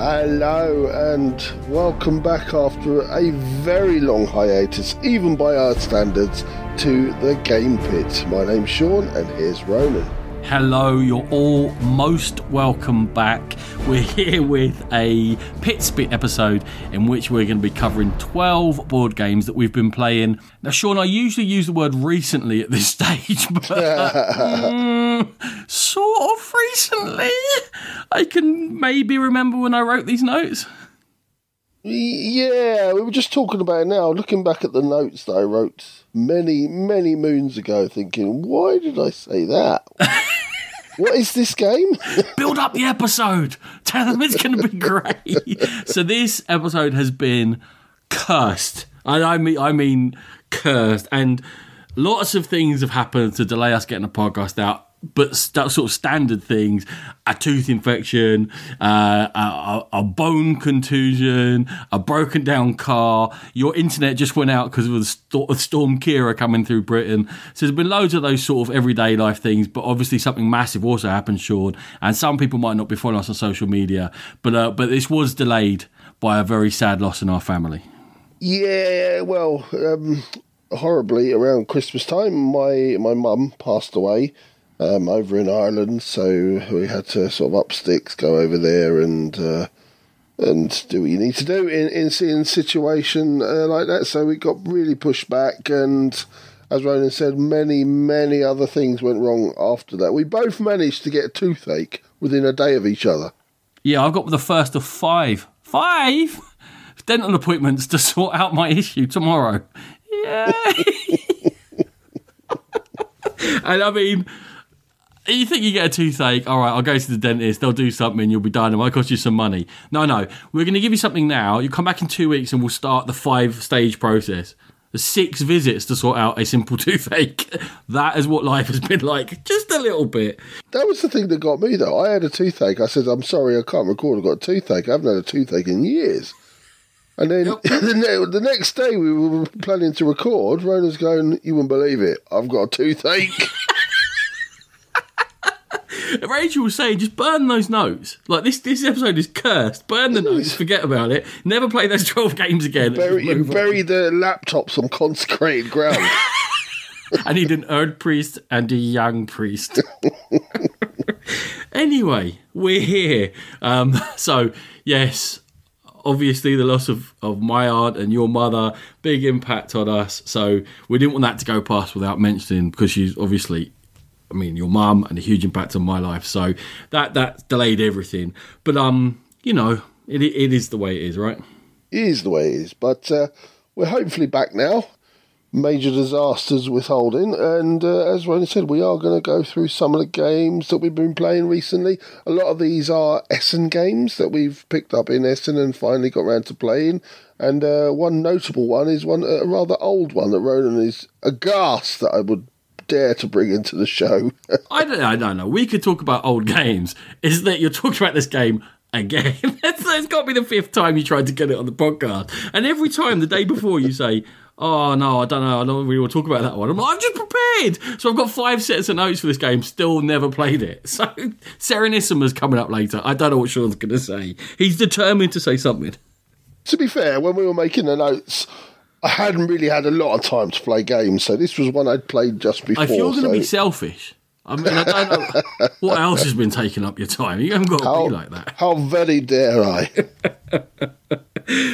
Hello and welcome back after a very long hiatus, even by our standards, to the Game Pit. My name's Sean and here's Ronan. Hello, you're all most welcome back. We're here with a Pit Spit episode in which we're going to be covering 12 board games that we've been playing. Now, Sean, I usually use the word recently at this stage, but mm, sort of recently. I can maybe remember when I wrote these notes. Yeah, we were just talking about it now, looking back at the notes that I wrote many, many moons ago, thinking, why did I say that? What is this game? Build up the episode. Tell them it's going to be great. so this episode has been cursed. And I mean, I mean cursed. And lots of things have happened to delay us getting a podcast out but st- sort of standard things a tooth infection, uh, a, a, bone contusion, a broken down car. Your internet just went out because of the st- storm Ciara coming through Britain. So there's been loads of those sort of everyday life things, but obviously something massive also happened, Sean. And some people might not be following us on social media, but uh, but this was delayed by a very sad loss in our family. Yeah, well, um, horribly around Christmas time, my my mum passed away um, over in Ireland, so we had to sort of up sticks, go over there and uh, and do what you need to do in in seeing situation uh, like that. So we got really pushed back, and as Ronan said, many many other things went wrong after that. We both managed to get a toothache within a day of each other. Yeah, I've got the first of five five dental appointments to sort out my issue tomorrow. Yeah. and I mean, you think you get a toothache, all right, I'll go to the dentist, they'll do something, you'll be done, it might cost you some money. No, no, we're going to give you something now. You come back in two weeks and we'll start the five stage process. The six visits to sort out a simple toothache. That is what life has been like, just a little bit. That was the thing that got me, though. I had a toothache. I said, I'm sorry, I can't record. I've got a toothache. I haven't had a toothache in years. And then yep. the, next day we were planning to record. Ronan's going, You wouldn't believe it. I've got a toothache. Rachel was saying, just burn those notes. Like this, this episode is cursed. Burn the notes, forget about it. Never play those twelve games again. Bury, bury the laptops on consecrated ground. I need an old priest and a young priest. anyway, we're here. Um, so yes, obviously the loss of, of my aunt and your mother, big impact on us. So we didn't want that to go past without mentioning because she's obviously I mean, your mum and a huge impact on my life. So that that delayed everything. But um, you know, it it is the way it is, right? It is the way it is. But uh, we're hopefully back now. Major disasters withholding, and uh, as Ronnie said, we are going to go through some of the games that we've been playing recently. A lot of these are Essen games that we've picked up in Essen and finally got around to playing. And uh, one notable one is one a rather old one that Ronan is aghast that I would dare to bring into the show. I don't know. I don't know. We could talk about old games. Is that you're talking about this game again? it's got to be the fifth time you tried to get it on the podcast, and every time the day before you say. Oh no, I don't know. I don't really want to talk about that one. I'm, like, I'm just prepared. So I've got five sets of notes for this game. Still never played it. So Serenissima's coming up later. I don't know what Sean's going to say. He's determined to say something. To be fair, when we were making the notes, I hadn't really had a lot of time to play games, so this was one I'd played just before. If you're going to so. be selfish, I mean, I don't know what else has been taking up your time. You haven't got to how, be like that. How very dare I?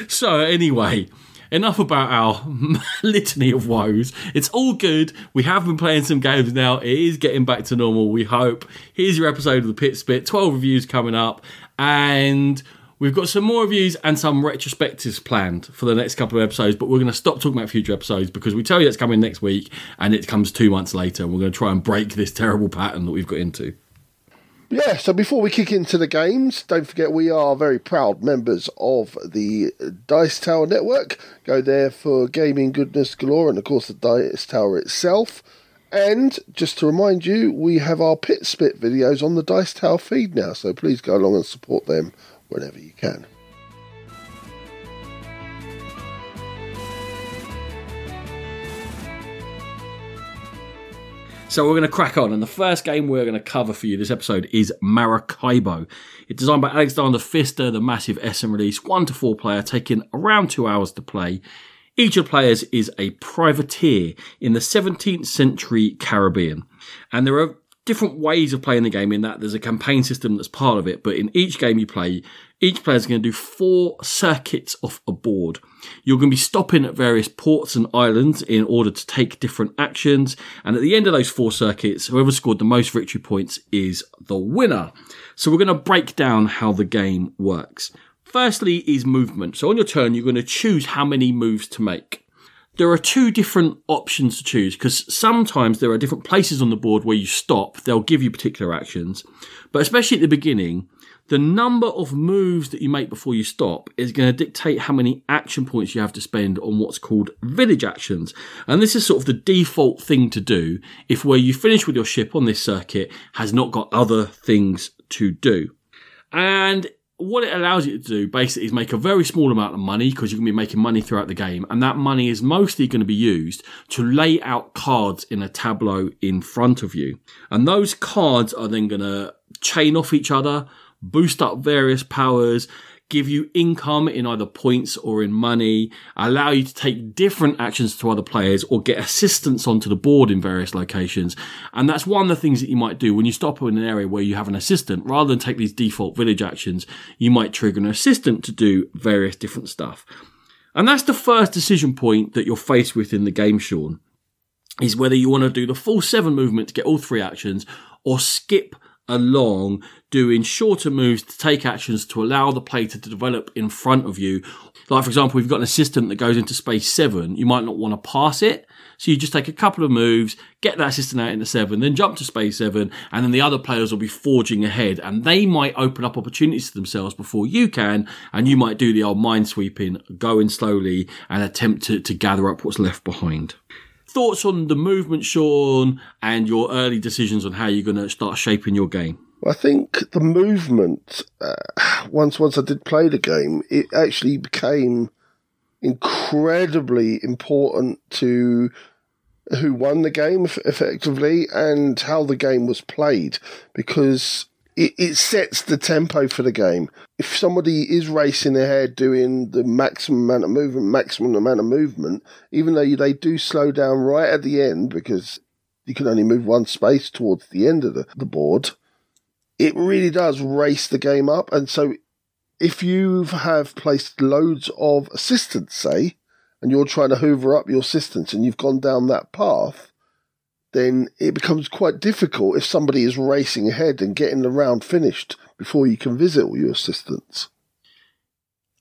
so anyway, enough about our litany of woes. It's all good. We have been playing some games now. It is getting back to normal. We hope. Here's your episode of the Pit Spit. Twelve reviews coming up, and We've got some more reviews and some retrospectives planned for the next couple of episodes, but we're going to stop talking about future episodes because we tell you it's coming next week and it comes two months later. And we're going to try and break this terrible pattern that we've got into. Yeah, so before we kick into the games, don't forget we are very proud members of the Dice Tower Network. Go there for gaming goodness galore and, of course, the Dice Tower itself. And just to remind you, we have our Pit Spit videos on the Dice Tower feed now, so please go along and support them whenever you can. So we're going to crack on, and the first game we're going to cover for you this episode is Maracaibo. It's designed by Alexander Pfister, the massive Essen release, one to four player, taking around two hours to play. Each of the players is a privateer in the 17th century Caribbean, and there are different ways of playing the game in that there's a campaign system that's part of it, but in each game you play, each player is going to do four circuits off a board. You're going to be stopping at various ports and islands in order to take different actions. And at the end of those four circuits, whoever scored the most victory points is the winner. So we're going to break down how the game works. Firstly is movement. So on your turn, you're going to choose how many moves to make there are two different options to choose because sometimes there are different places on the board where you stop. They'll give you particular actions, but especially at the beginning, the number of moves that you make before you stop is going to dictate how many action points you have to spend on what's called village actions. And this is sort of the default thing to do if where you finish with your ship on this circuit has not got other things to do. And what it allows you to do basically is make a very small amount of money because you're going to be making money throughout the game. And that money is mostly going to be used to lay out cards in a tableau in front of you. And those cards are then going to chain off each other, boost up various powers, give you income in either points or in money, allow you to take different actions to other players or get assistance onto the board in various locations. And that's one of the things that you might do when you stop in an area where you have an assistant. Rather than take these default village actions, you might trigger an assistant to do various different stuff. And that's the first decision point that you're faced with in the game, Sean, is whether you want to do the full seven movement to get all three actions or skip along doing shorter moves to take actions to allow the play to develop in front of you. Like, for example, we've got an assistant that goes into space seven. You might not want to pass it. So you just take a couple of moves, get that assistant out into seven, then jump to space seven, and then the other players will be forging ahead and they might open up opportunities to themselves before you can. And you might do the old mind sweeping, going slowly and attempt to, to gather up what's left behind thoughts on the movement, Sean, and your early decisions on how you're going to start shaping your game? I think the movement, uh, once once I did play the game, it actually became incredibly important to who won the game effectively and how the game was played because it, it sets the tempo for the game. If somebody is racing ahead doing the maximum amount of movement, maximum amount of movement, even though they do slow down right at the end because you can only move one space towards the end of the, the board, it really does race the game up. And so if you have placed loads of assistants, say, and you're trying to hoover up your assistants and you've gone down that path, then it becomes quite difficult if somebody is racing ahead and getting the round finished before you can visit all your assistants.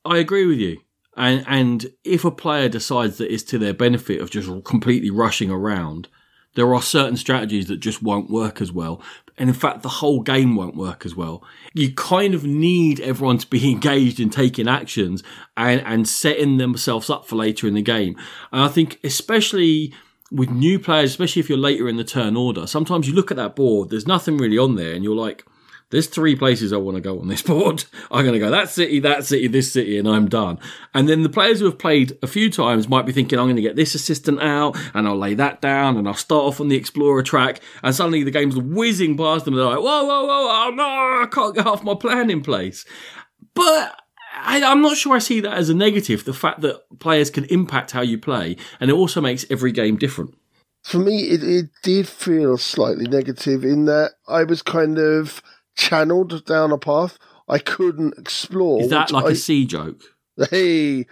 I agree with you. And and if a player decides that it's to their benefit of just completely rushing around, there are certain strategies that just won't work as well. And in fact, the whole game won't work as well. You kind of need everyone to be engaged in taking actions and, and setting themselves up for later in the game. And I think especially with new players, especially if you're later in the turn order, sometimes you look at that board, there's nothing really on there, and you're like, there's three places I want to go on this board. I'm going to go that city, that city, this city, and I'm done. And then the players who have played a few times might be thinking, I'm going to get this assistant out, and I'll lay that down, and I'll start off on the explorer track, and suddenly the game's whizzing past them, and they're like, whoa, whoa, whoa, oh no, I can't get half my plan in place. But I, am not sure I see that as a negative. The fact that players can impact how you play, and it also makes every game different. For me, it, it did feel slightly negative in that I was kind of channeled down a path I couldn't explore. Is that like I, a sea joke? Hey,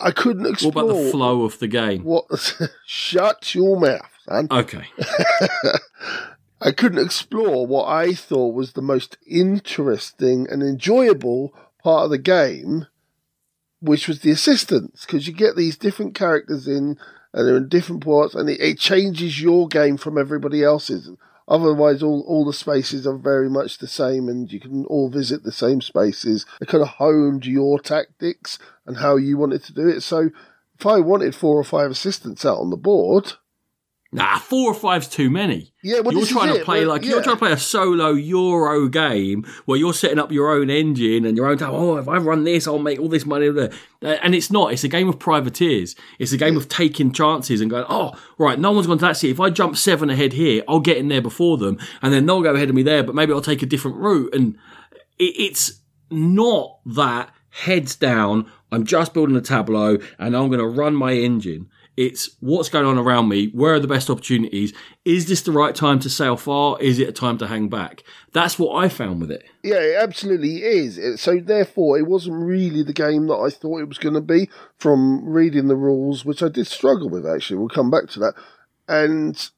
I couldn't explore. What about the flow of the game? What? Shut your mouth, son. Okay. I couldn't explore what I thought was the most interesting and enjoyable part of the game, which was the assistants, because you get these different characters in and they're in different parts, and it, it, changes your game from everybody else's. Otherwise, all, all the spaces are very much the same, and you can all visit the same spaces. It kind of honed your tactics and how you wanted to do it. So, if I wanted four or five assistants out on the board, Nah, four or five's too many. Yeah, well, you're trying to play but- like you're trying to play a solo Euro game where you're setting up your own engine and your own. Oh, if I run this, I'll make all this money. And it's not. It's a game of privateers. It's a game of taking chances and going. Oh, right, no one's gone to that city. If I jump seven ahead here, I'll get in there before them, and then they'll go ahead of me there. But maybe I'll take a different route. And it's not that heads down. I'm just building a tableau and I'm going to run my engine. It's what's going on around me. Where are the best opportunities? Is this the right time to sail far? Is it a time to hang back? That's what I found with it. Yeah, it absolutely is. So therefore, it wasn't really the game that I thought it was going to be from reading the rules, which I did struggle with. Actually, we'll come back to that. And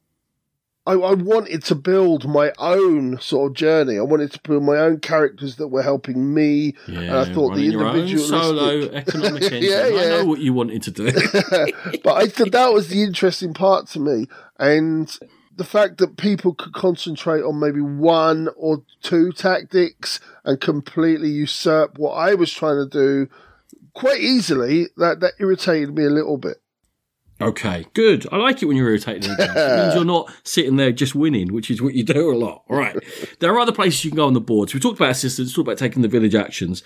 I, I wanted to build my own sort of journey. I wanted to build my own characters that were helping me. and I thought the running your own individual solo economic engine. Yeah, yeah. I know what you wanted to do. but I thought that was the interesting part to me. And the fact that people could concentrate on maybe one or two tactics and completely usurp what I was trying to do quite easily, that, that irritated me a little bit. Okay, good. I like it when you're irritated. It means you're not sitting there just winning, which is what you do a lot. All right. There are other places you can go on the board. So we talked about assistance, talked about taking the village actions.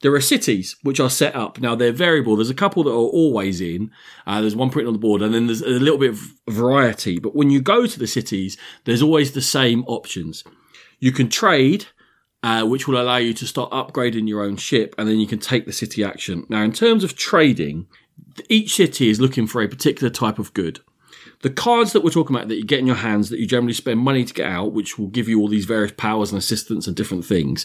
There are cities which are set up. Now they're variable. There's a couple that are always in. Uh, there's one printed on the board, and then there's a little bit of variety. But when you go to the cities, there's always the same options. You can trade, uh, which will allow you to start upgrading your own ship, and then you can take the city action. Now, in terms of trading, each city is looking for a particular type of good. The cards that we're talking about that you get in your hands that you generally spend money to get out, which will give you all these various powers and assistance and different things,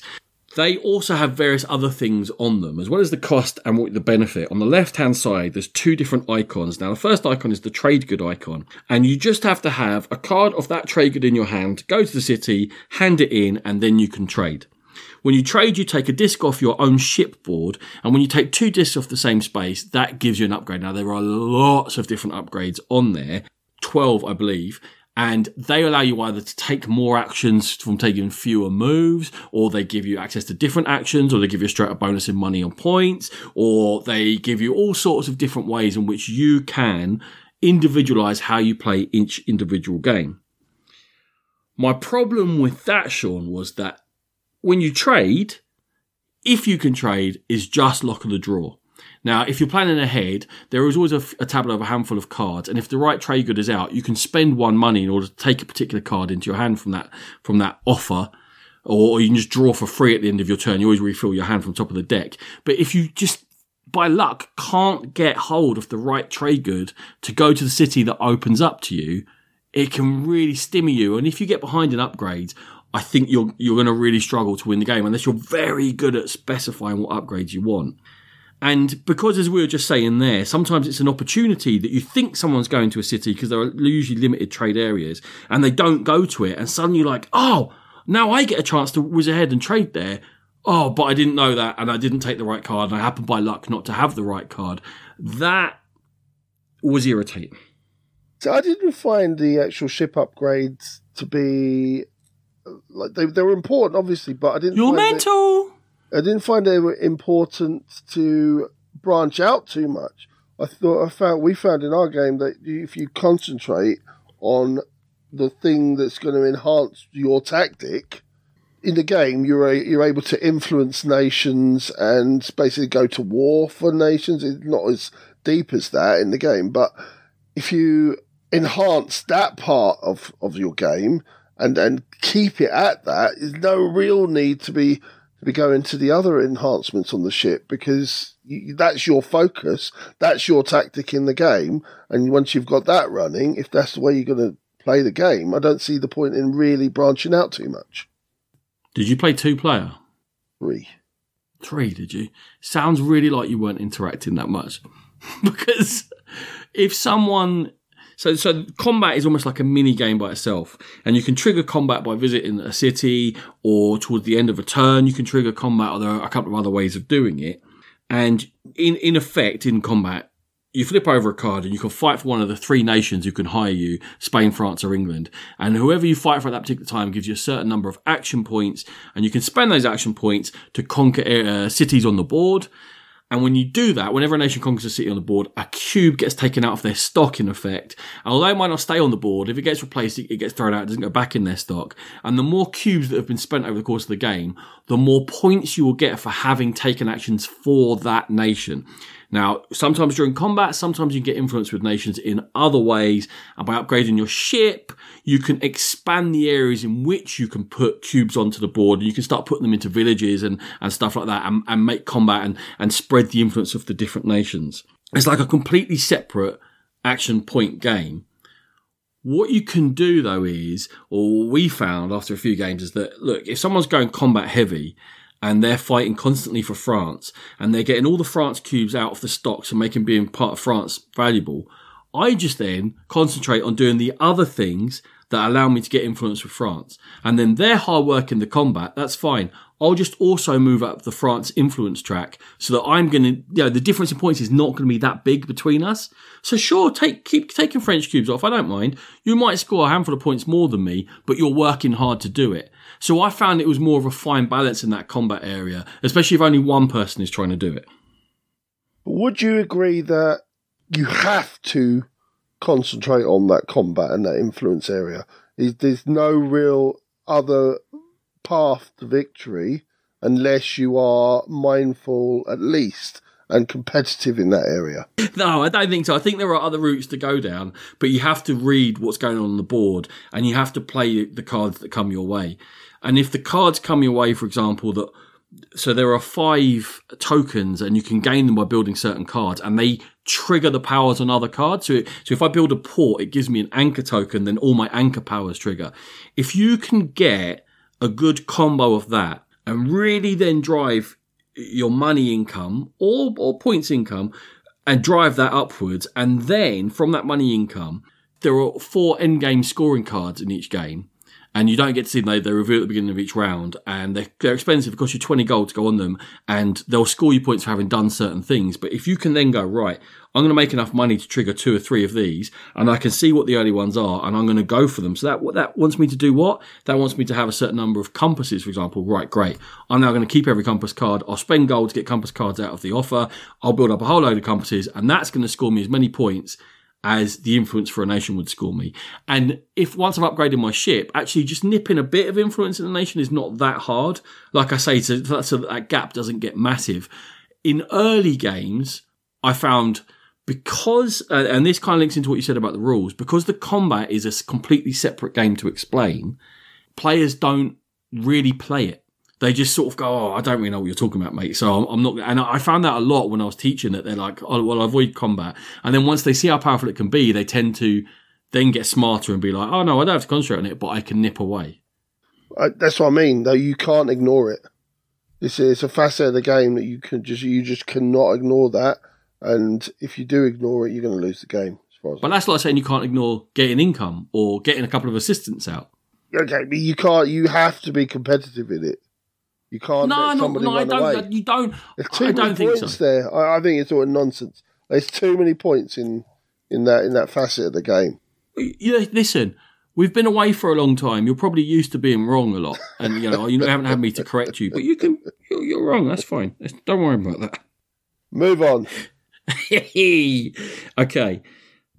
they also have various other things on them, as well as the cost and what the benefit. On the left hand side, there's two different icons. Now, the first icon is the trade good icon, and you just have to have a card of that trade good in your hand, go to the city, hand it in, and then you can trade. When you trade, you take a disc off your own shipboard, and when you take two discs off the same space, that gives you an upgrade. Now, there are lots of different upgrades on there, 12, I believe, and they allow you either to take more actions from taking fewer moves, or they give you access to different actions, or they give you a straight up bonus in money on points, or they give you all sorts of different ways in which you can individualize how you play each individual game. My problem with that, Sean, was that when you trade, if you can trade, is just lock of the draw. Now, if you're planning ahead, there is always a, a tableau of a handful of cards, and if the right trade good is out, you can spend one money in order to take a particular card into your hand from that from that offer, or, you can just draw for free at the end of your turn. You always refill your hand from top of the deck. But if you just by luck can't get hold of the right trade good to go to the city that opens up to you, it can really stimmy you. And if you get behind in upgrades, I think you're you're going to really struggle to win the game unless you're very good at specifying what upgrades you want. And because, as we were just saying there, sometimes it's an opportunity that you think someone's going to a city because there are usually limited trade areas and they don't go to it. And suddenly you're like, oh, now I get a chance to whiz ahead and trade there. Oh, but I didn't know that and I didn't take the right card and I happened by luck not to have the right card. That was irritating. So I didn't find the actual ship upgrades to be like they, they were important, obviously, but I didn't. You're it- mental. I didn't find they were important to branch out too much. I thought I found we found in our game that if you concentrate on the thing that's going to enhance your tactic in the game, you're a, you're able to influence nations and basically go to war for nations. It's not as deep as that in the game, but if you enhance that part of, of your game and and keep it at that, there's no real need to be to be going to the other enhancements on the ship because you, that's your focus, that's your tactic in the game, and once you've got that running, if that's the way you're going to play the game, I don't see the point in really branching out too much. Did you play two player? Three. Three, did you? Sounds really like you weren't interacting that much. because if someone so so combat is almost like a mini game by itself. And you can trigger combat by visiting a city or towards the end of a turn you can trigger combat or there are a couple of other ways of doing it. And in in effect in combat you flip over a card and you can fight for one of the three nations who can hire you Spain, France, or England. And whoever you fight for at that particular time gives you a certain number of action points, and you can spend those action points to conquer uh, cities on the board. And when you do that, whenever a nation conquers a city on the board, a cube gets taken out of their stock in effect. And although it might not stay on the board, if it gets replaced, it gets thrown out, it doesn't go back in their stock. And the more cubes that have been spent over the course of the game, the more points you will get for having taken actions for that nation. Now, sometimes during combat, sometimes you get influence with nations in other ways. And by upgrading your ship, you can expand the areas in which you can put cubes onto the board. And you can start putting them into villages and, and stuff like that and, and make combat and, and spread the influence of the different nations. It's like a completely separate action point game. What you can do though is, or we found after a few games is that, look, if someone's going combat heavy, and they're fighting constantly for France and they're getting all the France cubes out of the stocks and making being part of France valuable. I just then concentrate on doing the other things that allow me to get influence with France. And then their hard work in the combat, that's fine. I'll just also move up the France influence track so that I'm going to, you know, the difference in points is not going to be that big between us. So sure, take, keep taking French cubes off. I don't mind. You might score a handful of points more than me, but you're working hard to do it. So I found it was more of a fine balance in that combat area, especially if only one person is trying to do it. Would you agree that you have to concentrate on that combat and that influence area? Is there's no real other path to victory unless you are mindful at least and competitive in that area. No, I don't think so. I think there are other routes to go down, but you have to read what's going on on the board and you have to play the cards that come your way. And if the cards come your way, for example, that so there are five tokens and you can gain them by building certain cards and they trigger the powers on other cards. So, so if I build a port, it gives me an anchor token, then all my anchor powers trigger. If you can get a good combo of that and really then drive your money income or, or points income and drive that upwards. And then from that money income, there are four end game scoring cards in each game and you don't get to see them. They, they reveal at the beginning of each round, and they're, they're expensive. It costs you 20 gold to go on them, and they'll score you points for having done certain things. But if you can then go, right, I'm going to make enough money to trigger two or three of these, and I can see what the early ones are, and I'm going to go for them. So that what that wants me to do what? That wants me to have a certain number of compasses, for example. Right, great. I'm now going to keep every compass card. I'll spend gold to get compass cards out of the offer. I'll build up a whole load of compasses, and that's going to score me as many points as the influence for a nation would score me. And if once I've upgraded my ship, actually just nipping a bit of influence in the nation is not that hard. Like I say, so, so that that gap doesn't get massive. In early games, I found because, uh, and this kind of links into what you said about the rules, because the combat is a completely separate game to explain, players don't really play it they just sort of go, "Oh, I don't really know what you're talking about, mate." So I'm, I'm not. And I found that a lot when I was teaching that they're like, "Oh, well, I avoid combat," and then once they see how powerful it can be, they tend to then get smarter and be like, "Oh no, I don't have to concentrate on it, but I can nip away." Uh, that's what I mean. Though you can't ignore it. It's it's a facet of the game that you can just you just cannot ignore that, and if you do ignore it, you're going to lose the game. but that's like saying you can't ignore getting income or getting a couple of assistants out. Okay, but you can't. You have to be competitive in it. You can't no, let somebody no, run I away. don't, You don't. There's too I many points so. there. I, I, think it's all nonsense. There's too many points in in that in that facet of the game. Yeah, listen. We've been away for a long time. You're probably used to being wrong a lot, and you know you haven't had me to correct you. But you can. You're, you're wrong. That's fine. Don't worry about that. Move on. okay.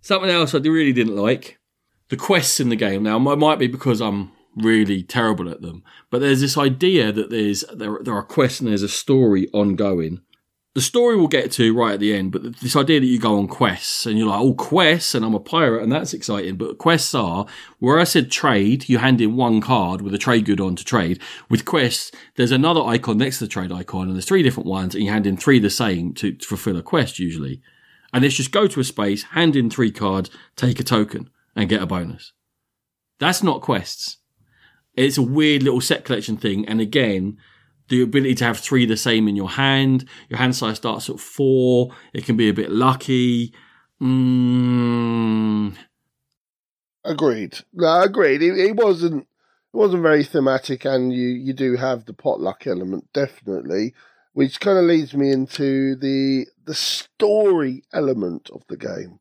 Something else I really didn't like the quests in the game. Now, it might be because I'm really terrible at them. But there's this idea that there's there there are quests and there's a story ongoing. The story we'll get to right at the end, but this idea that you go on quests and you're like, oh, quests, and I'm a pirate, and that's exciting. But quests are where I said trade, you hand in one card with a trade good on to trade. With quests, there's another icon next to the trade icon, and there's three different ones, and you hand in three the same to, to fulfill a quest usually. And it's just go to a space, hand in three cards, take a token, and get a bonus. That's not quests. It's a weird little set collection thing. And again, the ability to have three the same in your hand. Your hand size starts at four. It can be a bit lucky. Mm. Agreed. No, agreed. It, it, wasn't. It wasn't very thematic, and you you do have the potluck element definitely, which kind of leads me into the the story element of the game.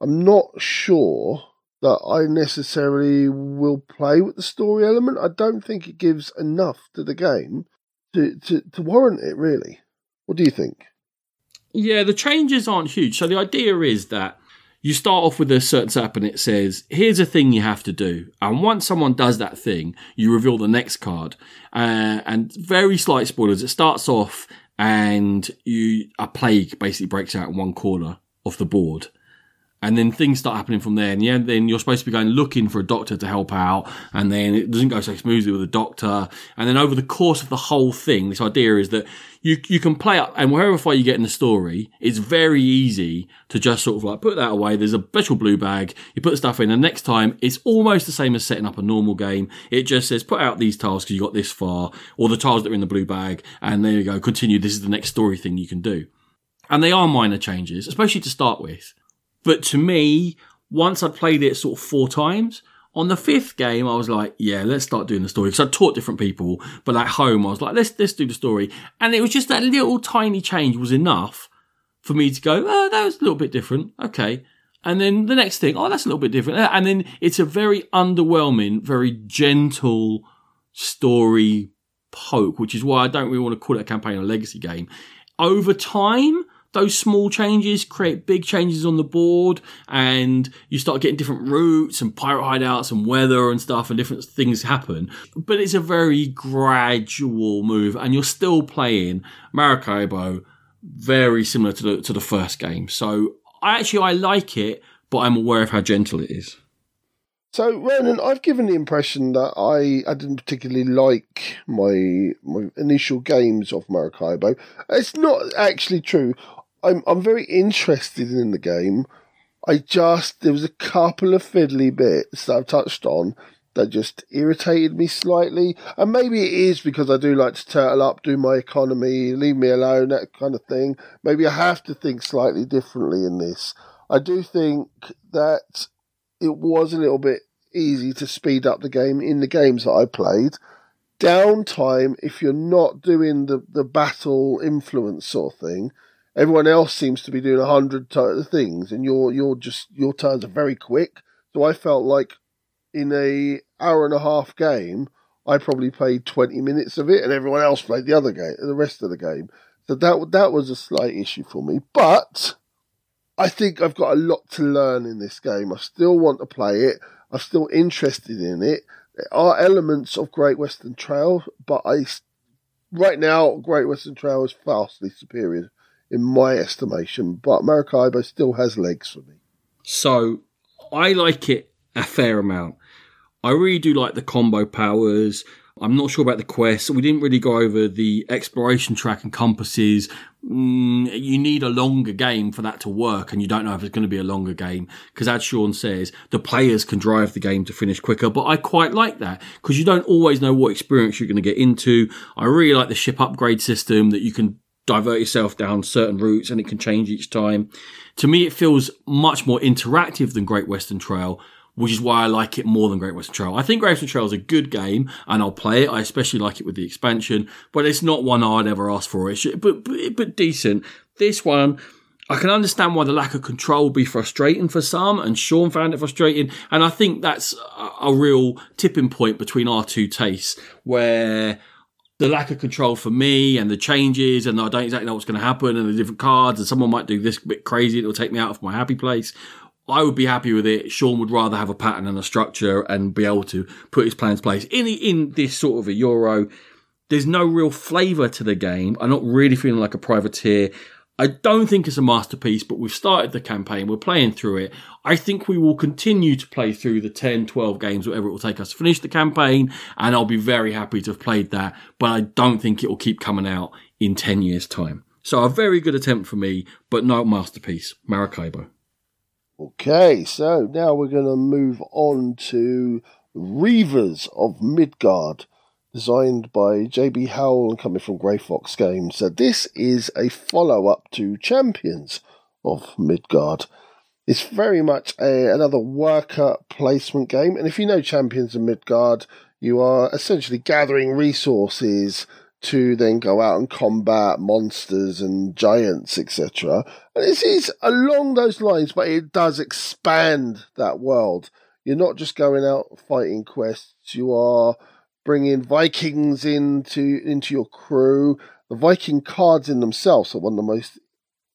I'm not sure that I necessarily will play with the story element. I don't think it gives enough to the game to, to, to warrant it, really. What do you think? Yeah, the changes aren't huge. So the idea is that you start off with a certain setup and it says, here's a thing you have to do. And once someone does that thing, you reveal the next card. Uh, and very slight spoilers. It starts off and you, a plague basically breaks out in one corner of the board and then things start happening from there. And yeah, then you're supposed to be going looking for a doctor to help out, and then it doesn't go so smoothly with the doctor. And then over the course of the whole thing, this idea is that you you can play up, and wherever far you get in the story, it's very easy to just sort of like put that away. There's a special blue bag, you put stuff in, and next time it's almost the same as setting up a normal game. It just says put out these tiles because you got this far, or the tiles that are in the blue bag, and there you go, continue. This is the next story thing you can do. And they are minor changes, especially to start with. But to me, once I'd played it sort of four times, on the fifth game, I was like, yeah, let's start doing the story. Because I taught different people, but at home, I was like, let's, let's do the story. And it was just that little tiny change was enough for me to go, oh, that was a little bit different. Okay. And then the next thing, oh, that's a little bit different. Uh, and then it's a very underwhelming, very gentle story poke, which is why I don't really want to call it a campaign or legacy game. Over time, those small changes create big changes on the board and you start getting different routes and pirate hideouts and weather and stuff and different things happen. But it's a very gradual move and you're still playing Maracaibo very similar to the, to the first game. So I actually, I like it, but I'm aware of how gentle it is. So, Ronan, I've given the impression that I, I didn't particularly like my my initial games of Maracaibo. It's not actually true. I'm I'm very interested in the game. I just there was a couple of fiddly bits that I've touched on that just irritated me slightly. And maybe it is because I do like to turtle up, do my economy, leave me alone, that kind of thing. Maybe I have to think slightly differently in this. I do think that it was a little bit easy to speed up the game in the games that I played. Downtime, if you're not doing the, the battle influence sort of thing, everyone else seems to be doing a hundred t- things, and your your just your turns are very quick. So I felt like in a hour and a half game, I probably played twenty minutes of it, and everyone else played the other game, the rest of the game. So that that was a slight issue for me, but I think I've got a lot to learn in this game. I still want to play it. I'm still interested in it. There are elements of Great Western Trail, but I right now Great Western Trail is vastly superior in my estimation, but Maracaibo still has legs for me. So I like it a fair amount. I really do like the combo powers. I'm not sure about the quests. We didn't really go over the exploration track and compasses. Mm, you need a longer game for that to work, and you don't know if it's going to be a longer game. Because as Sean says, the players can drive the game to finish quicker. But I quite like that because you don't always know what experience you're going to get into. I really like the ship upgrade system that you can divert yourself down certain routes and it can change each time. To me, it feels much more interactive than Great Western Trail, which is why I like it more than Great Western Trail. I think Great Western Trail is a good game and I'll play it. I especially like it with the expansion, but it's not one I'd ever ask for. It's but, but, but decent. This one, I can understand why the lack of control would be frustrating for some, and Sean found it frustrating. And I think that's a real tipping point between our two tastes, where the lack of control for me and the changes and I don't exactly know what's going to happen and the different cards and someone might do this bit crazy it'll take me out of my happy place. I would be happy with it. Sean would rather have a pattern and a structure and be able to put his plans in place. In in this sort of a Euro, there's no real flavour to the game. I'm not really feeling like a privateer. I don't think it's a masterpiece, but we've started the campaign. We're playing through it. I think we will continue to play through the 10, 12 games, whatever it will take us to finish the campaign. And I'll be very happy to have played that, but I don't think it will keep coming out in 10 years' time. So a very good attempt for me, but no masterpiece. Maracaibo. Okay, so now we're going to move on to Reavers of Midgard designed by JB Howell and coming from Grey Fox Games. So this is a follow up to Champions of Midgard. It's very much a, another worker placement game, and if you know Champions of Midgard, you are essentially gathering resources to then go out and combat monsters and giants, etc. And this is along those lines, but it does expand that world. You're not just going out fighting quests, you are bringing Vikings into into your crew. The Viking cards in themselves are one of the most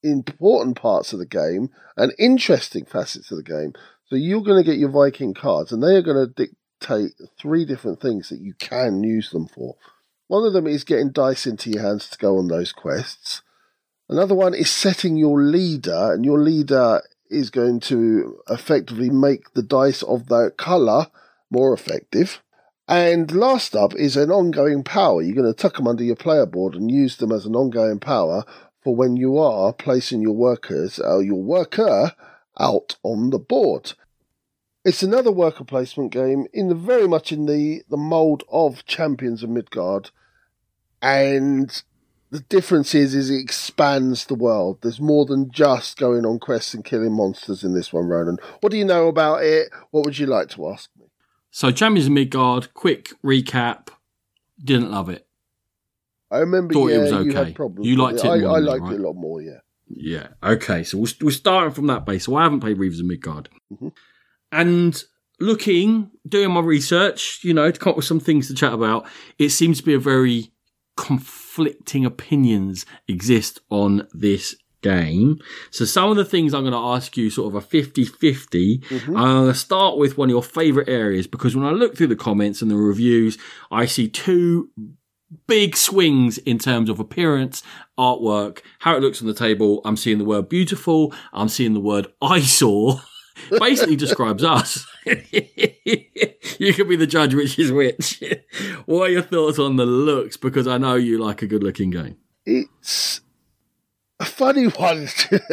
important parts of the game and interesting facets of the game. So you're going to get your Viking cards, and they are going to dictate three different things that you can use them for. One of them is getting dice into your hands to go on those quests. Another one is setting your leader, and your leader is going to effectively make the dice of that colour more effective. And last up is an ongoing power. You're going to tuck them under your player board and use them as an ongoing power for when you are placing your workers uh, your worker out on the board. It's another worker placement game in the very much in the, the mold of Champions of Midgard, and the difference is is it expands the world. There's more than just going on quests and killing monsters in this one, Ronan. What do you know about it? What would you like to ask? So Champions of Midgard, quick recap. Didn't love it. I remember Thought yeah, it was okay. you had problems. You liked it. I, I liked right? it a lot more. Yeah. Yeah. Okay. So we're, we're starting from that base. So I haven't played Reavers of Midgard, mm-hmm. and looking, doing my research, you know, to come up with some things to chat about. It seems to be a very conflicting opinions exist on this game. So some of the things I'm going to ask you sort of a 50-50. Mm-hmm. I'm going to start with one of your favorite areas because when I look through the comments and the reviews, I see two big swings in terms of appearance, artwork, how it looks on the table. I'm seeing the word beautiful. I'm seeing the word eyesore. Basically describes us. you can be the judge which is which. what are your thoughts on the looks? Because I know you like a good looking game. It's a funny one.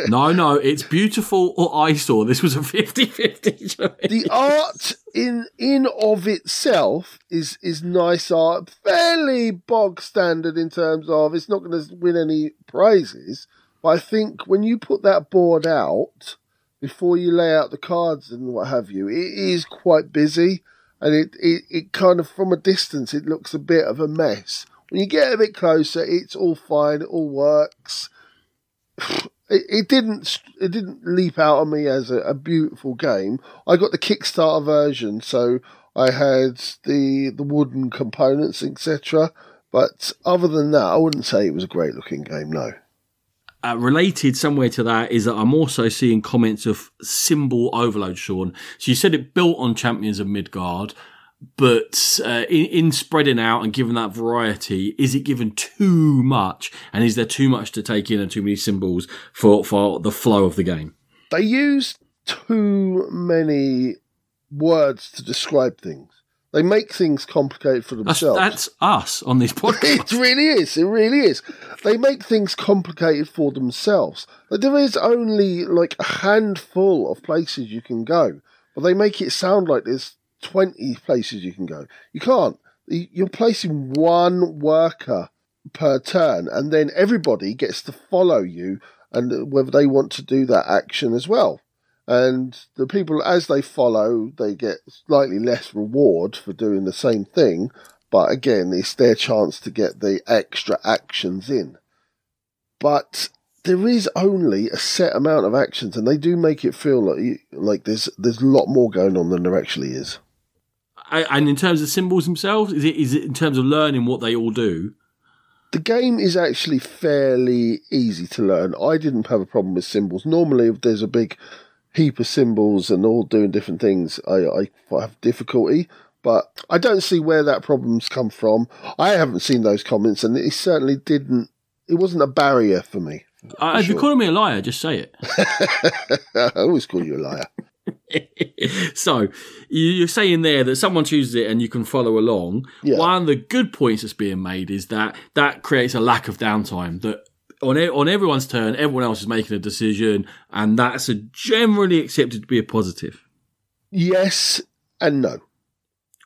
no, no, it's beautiful or eyesore. This was a 50-50 choice. The art in in of itself is is nice art, fairly bog standard in terms of it's not going to win any prizes. But I think when you put that board out before you lay out the cards and what have you, it is quite busy, and it it, it kind of from a distance it looks a bit of a mess. When you get a bit closer, it's all fine, it all works it, didn't it didn't leap out on me as a, a, beautiful game. I got the Kickstarter version, so I had the the wooden components, etc. But other than that, I wouldn't say it was a great looking game. No. Uh, related somewhere to that is that I'm also seeing comments of symbol overload, Sean. So you said it built on Champions of Midgard but uh, in, in, spreading out and giving that variety, is it given too much? And is there too much to take in and too many symbols for, for the flow of the game? They use too many words to describe things. They make things complicated for themselves. That's, that's us on this podcast. it really is. It really is. They make things complicated for themselves. Like, there is only like a handful of places you can go, but they make it sound like there's 20 places you can go. You can't. You're placing one worker per turn, and then everybody gets to follow you, and whether they want to do that action as well. And the people, as they follow, they get slightly less reward for doing the same thing. But again, it's their chance to get the extra actions in. But there is only a set amount of actions, and they do make it feel like like there's there's a lot more going on than there actually is and in terms of symbols themselves, is it is it in terms of learning what they all do? The game is actually fairly easy to learn. I didn't have a problem with symbols. Normally, if there's a big heap of symbols and all doing different things, I, I have difficulty. But I don't see where that problem's come from. I haven't seen those comments, and it certainly didn't. It wasn't a barrier for me. Uh, if sure. you're calling me a liar, just say it. I always call you a liar. so you're saying there that someone chooses it and you can follow along. Yeah. One of the good points that's being made is that that creates a lack of downtime. That on on everyone's turn, everyone else is making a decision, and that's a generally accepted to be a positive. Yes and no.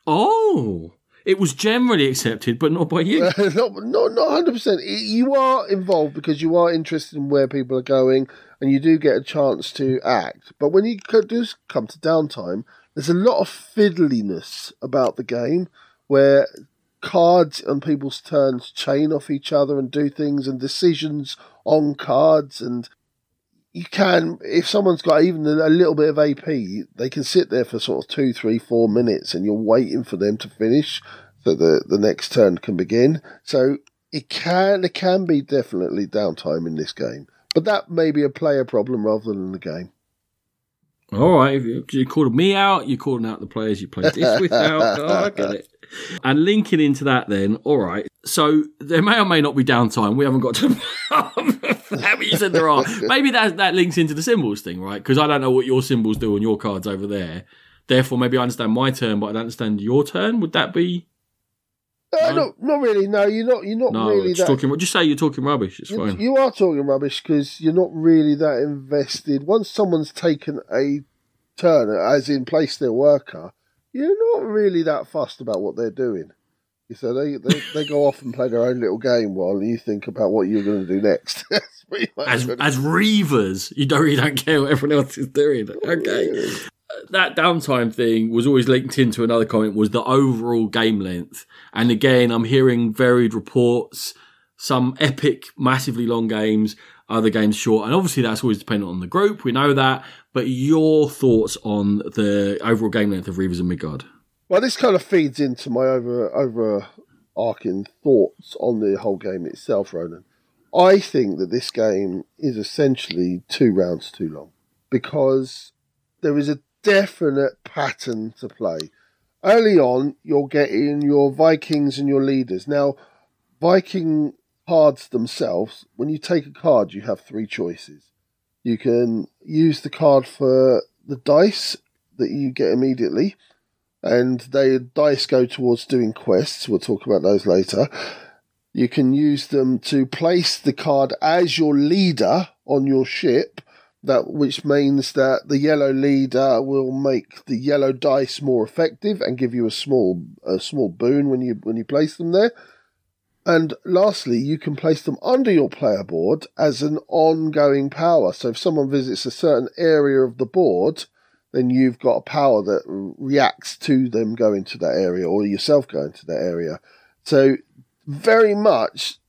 Oh, it was generally accepted, but not by you. not, not, not hundred percent. You are involved because you are interested in where people are going, and you do get a chance to act. But when you do come to downtime, there's a lot of fiddliness about the game, where cards on people's turns chain off each other and do things, and decisions on cards, and you can if someone's got even a little bit of AP, they can sit there for sort of two, three, four minutes, and you're waiting for them to finish so the the next turn can begin. So it can there can be definitely downtime in this game, But that may be a player problem rather than the game. All right, you, called me out. You're calling out the players you played this without. Oh, I get it. And linking into that, then, all right. So there may or may not be downtime. We haven't got to. How you said there are. Maybe that that links into the symbols thing, right? Because I don't know what your symbols do on your cards over there. Therefore, maybe I understand my turn, but I don't understand your turn. Would that be? Uh, no? not not really. No, you're not. You're not No, really just that. talking. Just say you're talking rubbish. It's You, fine. you are talking rubbish because you're not really that invested. Once someone's taken a turn, as in placed their worker, you're not really that fussed about what they're doing. So they, they, they go off and play their own little game while you think about what you're going to do next. As as reavers, you don't really don't care what everyone else is doing. Okay. that downtime thing was always linked into another comment was the overall game length. And again, I'm hearing varied reports, some epic, massively long games, other games short. And obviously that's always dependent on the group. We know that. But your thoughts on the overall game length of Reavers and Midgard? Well, this kind of feeds into my over overarching thoughts on the whole game itself, Ronan. I think that this game is essentially two rounds too long because there is a definite pattern to play. Early on, you're getting your Vikings and your leaders. Now, Viking cards themselves, when you take a card, you have three choices. You can use the card for the dice that you get immediately and the dice go towards doing quests. We'll talk about those later. You can use them to place the card as your leader on your ship, that which means that the yellow leader will make the yellow dice more effective and give you a small a small boon when you when you place them there. And lastly, you can place them under your player board as an ongoing power. So if someone visits a certain area of the board, then you've got a power that reacts to them going to that area or yourself going to that area. So, very much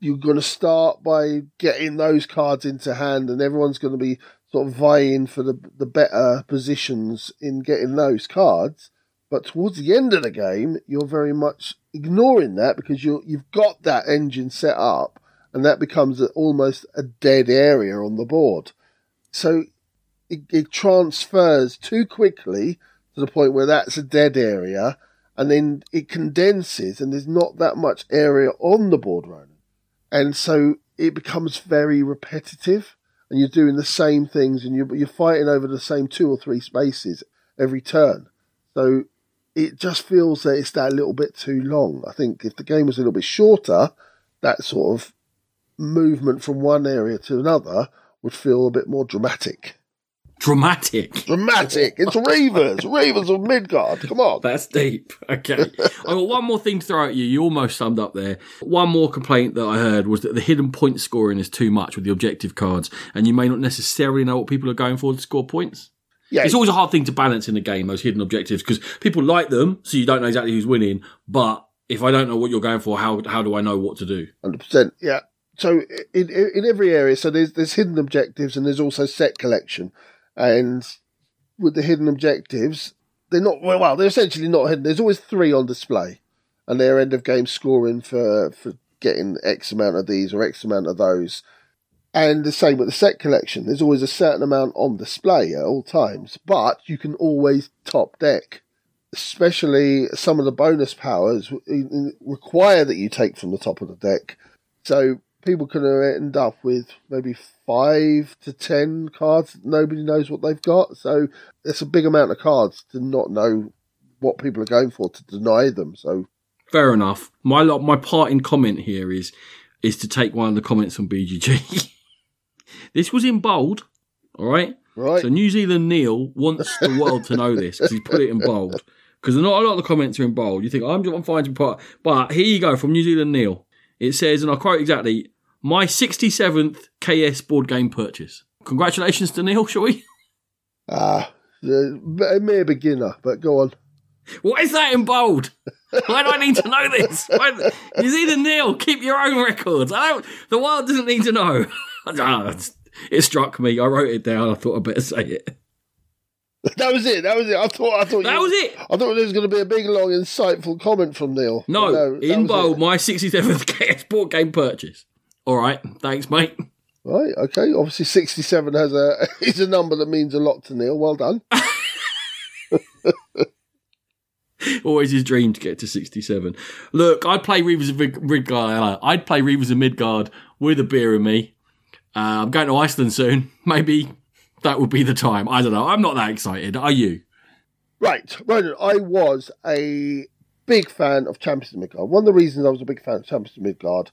you're going to start by getting those cards into hand, and everyone's going to be sort of vying for the, the better positions in getting those cards. But towards the end of the game, you're very much ignoring that because you you've got that engine set up, and that becomes a, almost a dead area on the board. So it, it transfers too quickly to the point where that's a dead area, and then it condenses, and there's not that much area on the board, Ronan. And so it becomes very repetitive, and you're doing the same things, and you're, you're fighting over the same two or three spaces every turn. So it just feels that it's that little bit too long. I think if the game was a little bit shorter, that sort of movement from one area to another would feel a bit more dramatic. Dramatic. Dramatic. It's Reavers. Reavers of Midgard. Come on. That's deep. Okay. I got one more thing to throw at you. You almost summed up there. One more complaint that I heard was that the hidden point scoring is too much with the objective cards, and you may not necessarily know what people are going for to score points. Yeah, It's always a hard thing to balance in a game, those hidden objectives, because people like them, so you don't know exactly who's winning. But if I don't know what you're going for, how how do I know what to do? hundred percent. Yeah. So in, in in every area, so there's there's hidden objectives and there's also set collection, and with the hidden objectives, they're not well. they're essentially not hidden. There's always three on display, and they're end of game scoring for for getting X amount of these or X amount of those. And the same with the set collection. There's always a certain amount on display at all times, but you can always top deck. Especially some of the bonus powers require that you take from the top of the deck. So people can end up with maybe five to ten cards nobody knows what they've got. So it's a big amount of cards to not know what people are going for to deny them. So Fair enough. My my parting comment here is is to take one of the comments on BGG. this was in bold, all right. right, So New Zealand Neil wants the world to know this because he's put it in bold. Because not a lot of the comments are in bold. You think I'm, I'm fine to put, but here you go from New Zealand Neil. It says, and I quote exactly: "My 67th KS board game purchase." Congratulations to Neil, shall we? ah, a mere beginner, but go on. What is that in bold? Why do I need to know this? Why, New Zealand Neil, keep your own records. I don't. The world doesn't need to know. Ah, it struck me. I wrote it down. I thought I better say it. That was it. That was it. I thought. I thought That you, was it. I thought there was going to be a big, long, insightful comment from Neil. No, that in bold, it. my 67th KS board game purchase. All right, thanks, mate. Right. Okay. Obviously, sixty-seven has a is a number that means a lot to Neil. Well done. Always his dream to get to 67. Look, I'd play Reavers of Mid- Midgard. I'd play Reavers of Midgard with a beer in me. Uh, I'm going to Iceland soon. Maybe that would be the time. I don't know. I'm not that excited. Are you? Right, Ronan. I was a big fan of Champions of Midgard. One of the reasons I was a big fan of Champions of Midgard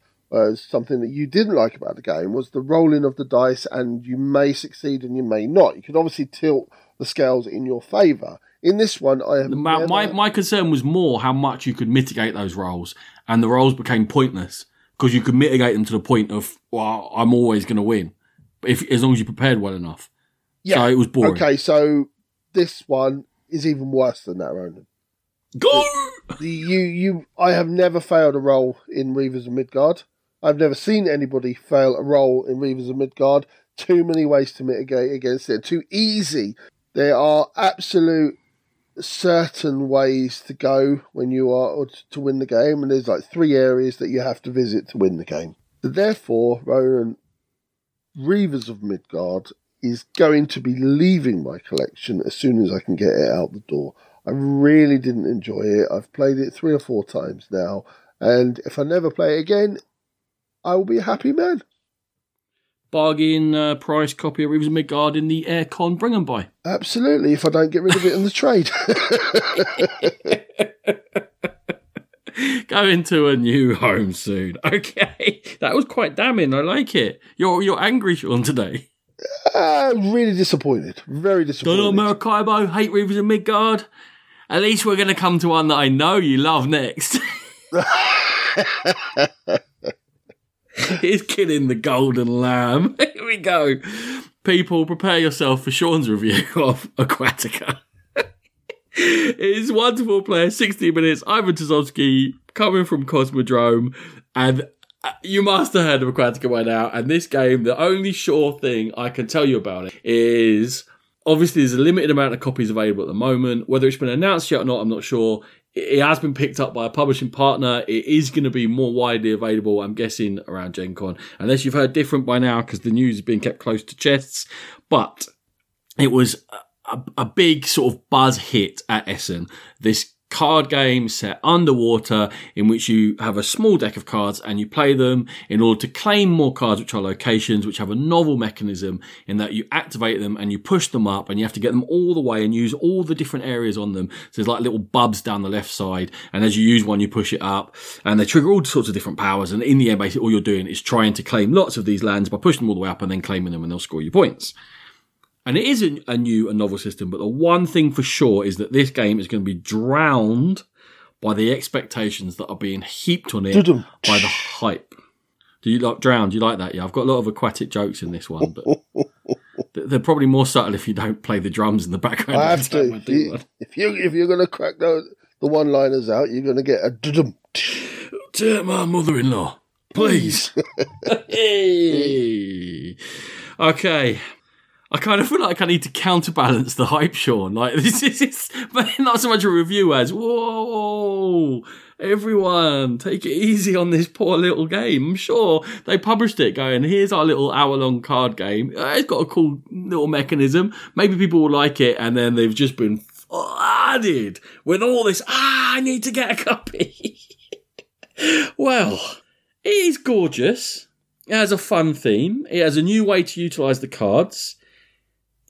something that you didn't like about the game was the rolling of the dice, and you may succeed and you may not. You could obviously tilt the scales in your favour. In this one, I have My, never- my, my concern was more how much you could mitigate those rolls, and the rolls became pointless because you could mitigate them to the point of, well, I'm always going to win, if as long as you prepared well enough. Yeah. So it was boring. Okay, so this one is even worse than that, Ronan. Go! The, you, you, I have never failed a roll in Reavers of Midgard. I've never seen anybody fail a roll in Reavers of Midgard. Too many ways to mitigate against it. Too easy. There are absolute certain ways to go when you are to win the game, and there's like three areas that you have to visit to win the game. Therefore, Ronan, Reavers of Midgard is going to be leaving my collection as soon as I can get it out the door. I really didn't enjoy it. I've played it three or four times now, and if I never play it again, I will be a happy man. Bargain uh, price copy of Reavers of Midgard in the aircon Bring them by. Absolutely, if I don't get rid of it in the trade. Go into a new home soon. Okay, that was quite damning. I like it. You're you're angry, Sean, today. uh, really disappointed. Very disappointed. Don't know Maracaibo, hate Reavers of Midgard. At least we're going to come to one that I know you love next. He's killing the golden lamb. Here we go. People, prepare yourself for Sean's review of Aquatica. It's wonderful player, 60 minutes. Ivan Tazowski coming from Cosmodrome. And uh, you must have heard of Aquatica by now. And this game, the only sure thing I can tell you about it is obviously there's a limited amount of copies available at the moment. Whether it's been announced yet or not, I'm not sure. It has been picked up by a publishing partner. It is going to be more widely available, I'm guessing, around Gen Con. Unless you've heard different by now, because the news is being kept close to chests. But it was a, a big sort of buzz hit at Essen. This card game set underwater in which you have a small deck of cards and you play them in order to claim more cards which are locations which have a novel mechanism in that you activate them and you push them up and you have to get them all the way and use all the different areas on them. So there's like little bubs down the left side and as you use one you push it up and they trigger all sorts of different powers. And in the end basically all you're doing is trying to claim lots of these lands by pushing them all the way up and then claiming them and they'll score you points and it is a, new and novel system, but the one thing for sure is that this game is going to be drowned by the expectations that are being heaped on it by the hype. Do you like drown? Do you like that? Yeah, I've got a lot of aquatic jokes in this one, but they're probably more subtle if you don't play the drums in the background. I have to. If you, if you if you're gonna crack those the one liners out, you're gonna get a dudum. To my mother-in-law, please. Hey. Okay. I kind of feel like I need to counterbalance the hype, Sean. Like this is not so much a review as whoa, everyone, take it easy on this poor little game. I'm sure they published it, going, "Here's our little hour-long card game. Uh, It's got a cool little mechanism. Maybe people will like it." And then they've just been flooded with all this. Ah, I need to get a copy. well, it is gorgeous. It has a fun theme. It has a new way to utilize the cards.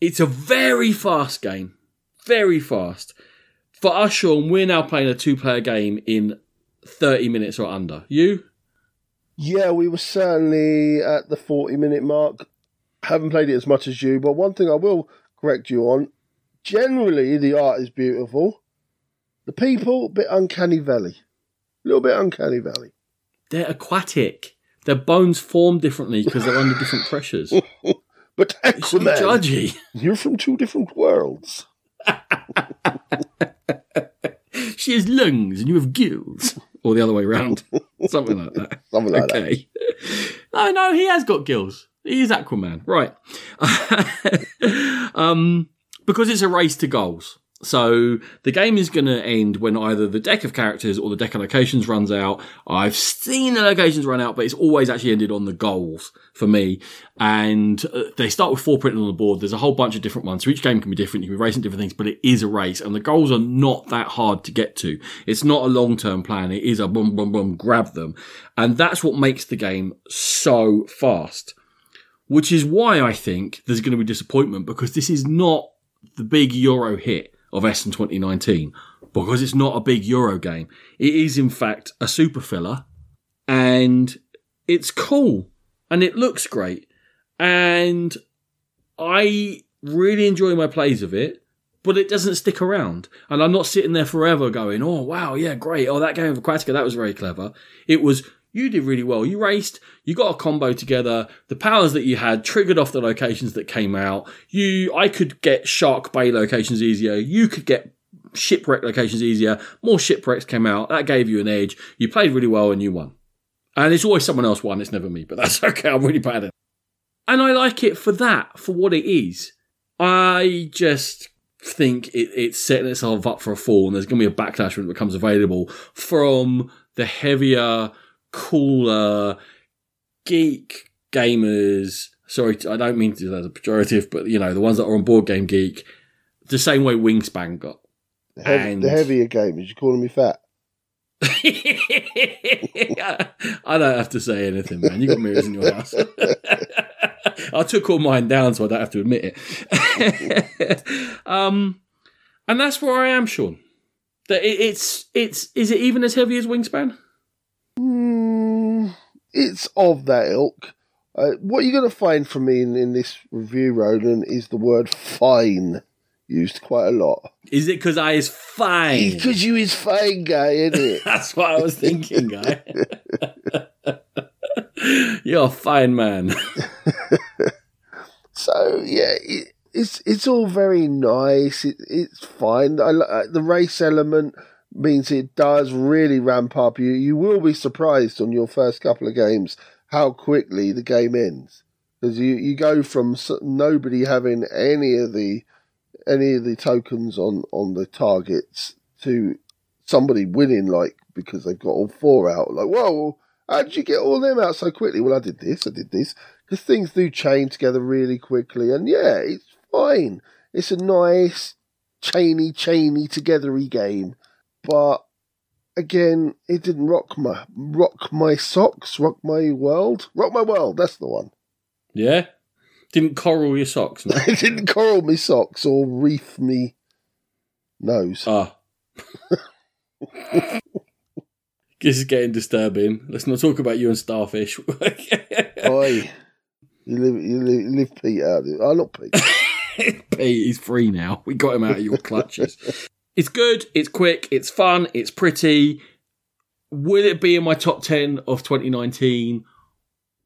It's a very fast game. Very fast. For us, Sean, we're now playing a two player game in 30 minutes or under. You? Yeah, we were certainly at the 40 minute mark. Haven't played it as much as you, but one thing I will correct you on generally, the art is beautiful. The people, a bit uncanny valley. A little bit uncanny valley. They're aquatic. Their bones form differently because they're under different pressures. But so Aquaman, judgy. you're from two different worlds. She has lungs and you have gills. Or the other way around. Something like that. Something like that. okay. No, no, he has got gills. He is Aquaman. Right. um, because it's a race to goals. So the game is going to end when either the deck of characters or the deck of locations runs out. I've seen the locations run out, but it's always actually ended on the goals for me. And uh, they start with four printed on the board. There's a whole bunch of different ones. So each game can be different. You can be racing different things, but it is a race and the goals are not that hard to get to. It's not a long term plan. It is a boom, boom, boom, grab them. And that's what makes the game so fast. Which is why I think there's going to be disappointment because this is not the big Euro hit of Essen 2019 because it's not a big Euro game. It is, in fact, a super filler and it's cool and it looks great. And I really enjoy my plays of it, but it doesn't stick around. And I'm not sitting there forever going, oh, wow, yeah, great. Oh, that game of Aquatica, that was very clever. It was, you did really well. You raced, you got a combo together. The powers that you had triggered off the locations that came out. You, I could get Shark Bay locations easier. You could get shipwreck locations easier. More shipwrecks came out. That gave you an edge. You played really well and you won. And it's always someone else won. It's never me, but that's okay. I'm really bad at it. And I like it for that, for what it is. I just think it, it's setting itself up for a fall and there's going to be a backlash when it becomes available from the heavier, cooler, geek gamers. Sorry, I don't mean to do that as a pejorative, but you know, the ones that are on Board Game Geek, the same way Wingspan got. The, heavy, And- the heavier gamers, you calling me fat? I don't have to say anything, man. You got mirrors in your house. I took all mine down, so I don't have to admit it. um, and that's where I am, Sean. That it's it's is it even as heavy as Wingspan? It's of that ilk. Uh, what you're going to find from me in, in this review, Ronan, is the word fine used quite a lot. Is it because I is fine? Because you is fine guy, isn't it? That's what I was thinking, guy. You're a fine man. So yeah, it, it's it's all very nice. It, it's fine. I, li- uh, the race element means it does really ramp up. You you will be surprised on your first couple of games how quickly the game ends because you, you go from nobody having any of the any of the tokens on on the targets to somebody winning like because they've got all four out. Like whoa. How did you get all them out so quickly? Well, I did this, I did this because things do chain together really quickly, and yeah, it's fine. It's a nice chainy, chainy, togethery game, but again, it didn't rock my rock my socks, rock my world, rock my world. That's the one. Yeah? Didn't coral your socks, no? It didn't coral me socks or reef me nose. Ah. this is getting disturbing. Let's not talk about you and starfish. Oi, you live, you live, you live Pete out. There. Oh, not Pete. Pete, he's free now. We got him out of your clutches. It's good, it's quick, it's fun, it's pretty. Will it be in my top 10 of 2019?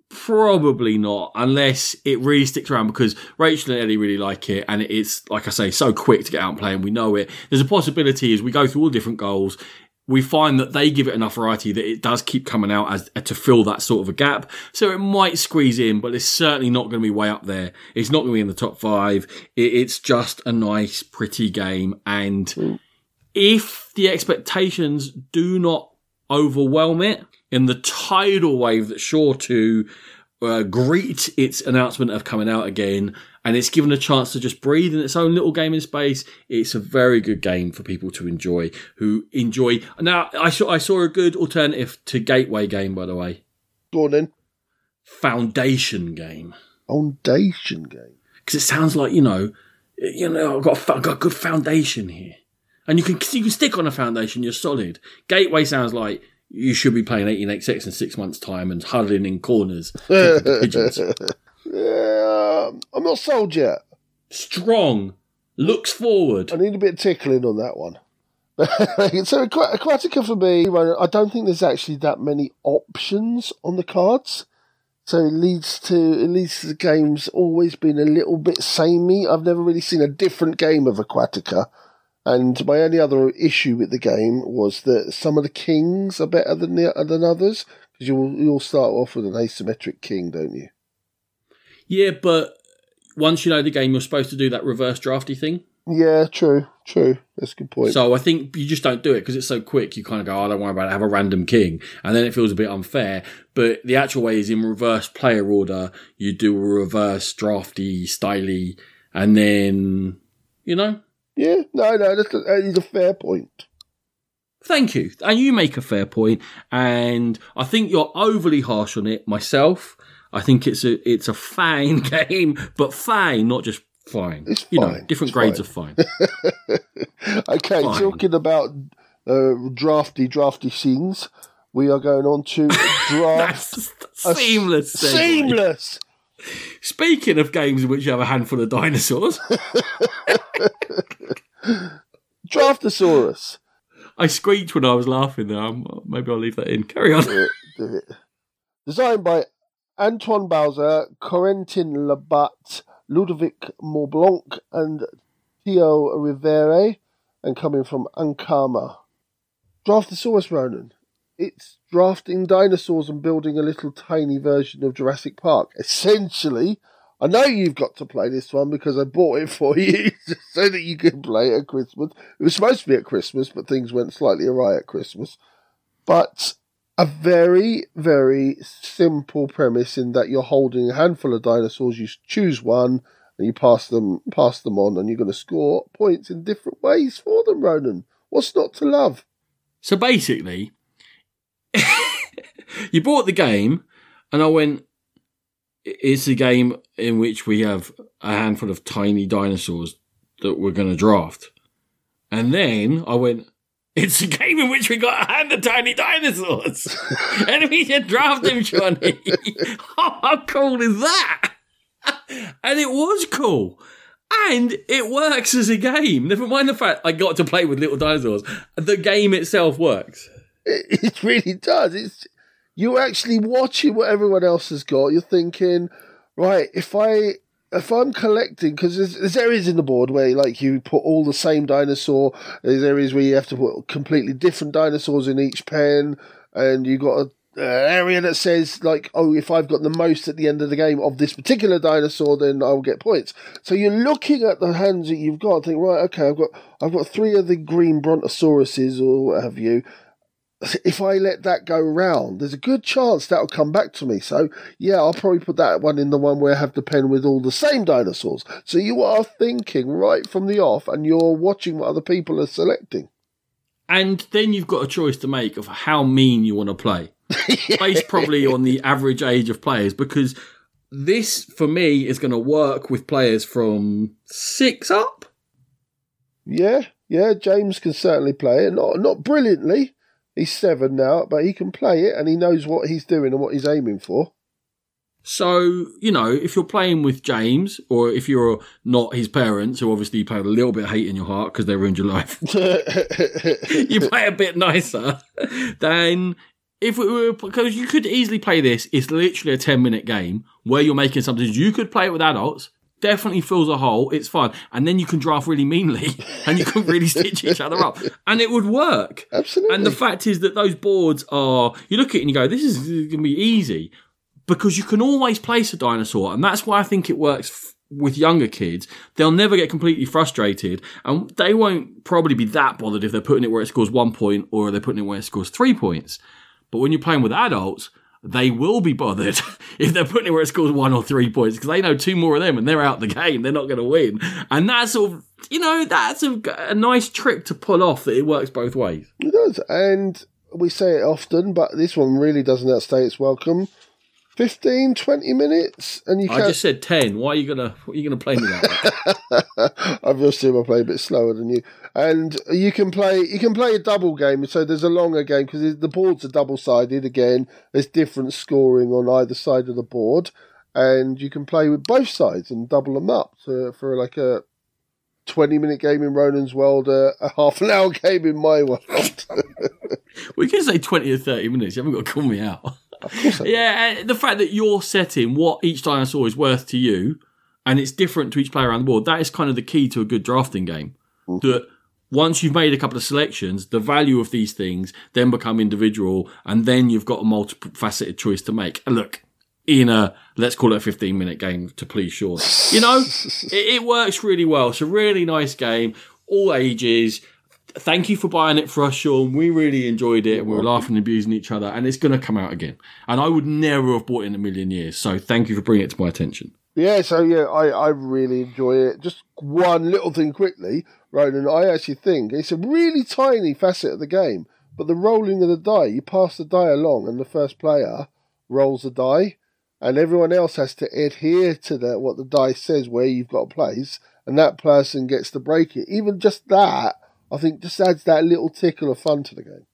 Probably not, unless it really sticks around because Rachel and Eddie really like it, and it's, like I say, so quick to get out and play, and we know it. There's a possibility as we go through all different goals, we find that they give it enough variety that it does keep coming out as to fill that sort of a gap. So it might squeeze in, but it's certainly not going to be way up there. It's not going to be in the top five. It's just a nice, pretty game. And if the expectations do not overwhelm it in the tidal wave that's sure to uh, greet its announcement of coming out again, and it's given a chance to just breathe in its own little gaming space. It's a very good game for people to enjoy who enjoy. Now, I saw I saw a good alternative to Gateway game, by the way, Go on then. Foundation game, Foundation game. because it sounds like you know, you know, I've got a, I've got a good foundation here, and you can you can stick on a foundation. You're solid. Gateway sounds like. You should be playing 1886 in six months' time and huddling in corners. pigeons. Yeah, I'm not sold yet. Strong, looks forward. I need a bit of tickling on that one. so Aqu- Aquatica for me, I don't think there's actually that many options on the cards. So it leads to it leads to the games always being a little bit samey. I've never really seen a different game of Aquatica. And my only other issue with the game was that some of the kings are better than the, than others because you'll you'll start off with an asymmetric king, don't you? Yeah, but once you know the game, you're supposed to do that reverse drafty thing. Yeah, true, true. That's a good point. So I think you just don't do it because it's so quick. You kind of go, oh, don't worry about it. Have a random king, and then it feels a bit unfair. But the actual way is in reverse player order. You do a reverse drafty, styly, and then you know. yeah, no, no, that's a, that is a fair point. Thank you, and you make a fair point. And I think you're overly harsh on it. Myself, I think it's a it's a fine game, but fine, not just fine. It's You know, different It's grades fine. of fine. Okay, Fine. talking about uh, drafty, drafty scenes, we are going on to draft. That's seamless. Seamless. Speaking of games in which you have a handful of dinosaurs, Draftosaurus. I squeaked when I was laughing there. Maybe I'll leave that in. Carry on. Do it, do it. Designed by Antoine Bauza, Corentin Lebrat, Ludovic Maublanc, and Theo Rivière, and coming from Ankama. Draftosaurus Ronan. It's drafting dinosaurs and building a little tiny version of Jurassic Park. Essentially, I know you've got to play this one because I bought it for you so that you could play it at Christmas. It was supposed to be at Christmas, but things went slightly awry at Christmas. But a very, very simple premise in that you're holding a handful of dinosaurs. You choose one and you pass them, pass them on, and you're going to score points in different ways for them. Ronan, what's not to love? So basically, you bought the game, and I went, it's a game in which we have a handful of tiny dinosaurs that we're going to draft. And then I went, it's a game in which we got a hand of tiny dinosaurs. and we should draft them, Johnny. How cool is that? and it was cool. And it works as a game. Never mind the fact I got to play with little dinosaurs. The game itself works. It, it really does. It's you're actually watching what everyone else has got. You're thinking, right? If I if I'm collecting, because there's, there's areas in the board where like you put all the same dinosaur. There's areas where you have to put completely different dinosaurs in each pen, and you got a uh, area that says like, oh, if I've got the most at the end of the game of this particular dinosaur, then I'll get points. So you're looking at the hands that you've got, think, right, okay, I've got I've got three of the green brontosauruses or what have you. If I let that go round, there's a good chance that'll come back to me. So yeah, I'll probably put that one in the one where I have the pen with all the same dinosaurs. So you are thinking right from the off, and you're watching what other people are selecting. And then you've got a choice to make of how mean you want to play, based probably on the average age of players. Because this, for me, is going to work with players from six up. Yeah, yeah, James can certainly play it. Not not brilliantly. He's seven now, but he can play it and he knows what he's doing and what he's aiming for. So, you know, if you're playing with James, or if you're not his parents, who obviously you play with a little bit of hate in your heart because they ruined your life, you play a bit nicer, then if we were, because you could easily play this, it's literally a 10 minute game where you're making something, you could play it with adults, definitely fills a hole, it's fun, and then you can draft really meanly and you can really stitch each other up, and it would work. Absolutely. And the fact is that those boards are, you look at it and you go, this is going to be easy because you can always place a dinosaur. And that's why I think it works f- with younger kids. They'll never get completely frustrated and they won't probably be that bothered if they're putting it where it scores one point or they're putting it where it scores three points. But when you're playing with adults, they will be bothered if they're putting it where it scores one or three points because they know two more of them and they're out the game. They're not going to win. And that's all, you know, that's a, a nice trick to pull off that it works both ways. It does. And we say it often, but this one really doesn't outstay its welcome. 15, 20 minutes, and you I can just said 10. Why are you going to, what are you to play me that? I've assumed I play a bit slower than you, and you can play. You can play a double game. So there's a longer game because the boards are double sided. Again, there's different scoring on either side of the board, and you can play with both sides and double them up to, for like a 20 minute game in Ronan's world, uh, a half an hour game in my world. We can say 20 or 30 minutes. You haven't got to call me out. Yeah, the fact that you're setting what each dinosaur is worth to you and it's different to each player around the board, that is kind of the key to a good drafting game. That once you've made a couple of selections, the value of these things then become individual and then you've got a multifaceted choice to make. And look, in a uh, let's call it a 15 minute game to please Sean. You know, it, it works really well. It's a really nice game, all ages. Thank you for buying it for us, Sean. We really enjoyed it we were laughing and abusing each other, and it's going to come out again. And I would never have bought it in a million years. So thank you for bringing it to my attention. Yeah, so yeah, I, I really enjoy it. Just one little thing quickly, Ronan. I actually think it's a really tiny facet of the game, but the rolling of the die, you pass the die along, and the first player rolls the die, and everyone else has to adhere to what the die says where you've got a place, and that person gets to break it. Even just that, I think, just adds that little tickle of fun to the game.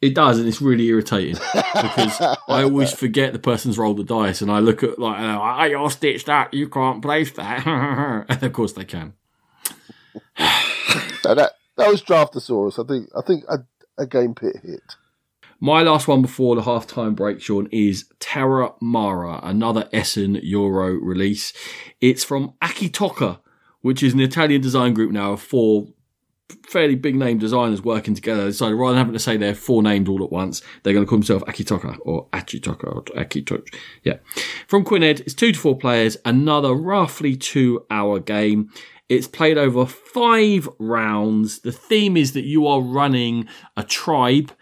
It does, and it's really irritating because I always forget the person's rolled the dice, and I look at like, oh, I you're stitched that, you can't place that, and of course they can. That that was Draftosaurus. I think I think a, a game pit hit. My last one before the halftime break, Sean, is Terramara, another Essen Euro release. It's from Acchittocca, which is an Italian design group now of four fairly big name designers working together. decided rather than having to say they're four named all at once, they're going to call themselves Akitoka or Achitoka or Akitoka. Yeah. From Quined, it's two to four players, another roughly two hour game. It's played over five rounds. The theme is that you are running a tribe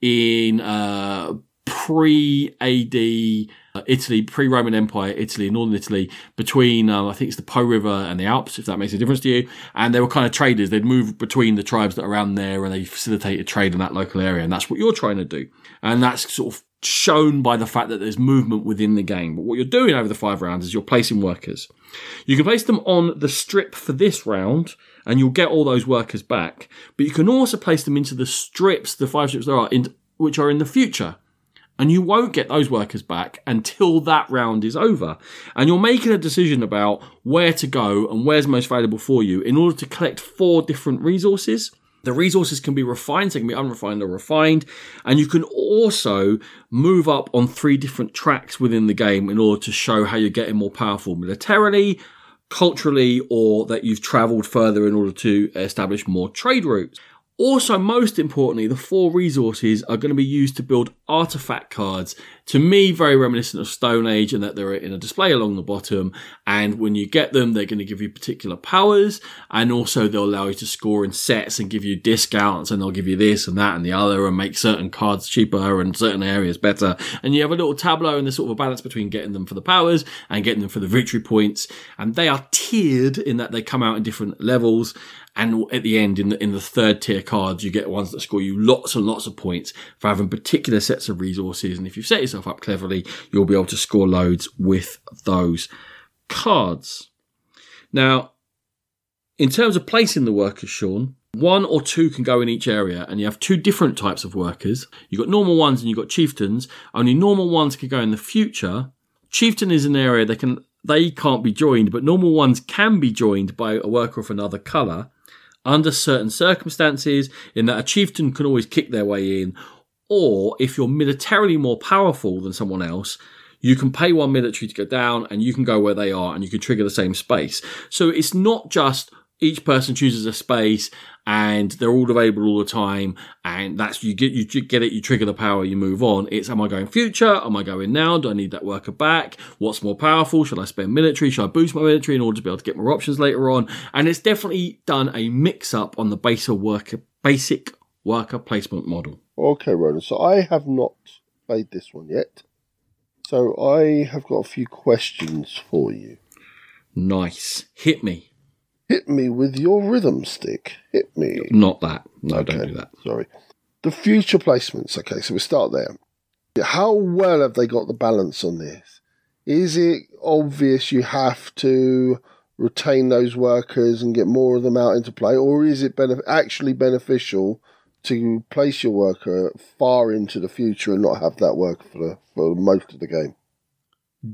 in uh, pre AD Italy, pre Roman Empire, Italy, northern Italy, between um, I think it's the Po River and the Alps, if that makes a difference to you. And they were kind of traders. They'd move between the tribes that are around there, and they facilitated trade in that local area. And that's what you're trying to do. And that's sort of shown by the fact that there's movement within the game. But what you're doing over the five rounds is you're placing workers. You can place them on the strip for this round, and you'll get all those workers back. But you can also place them into the strips, the five strips there are, in, which are in the future. And you won't get those workers back until that round is over. And you're making a decision about where to go and where's most valuable for you in order to collect four different resources. The resources can be refined, so they can be unrefined or refined, and you can also move up on three different tracks within the game in order to show how you're getting more powerful militarily, culturally, or that you've traveled further in order to establish more trade routes. Also, most importantly, the four resources are going to be used to build artifact cards. To me, very reminiscent of Stone Age, and that they're in a display along the bottom. And when you get them, they're going to give you particular powers, and also they'll allow you to score in sets and give you discounts, and they'll give you this and that and the other, and make certain cards cheaper and certain areas better. And you have a little tableau, and there's sort of a balance between getting them for the powers and getting them for the victory points. And they are tiered in that they come out in different levels. And at the end, in the in the third tier cards, you get ones that score you lots and lots of points for having particular sets of resources. And if you've set yourself up cleverly, you'll be able to score loads with those cards. Now, in terms of placing the workers, Sean, one or two can go in each area, and you have two different types of workers. You've got normal ones and you've got chieftains. Only normal ones can go in the future. Chieftain is an area they can they can't be joined, but normal ones can be joined by a worker of another colour under certain circumstances, in that a chieftain can always kick their way in, or if you're militarily more powerful than someone else, you can pay one military to go down and you can go where they are and you can trigger the same space. So it's not just each person chooses a space and they're all available all the time and that's you get you get it you trigger the power you move on. It's am i going future? Am i going now? Do i need that worker back? What's more powerful? Should i spend military? Should i boost my military in order to be able to get more options later on? And it's definitely done a mix up on the basic worker basic worker placement model Okay, Ronan. So I have not played this one yet. So I have got a few questions for you. nice hit me Hit me with your rhythm stick. Hit me. not that no don't do that Sorry. The future placements. Okay, so we start there. How well have they got the balance on this? Is it obvious you have to retain those workers and get more of them out into play, or is it benef- actually beneficial to place your worker far into the future and not have that worker for the, for most of the game?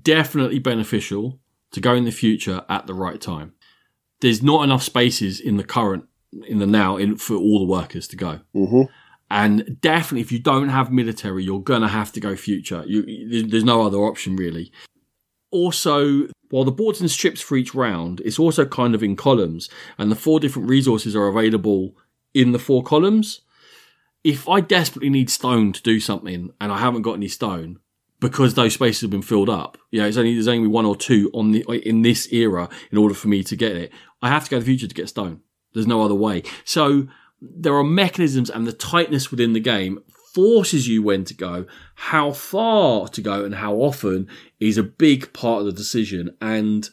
definitely beneficial to go in the future at the right time. There's not enough spaces in the current, in the now, in, for all the workers to go. hmm And definitely, if you don't have military, you're gonna have to go future. You, there's no other option really. Also, while the boards and strips for each round, it's also kind of in columns, and the four different resources are available in the four columns. If I desperately need stone to do something and I haven't got any stone, because those spaces have been filled up. You know, it's only there's only one or two on the in this era in order for me to get it. I have to go to the future to get stone. There's no other way. So there are mechanisms and the tightness within the game forces you when to go, how far to go, and how often is a big part of the decision. And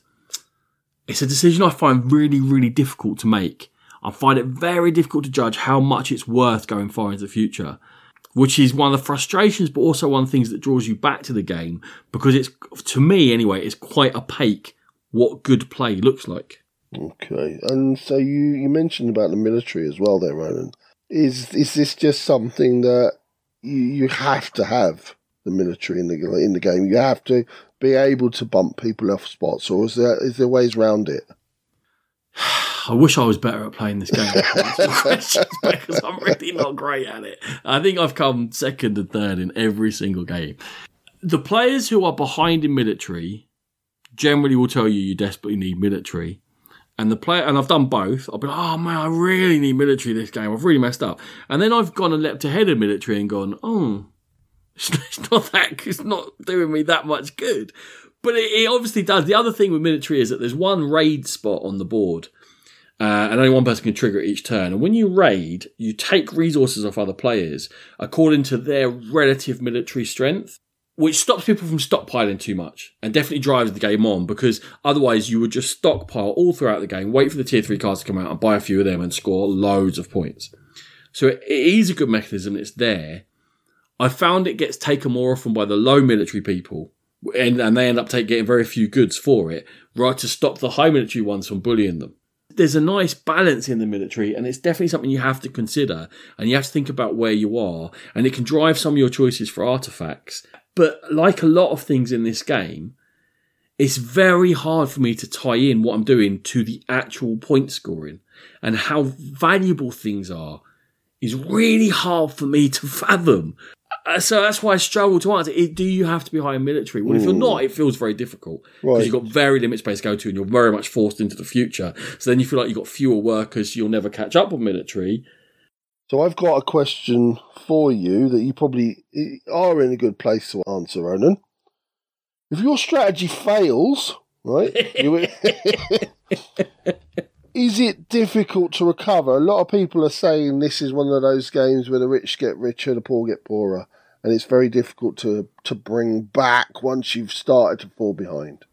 it's a decision I find really, really difficult to make. I find it very difficult to judge how much it's worth going far into the future, which is one of the frustrations, but also one of the things that draws you back to the game because it's, to me anyway, it's quite opaque what good play looks like. Okay, and so you, you mentioned about the military as well, there, Ronan. Is is this just something that you you have to have the military in the in the game? You have to be able to bump people off spots, or is there is there ways around it? I wish I was better at playing this game because I'm really not great at it. I think I've come second and third in every single game. The players who are behind in military generally will tell you you desperately need military. And the player, and I've done both. I've been, oh man, I really need military this game. I've really messed up. And then I've gone and leapt ahead of military and gone, oh, it's not that, it's not doing me that much good. But it, it obviously does. The other thing with military is that there's one raid spot on the board. Uh, and only one person can trigger it each turn. And when you raid, you take resources off other players according to their relative military strength which stops people from stockpiling too much and definitely drives the game on because otherwise you would just stockpile all throughout the game, wait for the tier three cards to come out and buy a few of them and score loads of points. So it is a good mechanism, it's there. I found it gets taken more often by the low military people and, and they end up take, getting very few goods for it, right to stop the high military ones from bullying them. There's a nice balance in the military, and it's definitely something you have to consider, and you have to think about where you are, and it can drive some of your choices for artifacts. But like a lot of things in this game, it's very hard for me to tie in what I'm doing to the actual point scoring and how valuable things are is really hard for me to fathom. Uh, so that's why I struggle to answer. It, do you have to be high in military? Well, if you're not, it feels very difficult because right. you've got very limited space to go to, and you're very much forced into the future. So then you feel like you've got fewer workers, you'll never catch up with military. So I've got a question for you that you probably are in a good place to answer, Ronan. If your strategy fails, right, is it difficult to recover? A lot of people are saying this is one of those games where the rich get richer, the poor get poorer, and it's very difficult to to bring back once you've started to fall behind.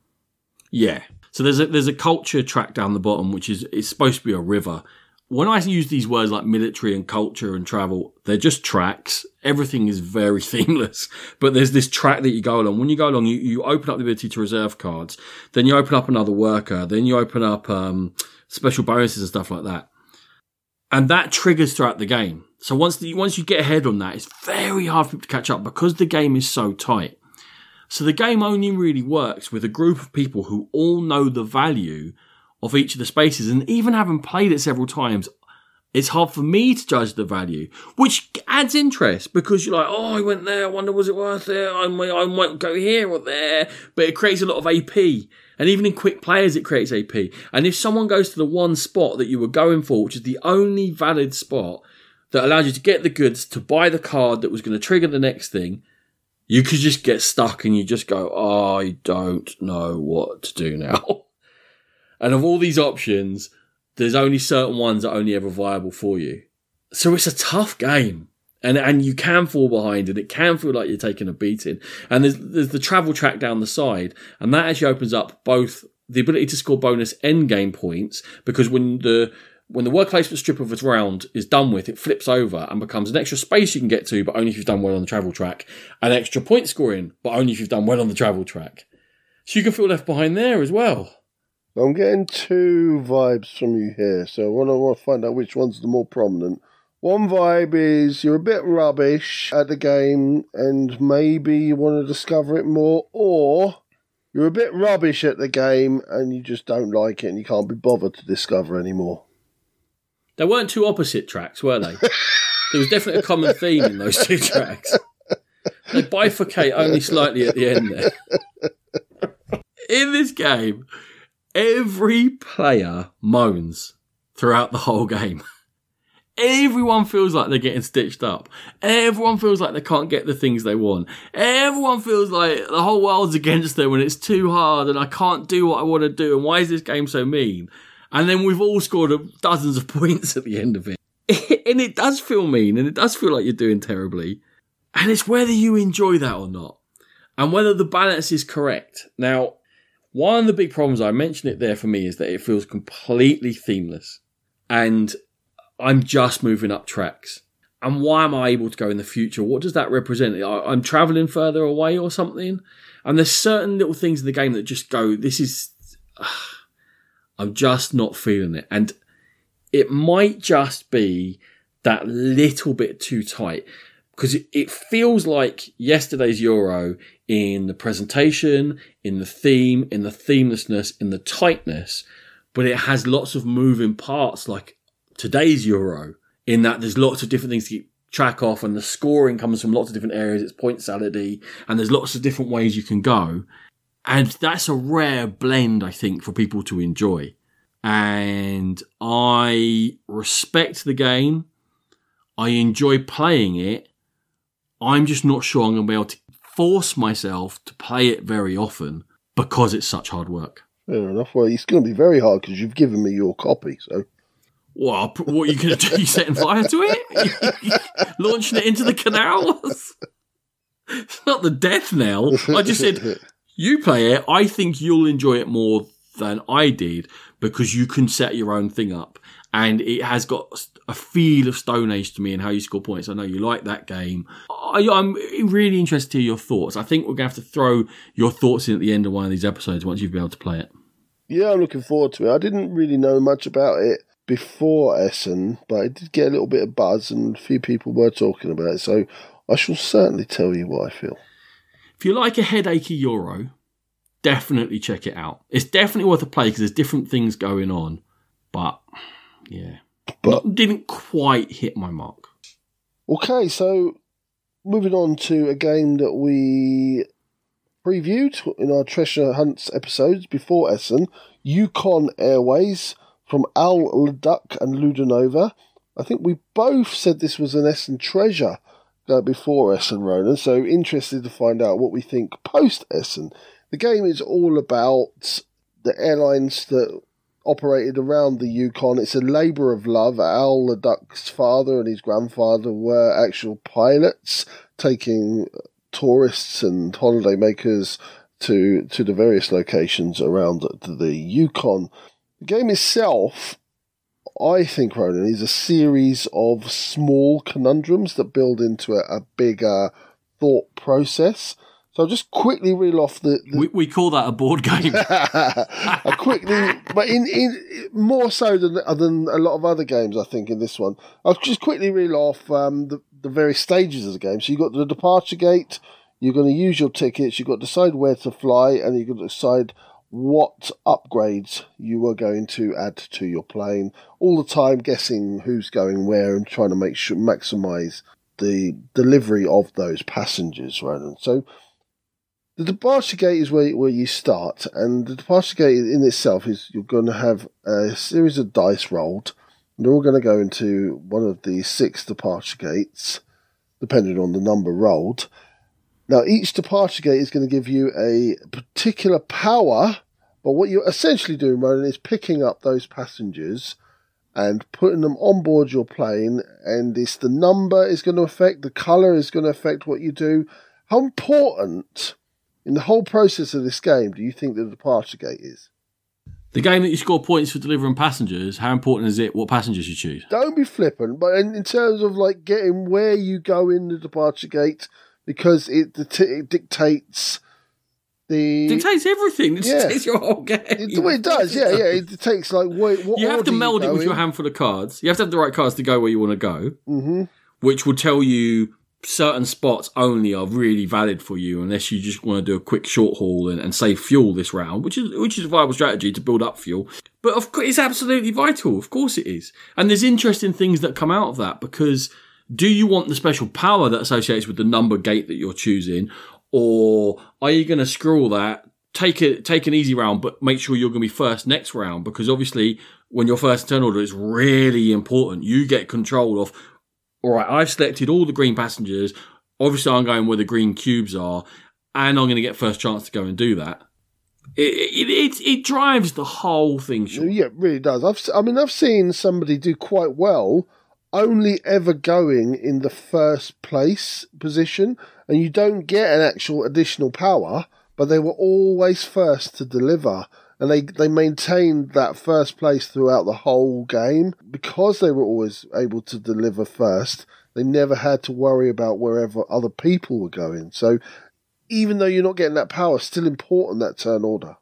Yeah. So there's a there's a culture track down the bottom, which is it's supposed to be a river, when I use these words like military and culture and travel, they're just tracks. Everything is very themeless, but there's this track that you go along. When you go along, you, you open up the ability to reserve cards. Then you open up another worker. Then you open up um, special bonuses and stuff like that. And that triggers throughout the game. So once the, once you get ahead on that, it's very hard for people to catch up because the game is so tight. So the game only really works with a group of people who all know the value of each of the spaces. And even having played it several times, it's hard for me to judge the value, which adds interest because you're like, oh, I went there. I wonder was it worth it? I might, I might go here or there. But it creates a lot of AP. And even in quick players, it creates AP. And if someone goes to the one spot that you were going for, which is the only valid spot that allowed you to get the goods to buy the card that was going to trigger the next thing, you could just get stuck and you just go, I don't know what to do now. And of all these options, there's only certain ones that are only ever viable for you. So it's a tough game. And and you can fall behind and it can feel like you're taking a beating. And there's there's the travel track down the side, and that actually opens up both the ability to score bonus end game points, because when the when the work placement strip of a round is done with, it flips over and becomes an extra space you can get to, but only if you've done well on the travel track, an extra point scoring, but only if you've done well on the travel track. So you can feel left behind there as well. I'm getting two vibes from you here, so I want to find out which one's the more prominent. One vibe is you're a bit rubbish at the game and maybe you want to discover it more, or you're a bit rubbish at the game and you just don't like it and you can't be bothered to discover anymore. There weren't two opposite tracks, were they? there was definitely a common theme in those two tracks. They bifurcate only slightly at the end there. In this game, every player moans throughout the whole game. everyone feels like they're getting stitched up. Everyone feels like they can't get the things they want. Everyone feels like the whole world's against them and it's too hard and I can't do what I want to do. And why is this game so mean? And then we've all scored dozens of points at the end of it. and it does feel mean and it does feel like you're doing terribly. And it's whether you enjoy that or not and whether the balance is correct. Now, one of the big problems, I mentioned it there for me, is that it feels completely themeless. And I'm just moving up tracks. And why am I able to go in the future? What does that represent? I'm traveling further away or something? And there's certain little things in the game that just go, this is, I'm just not feeling it. And it might just be that little bit too tight because it, feels like yesterday's Euro in the presentation, in the theme, in the themelessness, in the tightness, but it has lots of moving parts like today's Euro, in that there's lots of different things to keep track of, and the scoring comes from lots of different areas. It's point salady, and there's lots of different ways you can go. And that's a rare blend, I think, for people to enjoy. And I respect the game. I enjoy playing it I'm just not sure I'm going to be able to force myself to play it very often because it's such hard work. Fair enough. Well, it's going to be very hard because you've given me your copy, so. Well, what are you going to do? You setting fire to it? Launching it into the canals? It's not the death knell. I just said, you play it. I think you'll enjoy it more than I did because you can set your own thing up and it has got a feel of Stone Age to me and how you score points. I know you like that game. I, am really interested to hear your thoughts. I think we're going to have to throw your thoughts in at the end of one of these episodes once you've been able to play it. Yeah, I'm looking forward to it. I didn't really know much about it before Essen, but I did get a little bit of buzz and a few people were talking about it. So I shall certainly tell you what I feel. If you like a headachy Euro, definitely check it out. It's definitely worth a play because there's different things going on, but yeah, but didn't quite hit my mark. Okay, so moving on to a game that we previewed in our treasure hunts episodes before Essen, Yukon Airways from Al Leduc and Ludonova. I think we both said this was an Essen treasure uh, before Essen, Ronan. So interested to find out what we think post Essen. The game is all about the airlines that operated around the Yukon. It's a labour of love. Al Leduc's father and his grandfather were actual pilots taking tourists and holidaymakers to to the various locations around the Yukon. The game itself, I think, Ronan, is a series of small conundrums that build into a, a bigger thought process. So I'll just quickly reel off the. the we, we call that a board game. I quickly, but in, in more so than than a lot of other games, I think in this one, I'll just quickly reel off um, the the various stages of the game. So you've got the departure gate. You're going to use your tickets. You've got to decide where to fly, and you've got to decide what upgrades you are going to add to your plane. All the time guessing who's going where and trying to make sure maximize the delivery of those passengers, Ronan. So the departure gate is where, where you start, and the departure gate in itself is you're going to have a series of dice rolled, and they're all going to go into one of the six departure gates, depending on the number rolled. Now, each departure gate is going to give you a particular power, but what you're essentially doing, Ronan, is picking up those passengers and putting them on board your plane, and it's the number is going to affect, the colour is going to affect what you do. How important in the whole process of this game, do you think the departure gate is? The game that you score points for delivering passengers, how important is it what passengers you choose? Don't be flippant, but in, in terms of like getting where you go in the departure gate, because it, it dictates the dictates everything. It yeah. dictates your whole game. It, it does, yeah, yeah. It dictates like what, what you have to meld it with in. your handful of cards. You have to have the right cards to go where you want to go, mm-hmm. which will tell you certain spots only are really valid for you unless you just want to do a quick short haul and, and save fuel this round, which is which is a viable strategy to build up fuel. But of course, it's absolutely vital. Of course, it is. And there's interesting things that come out of that because do you want the special power that associates with the number gate that you're choosing, or are you going to screw all that? take it, take an easy round, but make sure you're going to be first next round because obviously when you're first in turn order, it's really important. You get control of. All right, I've selected all the green passengers. Obviously, I'm going where the green cubes are, and I'm going to get first chance to go and do that. It it it, it drives the whole thing. Sean. Yeah, it really does. I've, I mean, I've seen somebody do quite well, only ever going in the first place position, and you don't get an actual additional power, but they were always first to deliver, and they they maintained that first place throughout the whole game because they were always able to deliver first. They never had to worry about wherever other people were going. So. Even though you're not getting that power, still important that turn order.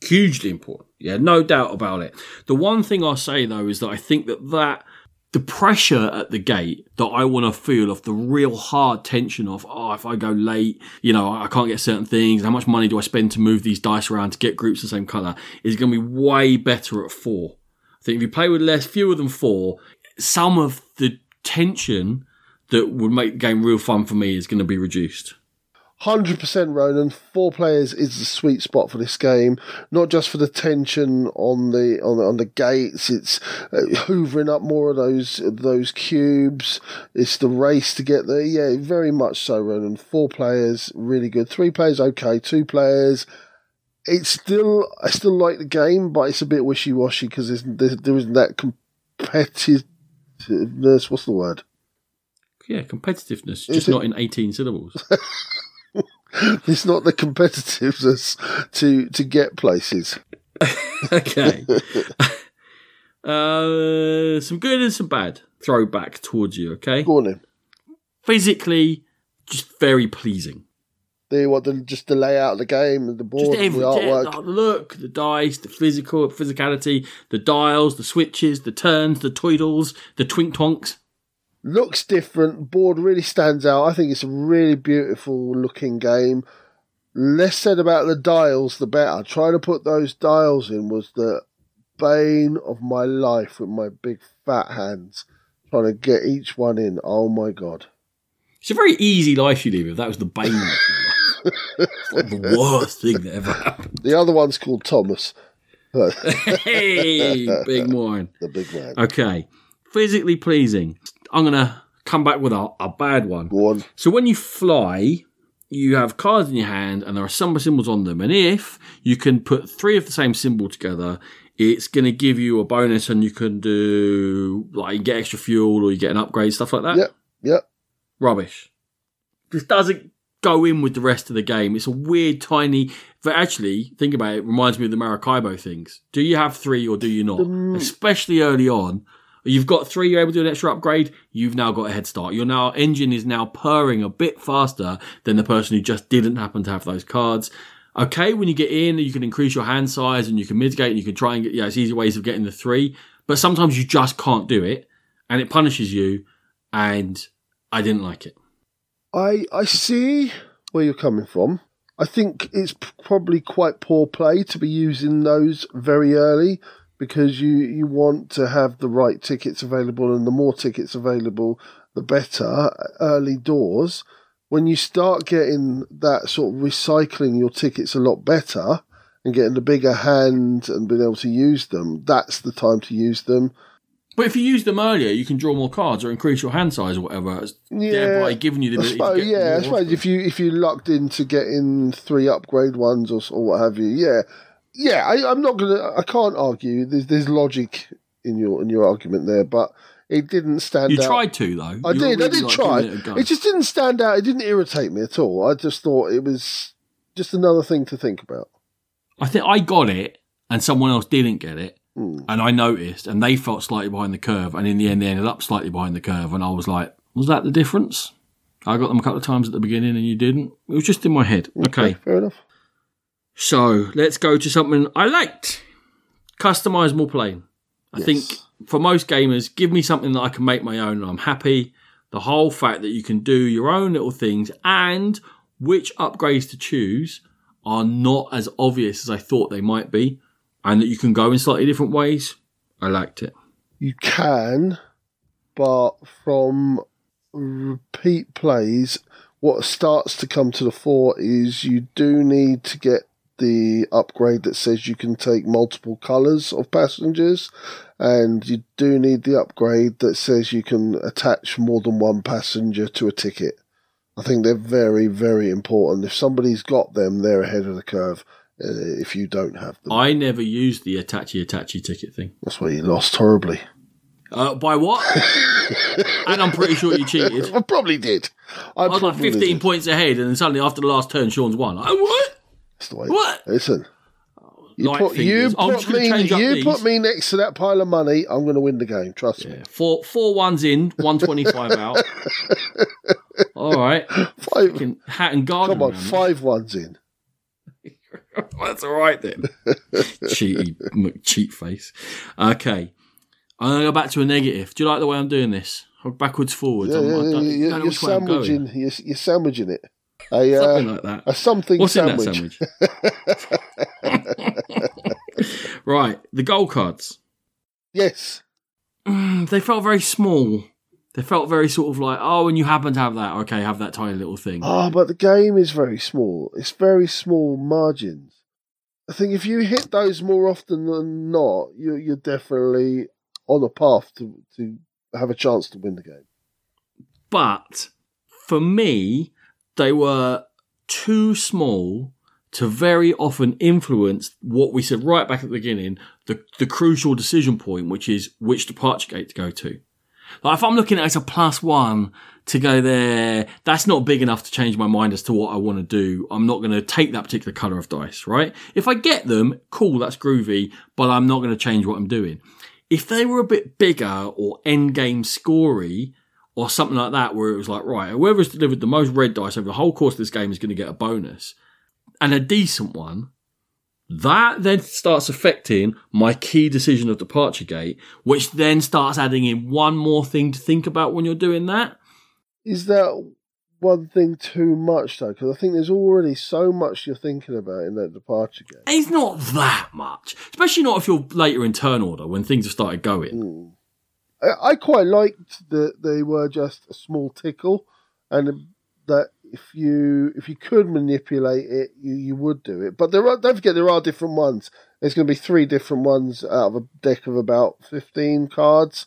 hugely important. Yeah, no doubt about it. The one thing I'll say though is that I think that that the pressure at the gate that I want to feel of the real hard tension of oh if I go late you know I can't get certain things how much money do I spend to move these dice around to get groups the same color is going to be way better at four. I think if you play with less fewer than four, some of the tension that would make the game real fun for me is going to be reduced. Hundred percent, Ronan. Four players is the sweet spot for this game. Not just for the tension on the on the, on the gates. It's uh, hoovering up more of those those cubes. It's the race to get there. Yeah, very much so, Ronan. Four players, really good. Three players, okay. Two players. It's still I still like the game, but it's a bit wishy washy because there isn't that competitiveness. What's the word? Yeah, competitiveness, just not in 18 syllables. It's not the competitiveness to to get places. okay. uh, some good and some bad. Throwback towards you, okay? Go on then. Physically, just very pleasing. the what the just the layout of the game and the board, Just every the artwork. the look, the dice, the physical physicality, the dials, the switches, the turns, the twiddles, the twink twonks. Looks different. Board really stands out. I think it's a really beautiful looking game. Less said about the dials, the better. Trying to put those dials in was the bane of my life with my big fat hands. Trying to get each one in. Oh my god. It's a very easy life you live if that was the bane of your life. It's like the worst thing that ever happened. The other one's called Thomas. Hey, big wine. the big man. Okay. Physically pleasing. I'm going to come back with a, a bad one. Go on. So when you fly, you have cards in your hand and there are some symbols on them. And if you can put three of the same symbol together, it's going to give you a bonus and you can do, like, you get extra fuel or you get an upgrade, stuff like that. Yep. Yep. Rubbish. This doesn't go in with the rest of the game. It's a weird, tiny. But actually, think about it. it reminds me of the Maracaibo things. Do you have three or do you not? Especially early on, you've got three. You're able to do an extra upgrade. You've now got a head start. Your now engine is now purring a bit faster than the person who just didn't happen to have those cards. Okay, when you get in, you can increase your hand size and you can mitigate and you can try and get, yeah, it's easy ways of getting the three. But sometimes you just can't do it and it punishes you. And I didn't like it. I I see where you're coming from. I think it's probably quite poor play to be using those very early because you you want to have the right tickets available and the more tickets available the better early doors. When you start getting that sort of recycling your tickets a lot better and getting the bigger hand and being able to use them that's the time to use them. But if you use them earlier, you can draw more cards or increase your hand size or whatever, it's thereby giving you the I ability suppose, to get yeah, I suppose if you if you lucked into getting three upgrade ones or, or what have you, yeah, yeah. I, I'm not gonna. I can't argue. There's there's logic in your in your argument there, but it didn't stand You out. tried to though. I You did. I did like, try. It. It just didn't stand out. It didn't irritate me at all. I just thought it was just another thing to think about. I think I got it, and someone else didn't get it, Hmm. and I noticed, and they felt slightly behind the curve, and in the end, they ended up slightly behind the curve, and I was like, "Was that the difference?" I got them a couple of times at the beginning, and you didn't. It was just in my head. Okay, fair enough. So let's go to something I liked: customizable plane. I Yes. think for most gamers, give me something that I can make my own, and I'm happy. The whole fact that you can do your own little things and which upgrades to choose are not as obvious as I thought they might be, and that you can go in slightly different ways. I liked it. You can, but from repeat plays, what starts to come to the fore is you do need to get the upgrade that says you can take multiple colours of passengers, and you do need the upgrade that says you can attach more than one passenger to a ticket. I think they're very, very important. If somebody's got them, they're ahead of the curve. Uh, if you don't have them, I never used the Attachi Attachi ticket thing. that's why you lost horribly. Uh, by what? and I'm pretty sure you cheated. I probably did. I, I was like 15 did. points ahead, and then suddenly after the last turn, Sean's won. Like, what? That's the way. What? Listen, you Light put you fingers. I'm just put gonna me change up you these. put me next to that pile of money. I'm going to win the game. Trust me. Four, four ones in, 125 out. All right. Five, Fucking hat and garden. come on, five ones in. That's all right then. Cheaty m- cheat face. Okay. I'm going to go back to a negative. Do you like the way I'm doing this? Backwards, forwards. Yeah, I'm, yeah, I yeah, don't, you're, don't know you're which way I'm going. sandwiching. You're, you're sandwiching it. A uh, Something like that. a something What's sandwich. in that sandwich? right. The goal cards. Yes. Mm, they felt very small. They felt very sort of like, oh, and you happen to have that. Okay, have that tiny little thing. Ah, but the game is very small. It's very small margins. I think if you hit those more often than not, you're, you're definitely on a path to, to have a chance to win the game. but for me, they were too small to very often influence what we said right back at the beginning, the, the crucial decision point, which is which departure gate to go to. Like if I'm looking at it as a plus one to go there, that's not big enough to change my mind as to what I want to do. I'm not going to take that particular color of dice, right? If I get them, cool, that's groovy, but I'm not going to change what I'm doing. If they were a bit bigger or end game scory, or something like that, where it was like, right, whoever's delivered the most red dice over the whole course of this game is going to get a bonus, and a decent one, that then starts affecting my key decision of departure gate, which then starts adding in one more thing to think about when you're doing that. Is that one thing too much, though? Because I think there's already so much you're thinking about in that departure gate. It's not that much, especially not if you're later in turn order when things have started going. Mm. I, I quite liked that they were just a small tickle, and that if you if you could manipulate it, you, you would do it. But there are don't forget there are different ones. There's going to be three different ones out of a deck of about fifteen cards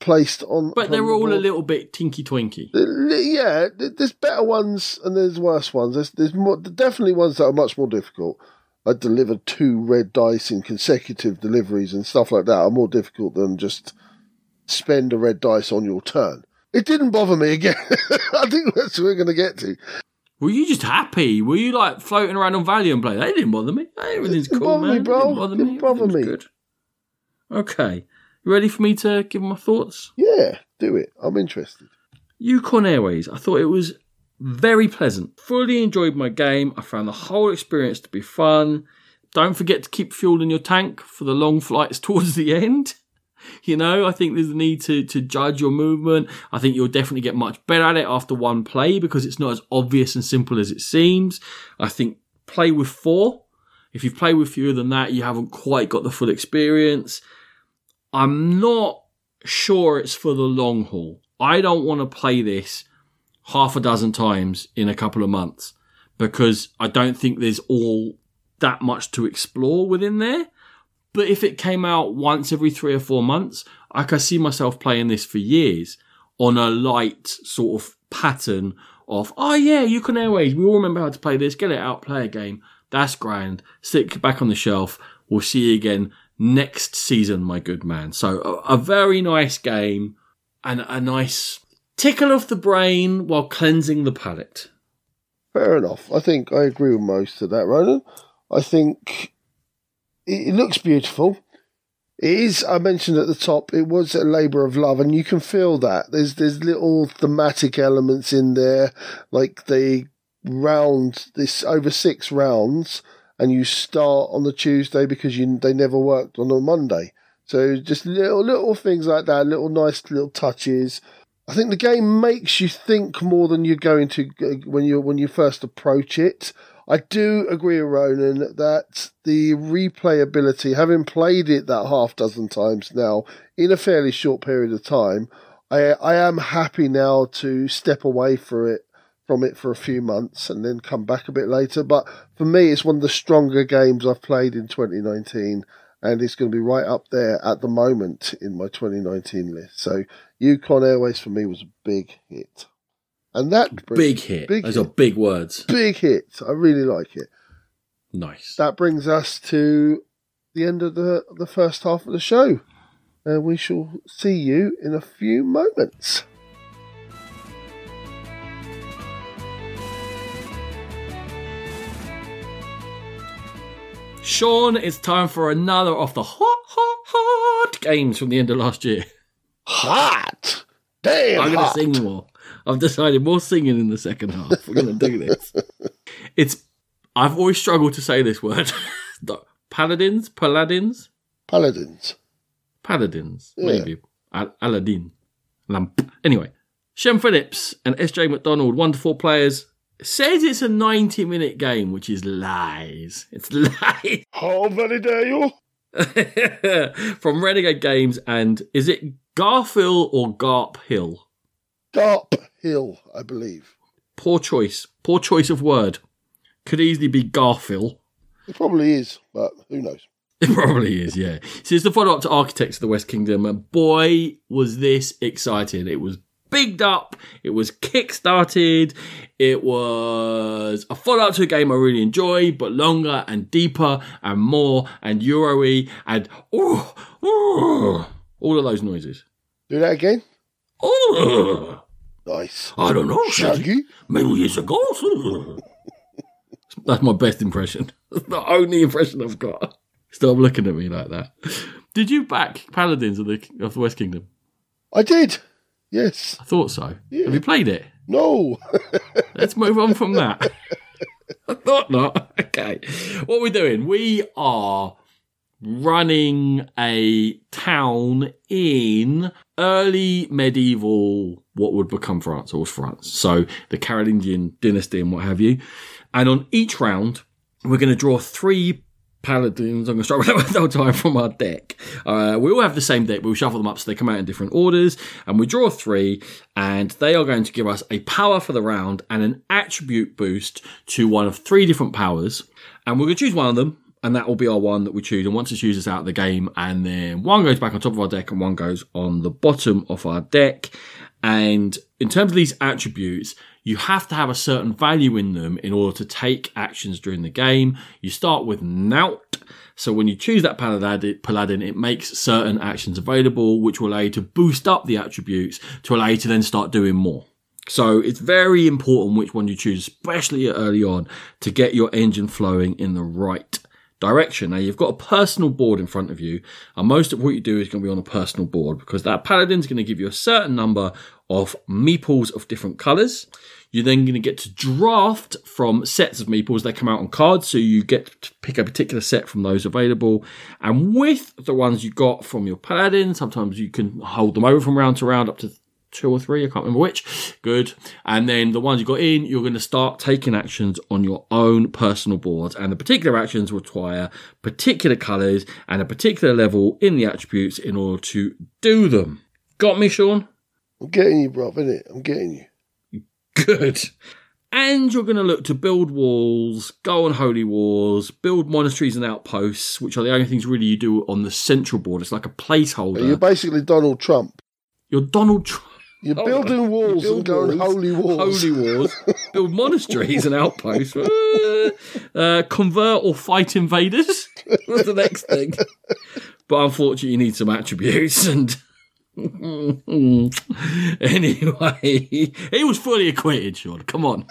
placed on. But they're on all a little bit tinky twinky. Yeah, there's better ones and there's worse ones. There's there's more, definitely ones that are much more difficult. I delivered two red dice in consecutive deliveries and stuff like that are more difficult than just spend a red dice on your turn. It didn't bother me again. I think that's what we're going to get to. Were you just happy? Were you like floating around on Valiant play? That didn't bother me. Everything's Didn't cool, bother man. me, bro. Didn't bother me. Didn't bother me. Good. Okay. You ready for me to give my thoughts? Yeah, do it. I'm interested. Yukon Airways. I thought it was very pleasant. Fully enjoyed my game. I found the whole experience to be fun. Don't forget to keep fuel in your tank for the long flights towards the end. You know, I think there's a need to, to judge your movement. I think you'll definitely get much better at it after one play because it's not as obvious and simple as it seems. I think play with four. If you've played with fewer than that, you haven't quite got the full experience. I'm not sure it's for the long haul. I don't want to play this half a dozen times in a couple of months because I don't think there's all that much to explore within there. But if it came out once every three or four months, I could see myself playing this for years on a light sort of pattern of, oh yeah, Yukon Airways, we all remember how to play this, get it out, play a game. That's grand. Stick back on the shelf. We'll see you again next season, my good man. So a, a very nice game and a nice tickle of the brain while cleansing the palate. Fair enough. I think I agree with most of that, Ronan. I think it, looks beautiful. It is. I mentioned at the top. It was a labour of love, and you can feel that. There's there's little thematic elements in there, like they round this over six rounds, and you start on the Tuesday because you they never worked on a Monday. So just little little things like that, little nice little touches. I think the game makes you think more than you're going to uh, when you when you first approach it. I do agree with Ronan that the replayability, having played it that half dozen times now in a fairly short period of time, I I am happy now to step away for it from it for a few months and then come back a bit later. But for me, it's one of the stronger games I've played in 2019, and it's going to be right up there at the moment in my 2019 list. So Yukon Airways for me was a big hit. And that brings- Big hit. Big Those hit. are big words. big hit. I really like it. Nice. That brings us to the end of the the first half of the show. And we shall see you in a few moments. Sean, it's time for another of the hot, hot, hot games from the end of last year. Hot! Damn I'm going to sing more. I've decided more singing in the second half. We're going to do this. It's. I've always struggled to say this word. Paladins, paladins, Paladins. paladins, Yeah. maybe Al- Aladdin, lamp. Anyway, Shem Phillips and SJ McDonald, one to four players, says it's a 90 minute game, which is lies. It's lies. How very dare you? From Renegade Games, and is it Garfield or Garp Hill? Garp Hill, I believe. Poor choice. Poor choice of word. Could easily be Garfield. It probably is, but who knows? It probably is, yeah. So it's the follow up to Architects of the West Kingdom, and boy, was this exciting. It was bigged up, it was kick-started, it was a follow up to a game I really enjoy, but longer and deeper and more and Euro-y and ooh, ooh, all of those noises. Do that again? Ooh, Nice. I don't know, Shaggy. Maybe it's a ghost. That's my best impression. That's the only impression I've got. Stop looking at me like that. Did you back Paladins of the of the West Kingdom? I did. Yes. I thought so. Yeah. Have you played it? No. Let's move on from that. I thought not. Okay. What are we're doing, we are running a town in early medieval, what would become France, or France. So the Carolingian dynasty and what have you. And on each round, we're going to draw three paladins. I'm going to start with that time from our deck. Uh, we all have the same deck, but we shuffle them up so they come out in different orders. And we draw three, and they are going to give us a power for the round and an attribute boost to one of three different powers. And we're going to choose one of them. And that will be our one that we choose. And once it chooses out of the game, and then one goes back on top of our deck and one goes on the bottom of our deck. And in terms of these attributes, you have to have a certain value in them in order to take actions during the game. You start with Nout. So when you choose that paladin, paladin, it makes certain actions available, which will allow you to boost up the attributes to allow you to then start doing more. So it's very important which one you choose, especially early on, to get your engine flowing in the right direction. Now you've got a personal board in front of you, and most of what you do is going to be on a personal board because that paladin's going to give you a certain number of meeples of different colours. You're then going to get to draft from sets of meeples. They come out on cards, so you get to pick a particular set from those available. And with the ones you got from your paladin, sometimes you can hold them over from round to round up to two or three, I can't remember which. Good. And then the ones you got in, you're going to start taking actions on your own personal boards. And the particular actions require particular colours and a particular level in the attributes in order to do them. Got me, Sean? I'm getting you, bruv, innit? I'm getting you. Good. And you're going to look to build walls, go on holy wars, build monasteries and outposts, which are the only things really you do on the central board. It's like a placeholder. You're basically Donald Trump. You're Donald Trump. You're Hold building walls You and going walls, holy wars. Holy wars. build monasteries and outposts. Uh, uh, convert or fight invaders. What's the next thing? But unfortunately, you need some attributes and. anyway, he was fully acquitted, Sean. Come on.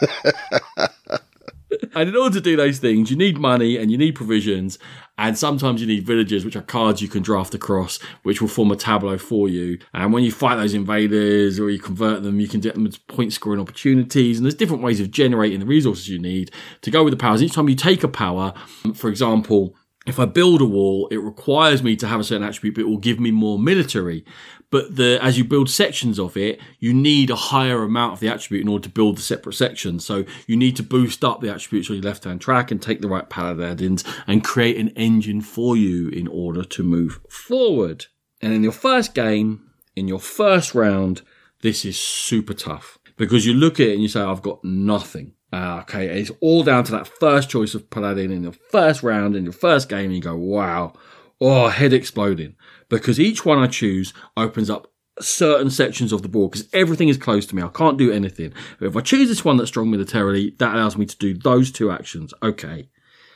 and in order to do those things, you need money and you need provisions, and sometimes you need villagers, which are cards you can draft across, which will form a tableau for you. And when you fight those invaders or you convert them, you can get them as point scoring opportunities. And there's different ways of generating the resources you need to go with the powers. Each time you take a power, for example, if I build a wall, it requires me to have a certain attribute, but it will give me more military. But the as you build sections of it, you need a higher amount of the attribute in order to build the separate sections. So you need to boost up the attributes on your left hand track and take the right paladins and create an engine for you in order to move forward. And in your first game, in your first round, this is super tough. because you look at it and you say, I've got nothing. Uh, okay, it's all down to that first choice of Paladin in your first round, in your first game, and you go, wow, oh, head exploding. Because each one I choose opens up certain sections of the board because everything is closed to me. I can't do anything. But if I choose this one that's strong militarily, that allows me to do those two actions. Okay.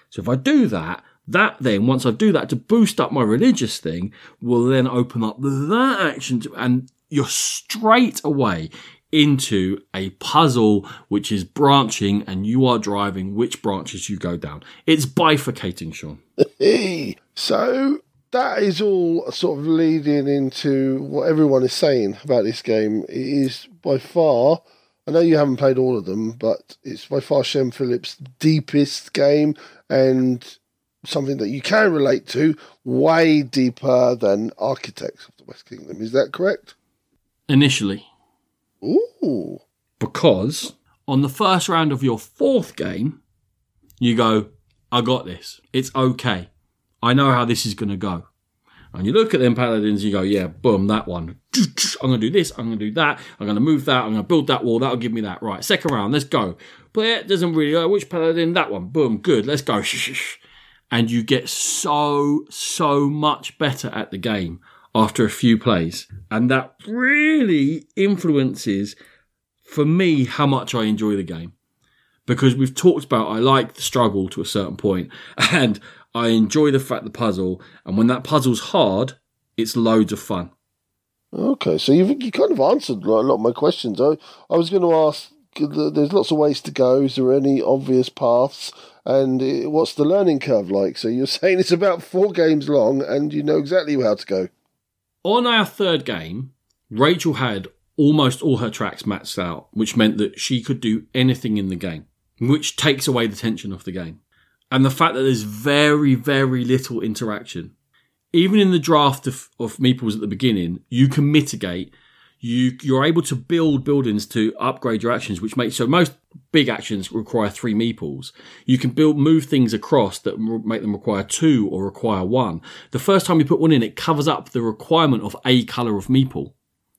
So if I do that, that then, once I do that to boost up my religious thing, will then open up that action to, and you're straight away into a puzzle which is branching and you are driving which branches you go down. It's bifurcating, Sean. So that is all sort of leading into what everyone is saying about this game. It is by far, I know you haven't played all of them, but it's by far Shem Phillips' deepest game and something that you can relate to way deeper than Architects of the West Kingdom. Is that correct? Initially. Ooh. Because on the first round of your fourth game, you go, I got this. It's okay. I know how this is going to go. And you look at them paladins, you go, yeah, boom, that one. I'm going to do this, I'm going to do that, I'm going to move that, I'm going to build that wall, that'll give me that. Right, second round, let's go. But it doesn't really, uh, which paladin? That one. Boom, good, let's go. And you get so, so much better at the game after a few plays. And that really influences, for me, how much I enjoy the game. Because we've talked about, I like the struggle to a certain point, and I enjoy the fact the puzzle, and when that puzzle's hard, it's loads of fun. Okay, so you've you kind of answered a lot of my questions. I, I was going to ask, there's lots of ways to go. Is there any obvious paths? And what's the learning curve like? So you're saying it's about four games long and you know exactly how to go. On our third game, Rachel had almost all her tracks maxed out, which meant that she could do anything in the game, which takes away the tension of the game. And the fact that there's very, very little interaction. Even in the draft of, of Meeples at the beginning, you can mitigate. You, you're able to build buildings to upgrade your actions, which makes so most big actions require three meeples. You can build, move things across that make them require two or require one. The first time you put one in, it covers up the requirement of a color of meeple,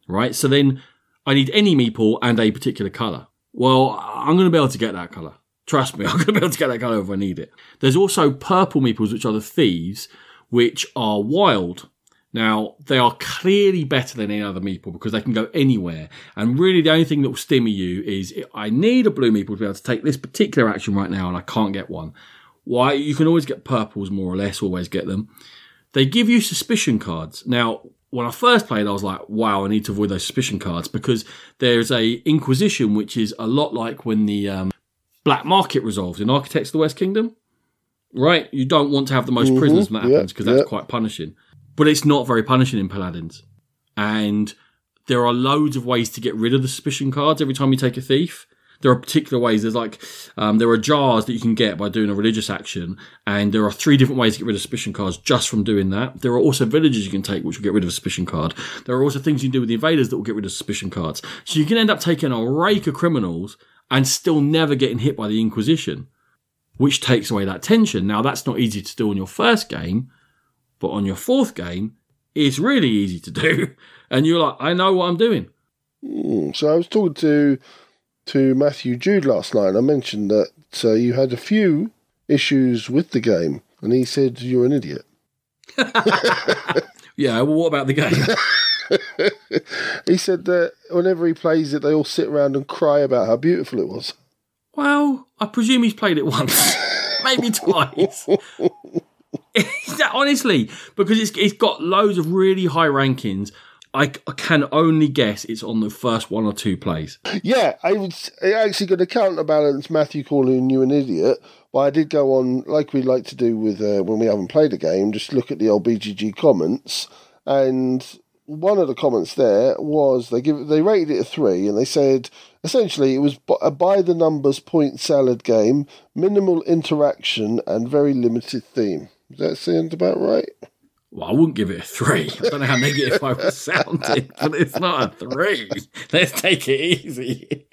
right? So then I need any meeple and a particular color. Well, I'm going to be able to get that color. Trust me, I'm going to be able to get that color if I need it. There's also purple meeples, which are the thieves, which are wild. Now, they are clearly better than any other meeple because they can go anywhere. And really, the only thing that will stimmy you is I need a blue meeple to be able to take this particular action right now, and I can't get one. Why? You can always get purples, more or less, always get them. They give you suspicion cards. Now, when I first played, I was like, wow, I need to avoid those suspicion cards because there's a Inquisition, which is a lot like when the um, black market resolves in Architects of the West Kingdom. Right? You don't want to have the most mm-hmm. prisoners when that happens because that's quite punishing but it's not very punishing in Paladins. And there are loads of ways to get rid of the suspicion cards every time you take a thief. There are particular ways. There's like um, there are jars that you can get by doing a religious action, and there are three different ways to get rid of suspicion cards just from doing that. There are also villages you can take which will get rid of a suspicion card. There are also things you can do with the invaders that will get rid of suspicion cards. So you can end up taking a rake of criminals and still never getting hit by the Inquisition, which takes away that tension. Now that's not easy to do on your first game but on your fourth game, it's really easy to do. And you're like, I know what I'm doing. Mm, so I was talking to to Matthew Jude last night, and I mentioned that uh, you had a few issues with the game, and he said you're an idiot. yeah, well, what about the game? he said that whenever he plays it, they all sit around and cry about how beautiful it was. Well, I presume he's played it once, maybe twice. Honestly, because it's it's got loads of really high rankings. I, I, can only guess it's on the first one or two plays. Yeah, I was actually going to counterbalance Matthew calling you an idiot, but I did go on like we like to do with uh, when we haven't played a game, just look at the old BGG comments, and one of the comments there was they give they rated it a three, and they said essentially it was a by the numbers point salad game, minimal interaction, and very limited theme. Does that sound about right? Well, I wouldn't give it a three. I don't know how negative I was sounding, but it's not a three. Let's take it easy.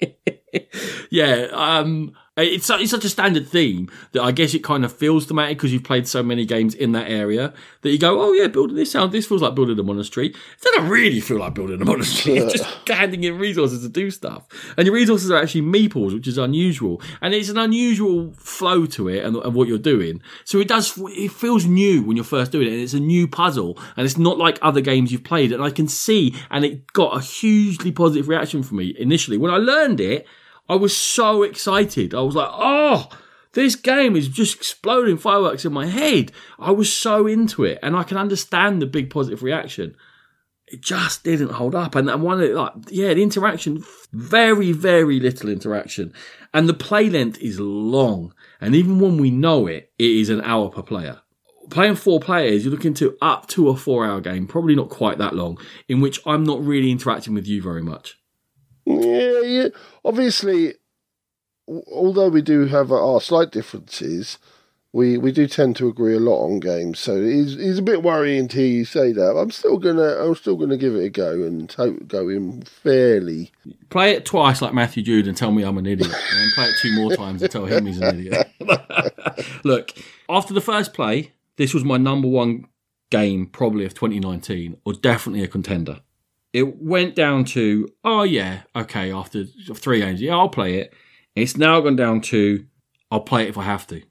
yeah, um, Uh, it's, it's such a standard theme that I guess it kind of feels thematic because you've played so many games in that area that you go, oh yeah, building this sound, this feels like building a monastery. It doesn't really feel like building a monastery. It's just handing in resources to do stuff. And your resources are actually meeples, which is unusual. And it's an unusual flow to it and, and what you're doing. So it does, it feels new when you're first doing it. And it's a new puzzle. And it's not like other games you've played. And I can see, and it got a hugely positive reaction from me initially. When I learned it, I was so excited. I was like, oh, this game is just exploding fireworks in my head. I was so into it, and I can understand the big positive reaction. It just didn't hold up, and and one of like, yeah, the interaction, very, very little interaction, and the play length is long. And even when we know it, it is an hour per player. Playing four players, you're looking to up to a four-hour game, probably not quite that long, in which I'm not really interacting with you very much. Yeah, yeah. Obviously, although we do have our slight differences, we, we do tend to agree a lot on games. So it's, it's a bit worrying to you say that. I'm still gonna I'm still gonna give it a go and hope go in fairly. Play it twice like Matthew Jude and tell me I'm an idiot. And play it two more times and tell him he's an idiot. Look, after the first play, this was my number one game probably of 2019, or definitely a contender. It went down to, oh yeah, okay, after three games, yeah, I'll play it. It's now gone down to, I'll play it if I have to.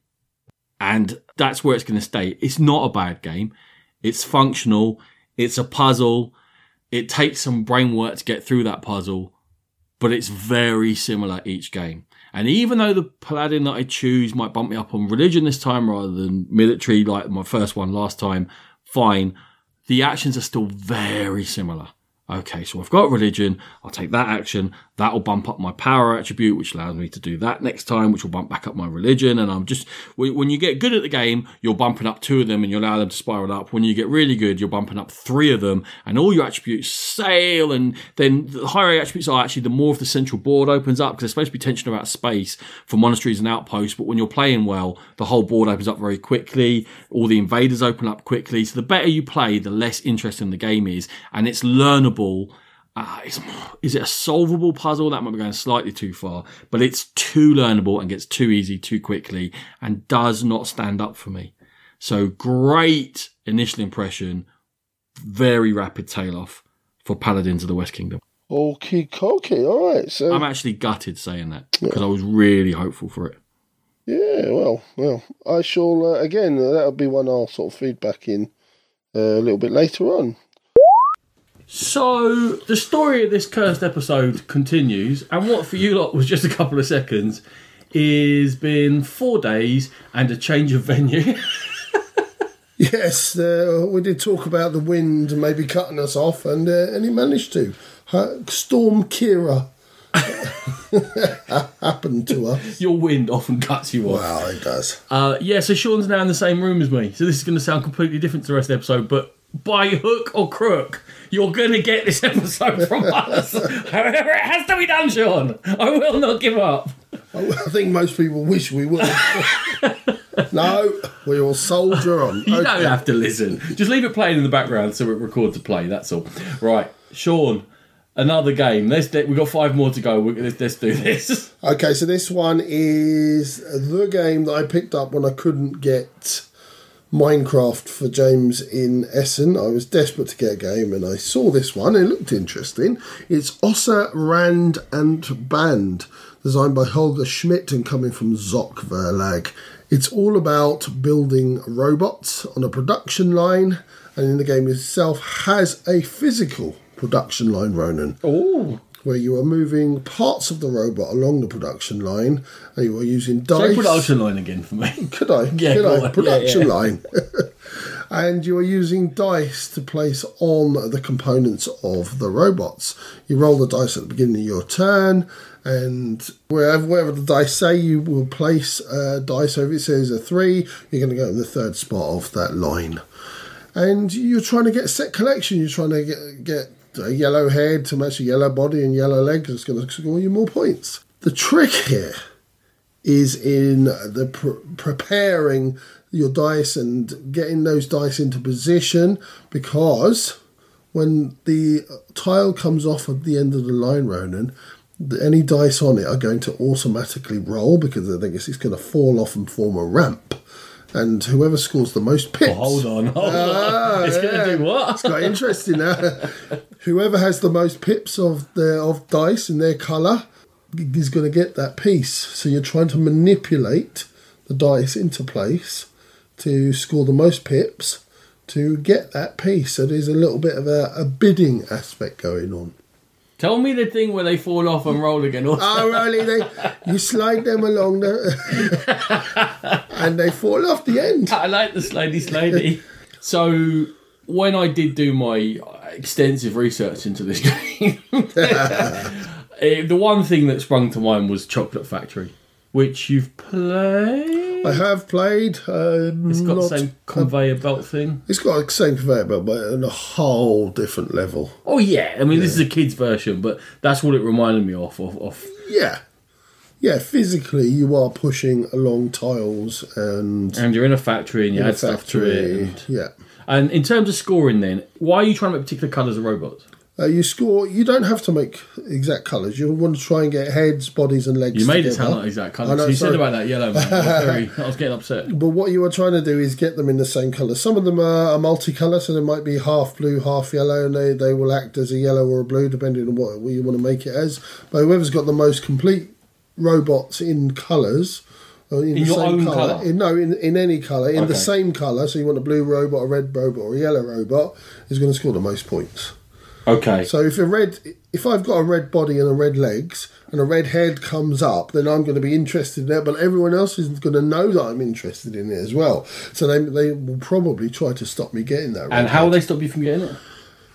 And that's where it's going to stay. It's not a bad game. It's functional. It's a puzzle. It takes some brain work to get through that puzzle, but it's very similar each game. And even though the paladin that I choose might bump me up on religion this time rather than military, like my first one last time, fine. The actions are still very similar. Okay, so I've got religion. I'll take that action. That'll bump up my power attribute, which allows me to do that next time, which will bump back up my religion. And I'm just, when you get good at the game, you're bumping up two of them and you allow them to spiral up. When you get really good, you're bumping up three of them and all your attributes sail. And then the higher attributes are actually the more of the central board opens up because there's supposed to be tension about space for monasteries and outposts. But when you're playing well, the whole board opens up very quickly. All the invaders open up quickly. So the better you play, the less interesting the game is. And it's learnable. Uh, it's, is it a solvable puzzle? That might be going slightly too far, but it's too learnable and gets too easy too quickly and does not stand up for me. So great initial impression, very rapid tail off for Paladins of the West Kingdom. Okay, okay, all right. So I'm actually gutted saying that because I was really hopeful for it. yeah, well, well, I shall uh, again. Uh, that'll be one I'll sort of feedback in uh, a little bit later on. So the story of this cursed episode continues, and what for you lot was just a couple of seconds is been four days and a change of venue. Yes, uh, we did talk about the wind maybe cutting us off, and uh, and he managed to. Uh, Storm Ciara happened to us. Your wind often cuts you off. Wow, it does. Uh, yeah, so Sean's now in the same room as me. So this is going to sound completely different to the rest of the episode, but by hook or crook, you're going to get this episode from us. However, it has to be done, Sean. I will not give up. I think most people wish we would. no, we will soldier on. You don't have to listen. Just leave it playing in the background so it records to play. That's all. Right, Sean. Another game. Let's. We've got five more to go. Let's, let's do this. Okay, so this one is the game that I picked up when I couldn't get Minecraft for James in Essen. I was desperate to get a game and I saw this one. It looked interesting. It's Außer Rand und Band, designed by Holger Schmidt and coming from Zoch Verlag. It's all about building robots on a production line, and in the game itself has a physical production line, Ronan Oh, where you are moving parts of the robot along the production line and you are using dice. say production line again for me. Could I? Yeah, Could I? on. Production Yeah, yeah. line. and you are using dice to place on the components of the robots. You roll the dice at the beginning of your turn, and wherever, wherever the dice say, you will place a dice. So if it says a three, you're going to go in the third spot of that line and you're trying to get set collection. You're trying to get get a yellow head to match a yellow body and yellow legs It's going to score you more points. The trick here is in the pr- preparing your dice and getting those dice into position because when the tile comes off at the end of the line, Ronan, any dice on it are going to automatically roll because I think it's going to fall off and form a ramp. And whoever scores the most pips. Hold on, hold on. It's going to Ah, do what? It's quite interesting now. Whoever has the most pips of the of dice in their colour is going to get that piece. So you're trying to manipulate the dice into place to score the most pips to get that piece. So there's a little bit of a, a bidding aspect going on. Tell me the thing where they fall off and roll again. Also. Oh, really? They, you slide them along the, and they fall off the end. I like the slidey slidey. so when I did do my extensive research into this game, eh, the one thing that sprung to mind was Chocolate Factory, which you've played. I have played. Um, It's got not- the same conveyor belt thing. It's got the same conveyor belt, but on a whole different level. Oh yeah, I mean this is a kids version, but that's what it reminded me of. Of, of Yeah. Yeah, physically you are pushing along tiles and and you're in a factory and you in a add stuff to it. And, Yeah. and in terms of scoring, then why are you trying to make particular colours of robots? Uh, you score. You don't have to make exact colours. You want to try and get heads, bodies, and legs. You made it together. sound like exact colours. know, you said about that yellow man. I was, very, I was getting upset. But what you are trying to do is get them in the same colour. Some of them are, are multicolour, so they might be half blue, half yellow, and they, they will act as a yellow or a blue, depending on what, what you want to make it as. But whoever's got the most complete robots in colours, in, In the your same own colour, colour? in, no, in, in any colour, in Okay. the same colour, so you want a blue robot, a red robot, or a yellow robot, is going to score the most points. Okay. So if a red, if I've got a red body and a red legs and a red head comes up, then I'm going to be interested in it. But everyone else is going to know that I'm interested in it as well. So they they will probably try to stop me getting that. Red and how will they stop you from getting it?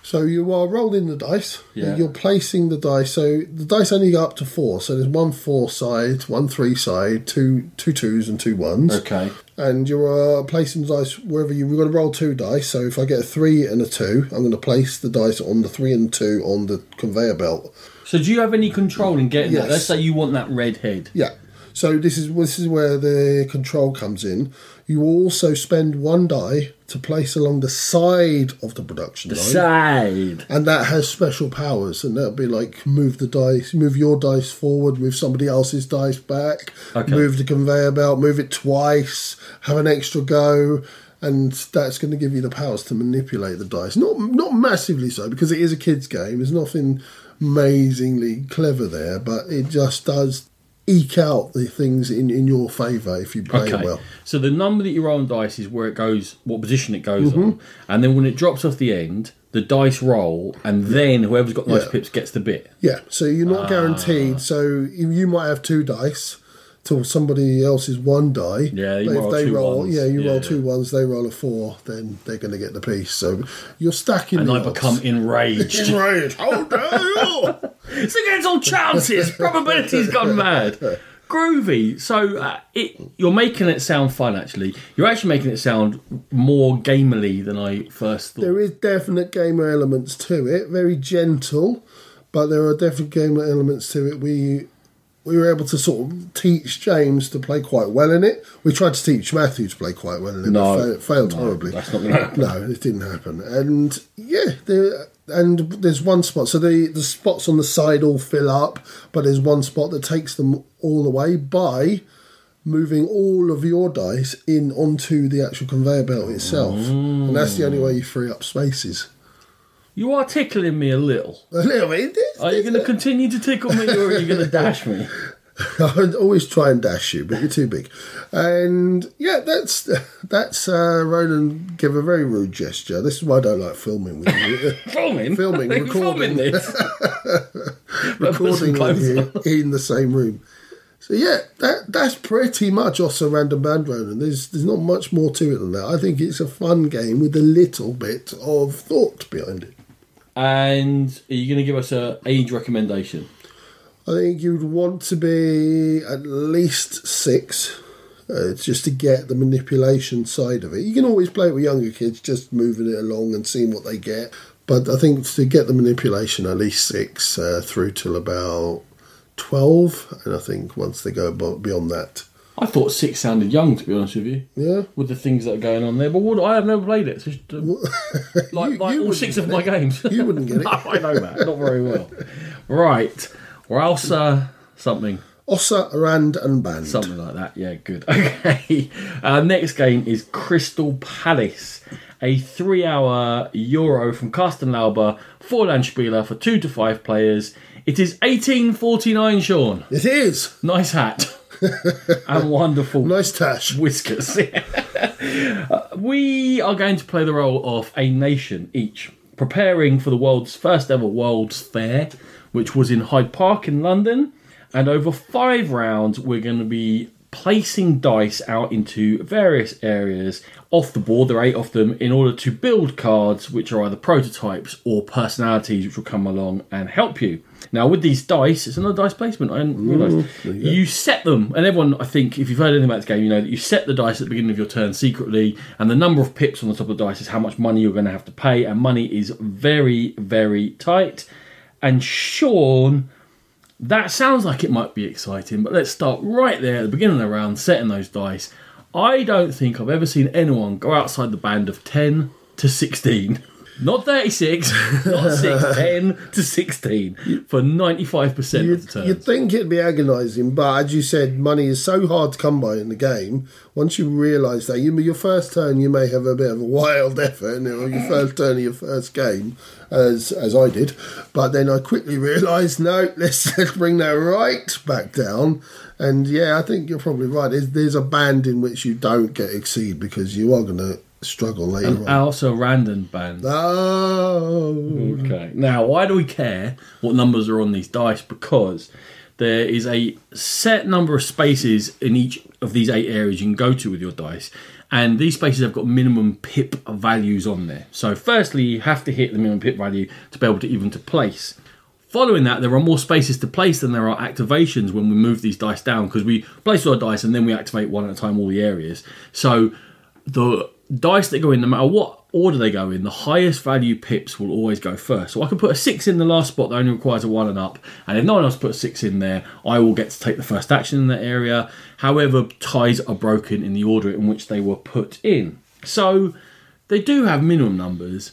So you are rolling the dice. Yeah. You're placing the dice. So the dice only go up to four. So there's one four side, one three side, two two twos and two ones. Okay. And you're uh, placing the dice wherever you. We're going to roll two dice. So if I get a three and a two, I'm going to place the dice on the three and two on the conveyor belt. So do you have any control in getting that? Let's say you want that red head. Yeah. So this is this is where the control comes in. You also spend one die to place along the side of the production line, Side. and that has special powers. And that'll be like move the dice, move your dice forward, move somebody else's dice back, Okay. move the conveyor belt, move it twice, have an extra go. And that's going to give you the powers to manipulate the dice. Not not massively so, because it is a kids' game. There's nothing amazingly clever there, but it just does eke out the things in, in your favour if you play Okay. well. So the number that you roll on dice is where it goes, what position it goes Mm-hmm. on, and then when it drops off the end, the dice roll, and then whoever's got the most Yeah. pips gets the bit. Yeah, so you're not Ah. guaranteed. So you you might have two dice to somebody else's one die. Yeah, you roll if they roll, ones. yeah, you Yeah, roll yeah. two ones, they roll a four, then they're going to get the piece. So you're stacking. And the I odds. become enraged. Enraged. How dare you! it's against all chances. Probability's gone mad. Groovy. So uh, it, you're making it sound fun. Actually, you're actually making it sound more gamely than I first thought. There is definite gamer elements to it. Very gentle, but there are definite gamer elements to it. We we were able to sort of teach James to play quite well in it. We tried to teach Matthew to play quite well in it, No, but fa- failed no, horribly. that's not gonna happen. No, it didn't happen. And yeah, there and there's one spot. So the the spots on the side all fill up, but there's one spot that takes them all the way by moving all of your dice in onto the actual conveyor belt itself, and that's the only way you free up spaces. You are tickling me a little. A little bit. Are you going to continue to tickle me, or are you going to dash me? I'd always try and dash you, but you're too big. And yeah, that's that's uh, Ronan gave a very rude gesture. This is why I don't like filming with you. Filming, Filming, recording. filming this. recording with you in the same room. So yeah, that that's pretty much Außer Rand und Band Ronan. There's there's not much more to it than that. I think it's a fun game with a little bit of thought behind it. And are you going to give us a age recommendation? I think you'd want to be at least six. Uh, just to get the manipulation side of it. You can always play it with younger kids, just moving it along and seeing what they get. But I think to get the manipulation, at least six uh, through till about 12. And I think once they go beyond that, I thought six sounded young, to be honest with you, yeah. with the things that are going on there. But what, I have never played it. So just, uh, like You- like you all six of my it. games. You wouldn't get it. no, I know that. Not very well. Right. or Alsa something. Ossa, Rand, and Band. Something like that. Yeah, good. Okay. Uh, next game is Crystal Palace, a three-hour Euro from Kastenlauber Feuerland Spiele for two to five players. It is 1849, Sean. It is. Nice hat. And wonderful Nice tash. whiskers. Uh, we are going to play the role of a nation each, preparing for the world's first ever World's Fair, which was in Hyde Park in London. And over five rounds, we're going to be placing dice out into various areas off the board. There are eight of them in order to build cards, which are either prototypes or personalities, which will come along and help you. Now, with these dice, it's another dice placement. I didn't realise. You set them, and everyone, I think, if you've heard anything about this game, you know that you set the dice at the beginning of your turn secretly, and the number of pips on the top of the dice is how much money you're going to have to pay, and money is very, very tight. And Sean, that sounds like it might be exciting, but let's start right there at the beginning of the round, setting those dice. I don't think I've ever seen anyone go outside the band of 10 to 16. Not 36, not 6, 10 to 16 for 95% of the You'd, turns. you'd think it'd be agonising, but as you said, money is so hard to come by in the game. Once you realise that, you your first turn, you may have a bit of a wild effort, and or your first turn of your first game, as as I did. But then I quickly realised, no, let's, let's bring that right back down. And yeah, I think you're probably right. There's, there's a band in which you don't get exceed because you are going to struggle later on. also random bands. Oh, Okay. Now, why do we care what numbers are on these dice? Because there is a set number of spaces in each of these eight areas you can go to with your dice, and these spaces have got minimum pip values on there. So, firstly, you have to hit the minimum pip value to be able to even to place. Following that, there are more spaces to place than there are activations when we move these dice down because we place our dice and then we activate one at a time all the areas. So the dice that go in, no matter what order they go in, the highest value pips will always go first. So I can put a six in the last spot that only requires a one and up, and if no one else puts six in there, I will get to take the first action in that area. However, ties are broken in the order in which they were put in. So they do have minimum numbers,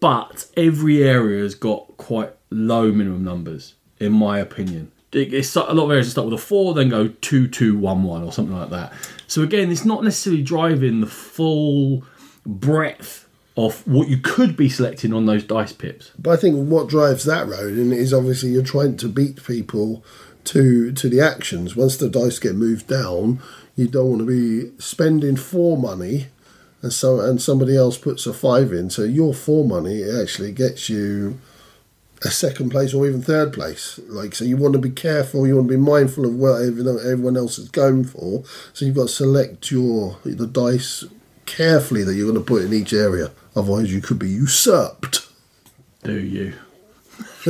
but every area has got quite low minimum numbers, in my opinion. It's a lot of areas that start with a four, then go two, two, one, one, or something like that. So again, it's not necessarily driving the full breadth of what you could be selecting on those dice pips. But I think what drives that road in is obviously you're trying to beat people to to the actions. Once the dice get moved down, you don't want to be spending four money, and so and somebody else puts a five in. So your four money actually gets you a second place or even third place. Like so, you want to be careful. You want to be mindful of what everyone else is going for. So you've got to select your the dice carefully that you're going to put in each area. Otherwise, you could be usurped. Do you?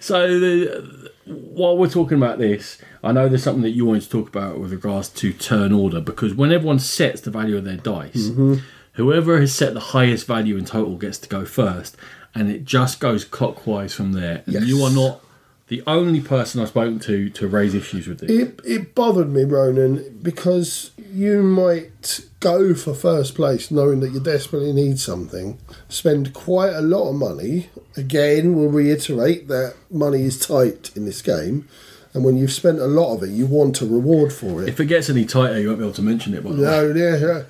so the, while we're talking about this, I know there's something that you wanted to talk about with regards to turn order because when everyone sets the value of their dice, mm-hmm. whoever has set the highest value in total gets to go first, and it just goes clockwise from there. And Yes. you are not the only person I've spoken to to raise issues with this. It it bothered me, Ronan, because you might go for first place knowing that you desperately need something, spend quite a lot of money. Again, we'll reiterate that money is tight in this game, and when you've spent a lot of it, you want a reward for it. If it gets any tighter, you won't be able to mention it. By the way. No, yeah, yeah.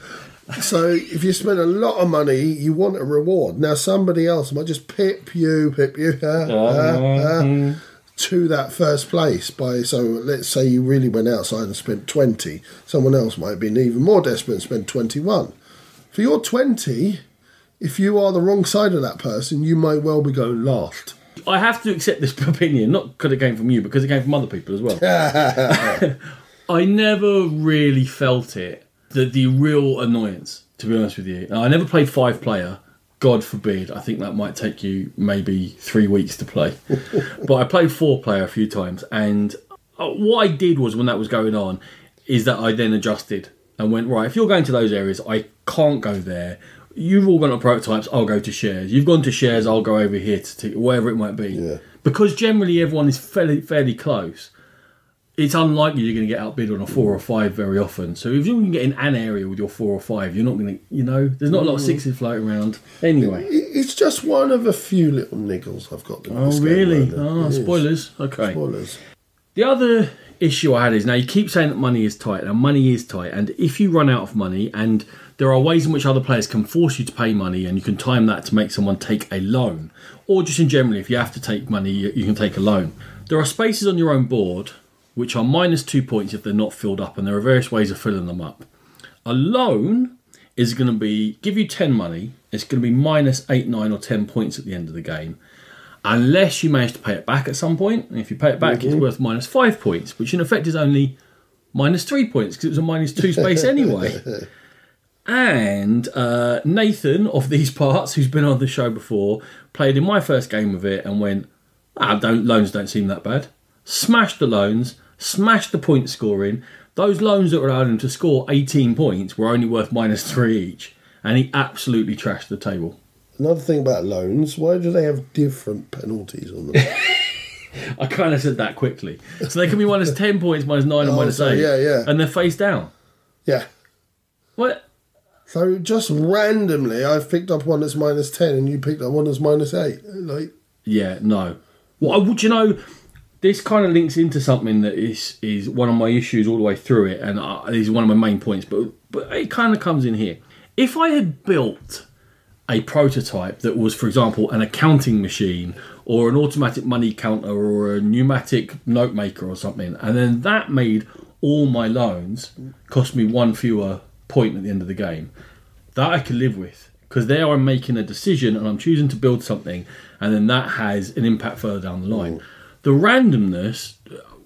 So if you spend a lot of money, you want a reward. Now somebody else might just pip you, pip you, uh, uh, uh, to that first place by. So let's say you really went outside and spent twenty. Someone else might have been even more desperate and spent twenty-one. For your twenty, if you are the wrong side of that person, you might well be going last. I have to accept this opinion, not because it came from you, because it came from other people as well. I never really felt it, the, the real annoyance, to be honest with you. I never played five player. God forbid. I think that might take you maybe three weeks to play. but I played four player a few times. And uh, what I did was, when that was going on, is that I then adjusted and went, right, if you're going to those areas, I can't go there. You've all gone to prototypes, I'll go to shares. You've gone to shares, I'll go over here to, to wherever it might be. Yeah. Because generally everyone is fairly fairly close it's unlikely you're going to get outbid on a four or five very often. So if you can get in an area with your four or five, you're not going to, you know, there's not a lot of mm. sixes floating around. Anyway. It's just one of a few little niggles I've got. Oh, really? Oh, It is. spoilers. Okay. Spoilers. The other issue I had is now you keep saying that money is tight, and money is tight, and if you run out of money, and there are ways in which other players can force you to pay money, and you can time that to make someone take a loan, or just in general, if you have to take money, you can take a loan. There are spaces on your own board which are minus two points if they're not filled up, and there are various ways of filling them up. A loan is going to be give you 10 money, it's going to be minus 8, 9, or 10 points at the end of the game unless you manage to pay it back at some point. And if you pay it back, it's worth minus five points, which in effect is only minus three points because it was a minus two space anyway. And uh, Nathan of these parts, who's been on the show before, played in my first game of it and went, "Ah, don't loans don't seem that bad." Smashed the loans, smashed the point scoring. Those loans that were allowed him to score 18 points were only worth minus three each, and he absolutely trashed the table. Another thing about loans, why do they have different penalties on them? I kind of said that quickly. So they can be minus 10 points, minus 9, and Oh, minus so 8. yeah, yeah. And they're face down. yeah. What? So just randomly, I've picked up one that's minus 10 and you picked up one that's minus 8. Like, Yeah, no. What would you know? This kind of links into something that is is one of my issues all the way through it, and uh, is one of my main points. But but it kind of comes in here. If I had built a prototype that was, for example, an accounting machine or an automatic money counter or a pneumatic note maker or something, and then that made all my loans cost me one fewer point at the end of the game, that I could live with. Because there I'm making a decision and I'm choosing to build something, and then that has an impact further down the line. The randomness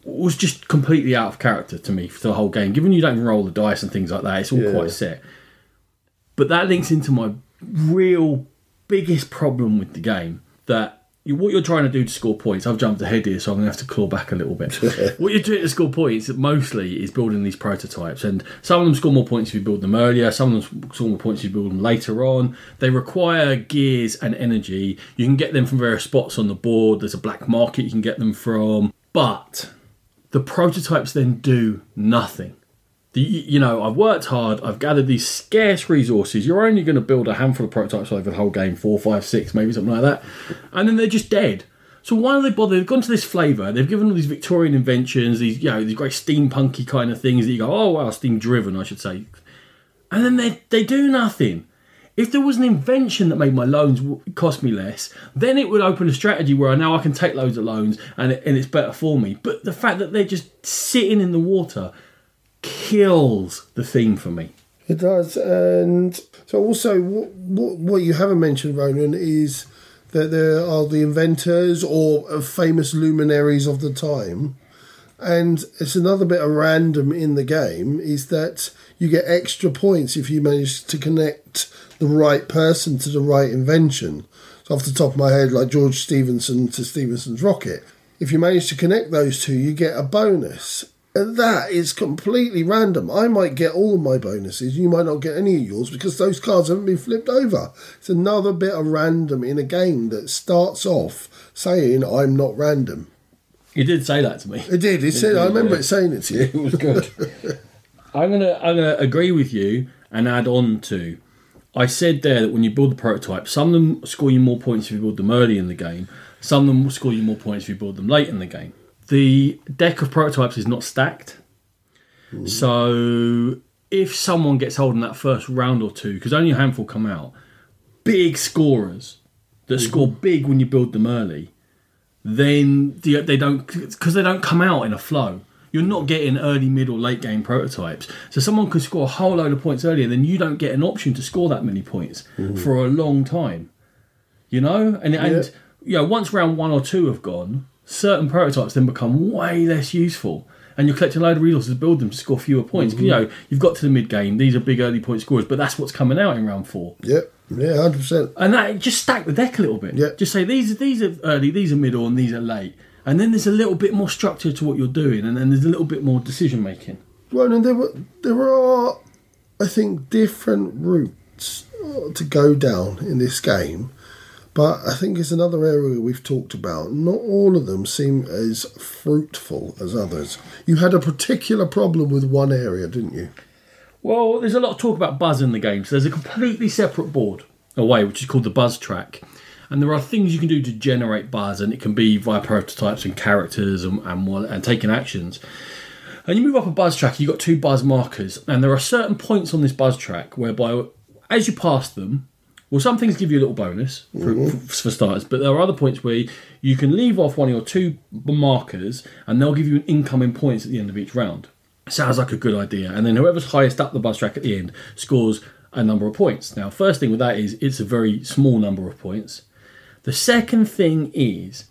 was just completely out of character to me for the whole game. Given you don't even roll the dice and things like that, it's all Yeah. quite set. But that links into my real biggest problem with the game that you, what you're trying to do to score points. I've jumped ahead here, so I'm going to have to claw back a little bit. what you're doing to score points mostly is building these prototypes, and some of them score more points if you build them earlier. Some of them score more points if you build them later on. They require gears and energy. You can get them from various spots on the board. There's a black market you can get them from, but the prototypes then do nothing. The, you know, I've worked hard. I've gathered these scarce resources. You're only going to build a handful of prototypes over the whole game, four, five, six, maybe something like that, and then they're just dead. So why do they bother? They've gone to this flavour. They've given all these Victorian inventions, these you know, these great steampunky kind of things that you go, oh wow, steam driven, I should say, and then they they do nothing. If there was an invention that made my loans cost me less, then it would open a strategy where I now I can take loads of loans and it, and it's better for me. But the fact that they're just sitting in the water kills the theme for me. It does, and so also what, what, what you haven't mentioned, Ronan, is that there are the inventors or famous luminaries of the time, and it's another bit of random in the game is that you get extra points if you manage to connect the right person to the right invention. So off the top of my head, like George Stephenson to Stephenson's rocket, if you manage to connect those two, you get a bonus. And that is completely random. I might get all of my bonuses. You might not get any of yours because those cards haven't been flipped over. It's another bit of random in a game that starts off saying, I'm not random. You did say that to me. It did. It said, I remember it saying it to you. It was good. I'm gonna I'm gonna agree with you and add on to. I said there that when you build the prototype, some of them score you more points if you build them early in the game. Some of them will score you more points if you build them late in the game. The deck of prototypes is not stacked, so if someone gets hold in that first round or two, because only a handful come out, big scorers that mm-hmm. score big when you build them early, then they don't because they don't come out in a flow. You're not getting early, middle, late game prototypes. So someone could score a whole load of points earlier, then you don't get an option to score that many points mm-hmm. for a long time. You know, and and you know once round one or two have gone, certain prototypes then become way less useful. And you're collecting a load of resources to build them to score fewer points. 'Cause, You know, you've got to the mid game; these are big early point scorers, but that's what's coming out in round four Yep. Yeah, hundred percent. and that just stack the deck a little bit. Yeah. Just say these are these are early, these are middle, and these are late. And then there's a little bit more structure to what you're doing, and then there's a little bit more decision making. Well, and there were there are, I think, different routes uh, to go down in this game, But I think it's another area we've talked about. Not all of them seem as fruitful as others. You had a particular problem with one area, didn't you? Well, there's a lot of talk about buzz in the game. So there's a completely separate board away, which is called the buzz track. And there are things you can do to generate buzz, and it can be via prototypes and characters and, and, and taking actions. And you move up a buzz track, you've got two buzz markers, and there are certain points on this buzz track whereby, as you pass them, well, some things give you a little bonus for, mm-hmm. for, for starters, but there are other points where you can leave off one your two markers, and they'll give you an incoming points at the end of each round. Sounds like a good idea. And then whoever's highest up the buzz track at the end scores a number of points. Now, first thing with that is it's a very small number of points. The second thing is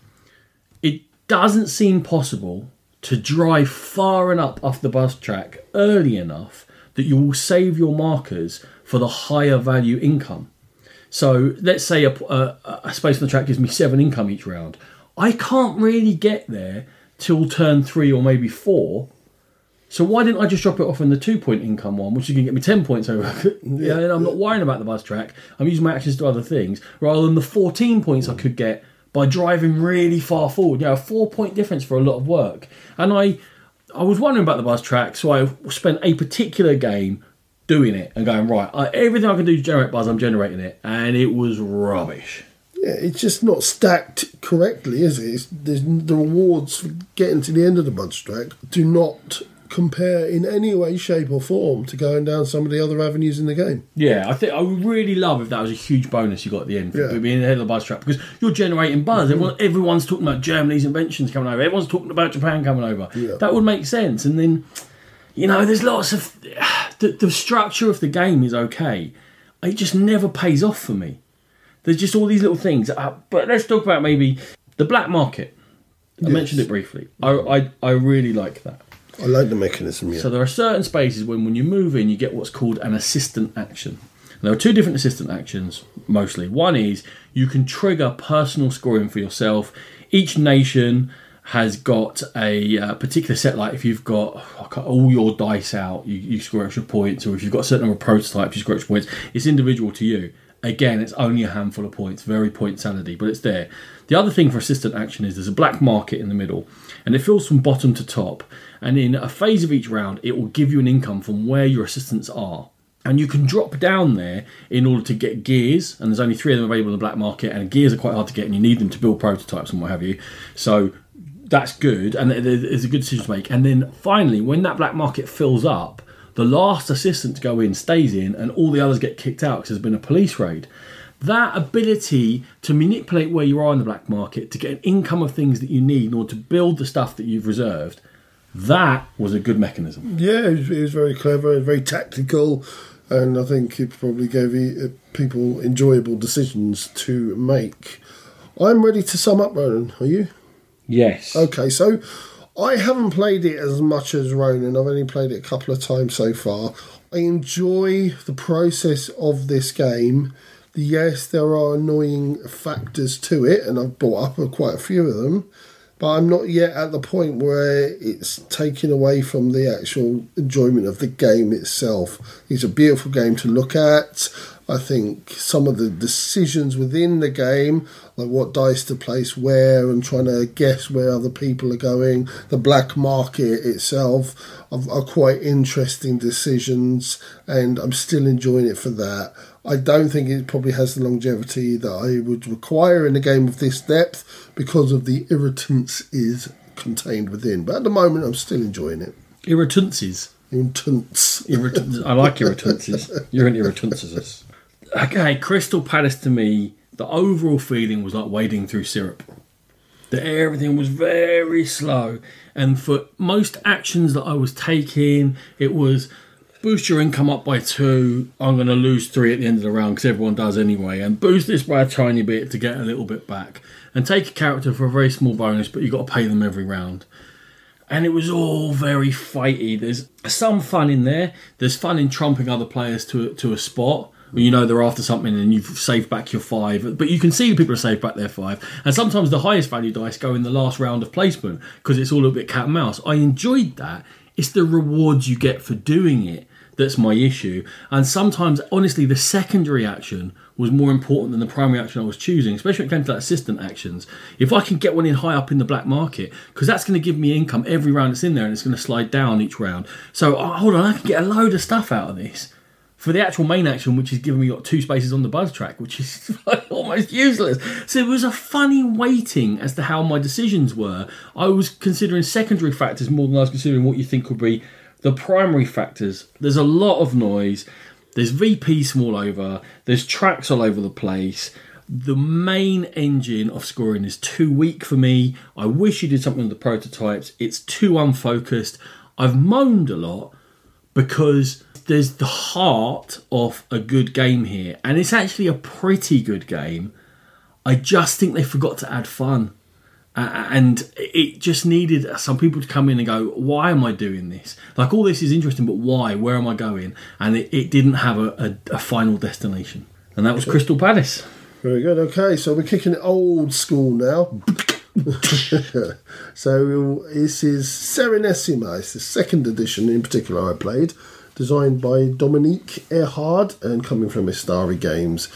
it doesn't seem possible to drive far enough off the buzz track early enough that you will save your markers for the higher value income. So let's say a, a, a, space on the track gives me seven income each round. I can't really get there till turn three or maybe four. So why didn't I just drop it off in the two point income one, which is going to get me ten points over? yeah, and I'm not worrying about the buzz track. I'm using my actions to other things rather than the fourteen points I could get by driving really far forward. You know, a four point difference for a lot of work. And I, I was wondering about the buzz track, so I spent a particular game doing it and going right. I, everything I can do to generate buzz, I'm generating it, and it was rubbish. Yeah, it's just not stacked correctly, is it? It's, the rewards for getting to the end of the buzz track do not compare in any way, shape, or form to going down some of the other avenues in the game. Yeah, I think I would really love if that was a huge bonus you got at the end for yeah. being ahead of the buzz track because you're generating buzz. Mm-hmm. Everyone, everyone's talking about Germany's inventions coming over. Everyone's talking about Japan coming over. Yeah. That would make sense. And then, you know, there's lots of the, the structure of the game is okay. It just never pays off for me. There's just all these little things. Uh, but let's talk about maybe the black market. I yes. mentioned it briefly. I, I I really like that. I like the mechanism. Yeah. So there are certain spaces when when you move in, you get what's called an assistant action. There are two different assistant actions mostly. One is you can trigger personal scoring for yourself. Each nation has got a uh, particular set. Like if you've got all your dice out, you, you score extra points, or if you've got a certain number of prototypes, you score extra points. It's individual to you. Again, it's only a handful of points, very point sanity, but it's there. The other thing for assistant action is there's a black market in the middle, and it fills from bottom to top. And in a phase of each round, it will give you an income from where your assistants are. And you can drop down there in order to get gears, and there's only three of them available in the black market, and gears are quite hard to get, and you need them to build prototypes and what have you. So that's good, and it's a good decision to make. And then finally, when that black market fills up, the last assistant to go in stays in, and all the others get kicked out because there's been a police raid. That ability to manipulate where you are in the black market to get an income of things that you need in order to build the stuff that you've reserved that was a good mechanism. Yeah, it was, it was very clever, very tactical, and I think it probably gave uh, people enjoyable decisions to make. I'm ready to sum up, Ronan. Are you? Yes. Okay, so I haven't played it as much as Ronan. I've only played it a couple of times so far. I enjoy the process of this game. Yes, there are annoying factors to it, and I've brought up quite a few of them but I'm not yet at the point where it's taken away from the actual enjoyment of the game itself. It's a beautiful game to look at. I think some of the decisions within the game, like what dice to place where and trying to guess where other people are going, the black market itself, are, are quite interesting decisions, and I'm still enjoying it for that. I don't think it probably has the longevity that I would require in a game of this depth because of the irritants is contained within. But at the moment, I'm still enjoying it. Irritances. Irritants. Irritants. I like irritances. You're an irritances. Okay, Crystal Palace to me, the overall feeling was like wading through syrup. That everything was very slow, and for most actions that I was taking, it was boost your income up by two. I'm going to lose three at the end of the round because everyone does anyway, and boost this by a tiny bit to get a little bit back. And take a character for a very small bonus, but you've got to pay them every round. And it was all very fighty. There's some fun in there. There's fun in trumping other players to to a spot you know they're after something and you've saved back your five. But you can see people have saved back their five. And sometimes the highest value dice go in the last round of placement because it's all a bit cat and mouse. I enjoyed that. It's the rewards you get for doing it that's my issue. And sometimes, honestly, the secondary action was more important than the primary action I was choosing, especially when it came to like assistant actions. If I can get one in high up in the black market, because that's going to give me income every round it's in there and it's going to slide down each round. So, oh, hold on, I can get a load of stuff out of this. For the actual main action, which is giving me got two spaces on the buzz track, which is almost useless. So it was a funny weighting as to how my decisions were. I was considering secondary factors more than I was considering what you think would be the primary factors. There's a lot of noise. There's VPs all over. There's tracks all over the place. The main engine of scoring is too weak for me. I wish you did something with the prototypes. It's too unfocused. I've moaned a lot because there's the heart of a good game here, and it's actually a pretty good game. I just think they forgot to add fun. Uh, and it just needed some people to come in and go, why am I doing this? Like, all this is interesting, but why? Where am I going? And it, it didn't have a, a, a final destination. And that was Crystal Palace. Very good. Okay, so we're kicking it old school now. so this is Serenissima. It's the second edition in particular I played, designed by Dominique Ehrhard and coming from Ystari Games.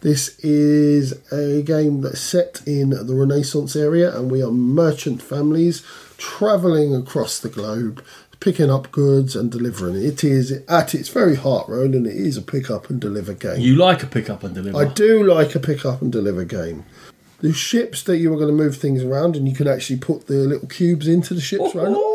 This is a game that's set in the Renaissance area, and we are merchant families travelling across the globe, picking up goods and delivering. It is at its very heart, Ronan. It is a pick up and deliver game. You like a pick up and deliver? I do like a pick up and deliver game. The ships that you are going to move things around, and you can actually put the little cubes into the ships, oh, Ronan.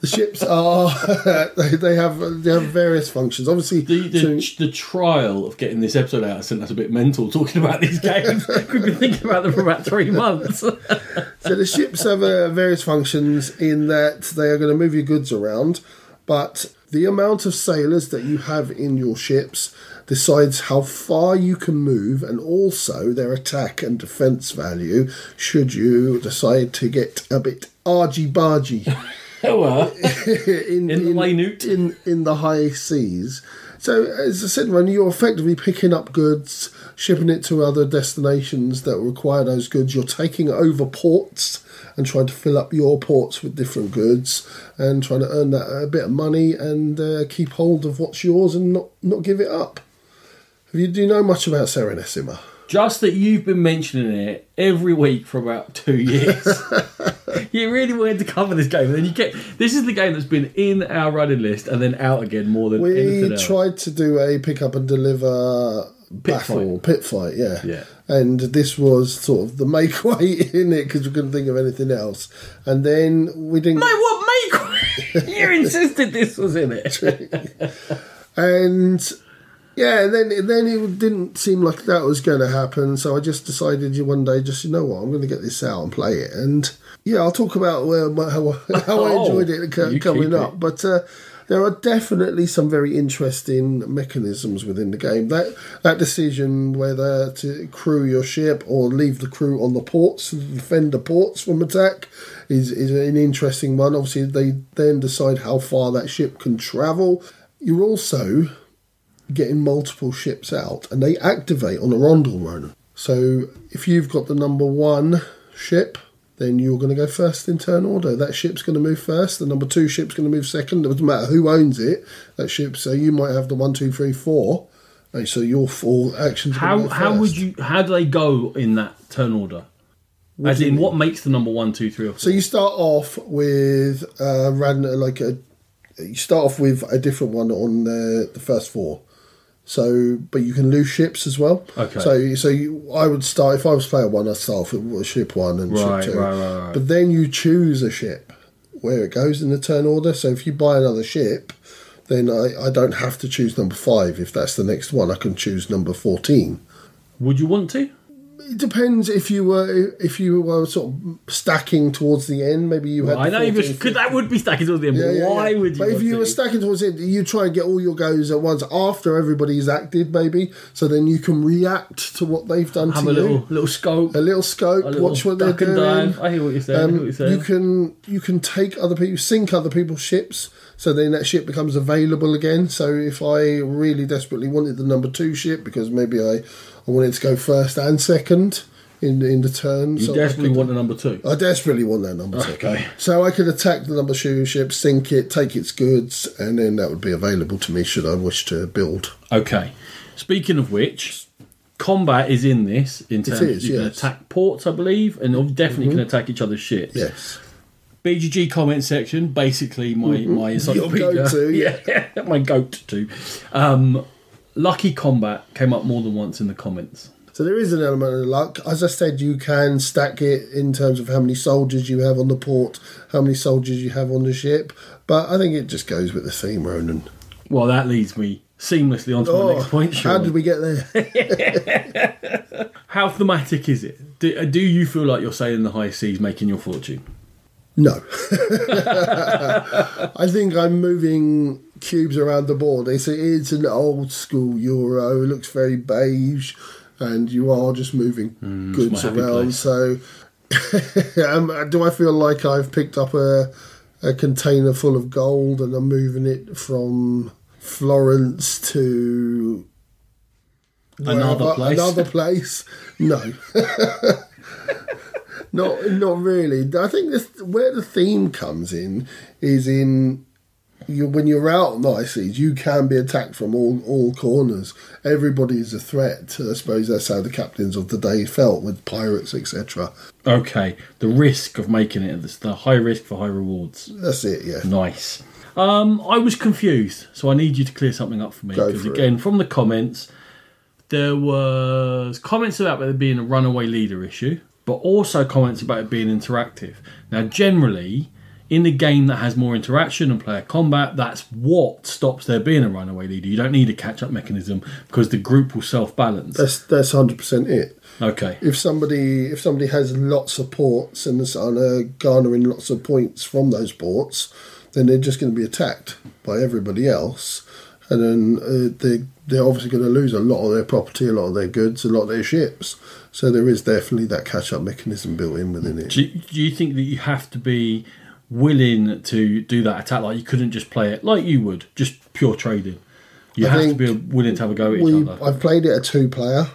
The ships are they, they have they have various functions. Obviously, The, the, so- the trial of getting this episode out I sent us a bit mental talking about these games. We've been thinking about them for about three months. So the ships have uh, various functions in that they are going to move your goods around, but the amount of sailors that you have in your ships decides how far you can move and also their attack and defense value should you decide to get a bit argy bargy well. in, In the in in the high seas. So as I said, when you're effectively picking up goods, shipping it to other destinations that require those goods, you're taking over ports and trying to fill up your ports with different goods and trying to earn that a bit of money and uh, keep hold of what's yours and not not give it up. Have you do you know much about Serenissima? Just that you've been mentioning it every week for about two years. you really wanted to cover this game, and then you get this is the game that's been in our running list and then out again more than We anything else. tried to do a pick up and deliver battle, pit fight, yeah. Yeah. And this was sort of the make weight in it because we couldn't think of anything else. And then we didn't. Mate, what make? you insisted this was in it. and yeah, and then then it didn't seem like that was going to happen. So I just decided one day, just you know what, I'm going to get this out and play it. And yeah, I'll talk about where my, how, how I Oh, enjoyed it coming up. it. But uh, there are definitely some very interesting mechanisms within the game. That that decision whether to crew your ship or leave the crew on the ports to defend the ports from attack is is an interesting one. Obviously, they then decide how far that ship can travel. You're also getting multiple ships out, and they activate on a rondel, Ronan. So if you've got the number one ship, then you're going to go first in turn order. That ship's going to move first. The number two ship's going to move second. It doesn't matter who owns it. That ship. So you might have the one, two, three, four. And so your four actions. How how would you how do they go in that turn order? As in, mean? what makes the number one, two, three, or four? So you start off with uh, random, like a. You start off with a different one on the, the first four. So, but you can lose ships as well. Okay. So, so you, I would start if I was player one. I'd start off with ship one and Right, ship two. right, right, right. But then you choose a ship where it goes in the turn order. So if you buy another ship, then I, I don't have to choose number five. If that's the next one, I can choose number fourteen. Would you want to? It depends if you were if you were sort of stacking towards the end. Maybe you had. I the know because that would be stacking towards the end. Yeah, yeah, why yeah. would you? But if you to? were stacking towards it, you try and get all your goes at once after everybody's acted, maybe, so then you can react to what they've done have to a you. little little scope, a little scope, a little watch what they're doing. dive. I hear what you're saying. I hear what Um, you're saying. you can you can take other people, sink other people's ships, so then that ship becomes available again. So if I really desperately wanted the number two ship because maybe I, I wanted to go first and second, in in the turn. You so I desperately could- want the number two. I desperately want that number two. Okay. So I could attack the number two ship, sink it, take its goods, and then that would be available to me should I wish to build. Okay. Speaking of which, combat is in this. In terms is, you can attack ports, I believe, and definitely can attack each other's ships. Yes. BGG comment section, basically my my encyclopedia. go-to, yeah, my goat to. Um, Lucky combat came up more than once in the comments. So there is an element of luck. As I said, you can stack it in terms of how many soldiers you have on the port, how many soldiers you have on the ship. But I think it just goes with the theme, Ronan. Well, that leads me seamlessly onto my oh, next point. Oh, how did we get there? How thematic is it? Do, do you feel like you're sailing the high seas, making your fortune? No. I think I'm moving cubes around the board. It's, it's an old school Euro. It looks very beige, and you are just moving goods around. So, um, do I feel like I've picked up a, a container full of gold and I'm moving it from Florence to Another wherever- place? Another place? No. not not really. I think this, where the theme comes in is in you, when you're out on the seas, you can be attacked from all, all corners. Everybody is a threat. I suppose that's how the captains of the day felt with pirates, etc. Okay, the risk of making it, the- high risk for high rewards. That's it. Yeah. Nice. Um, I was confused, so I need you to clear something up for me. Because for it. again, from the comments, there was comments about there being a runaway leader issue, but also comments about it being interactive. Now, generally, in a game that has more interaction and player combat, that's what stops there being a runaway leader. You don't need a catch-up mechanism because the group will self-balance. That's that's hundred percent it. Okay. If somebody if somebody has lots of ports and is uh, garnering lots of points from those ports, then they're just going to be attacked by everybody else, and then uh, they they're obviously going to lose a lot of their property, a lot of their goods, a lot of their ships. So there is definitely that catch up mechanism built in within it. Do, do you think that you have to be willing to do that attack? Like you couldn't just play it like you would, just pure trading. You I have to be willing to have a go at each we other. I've played it a two player,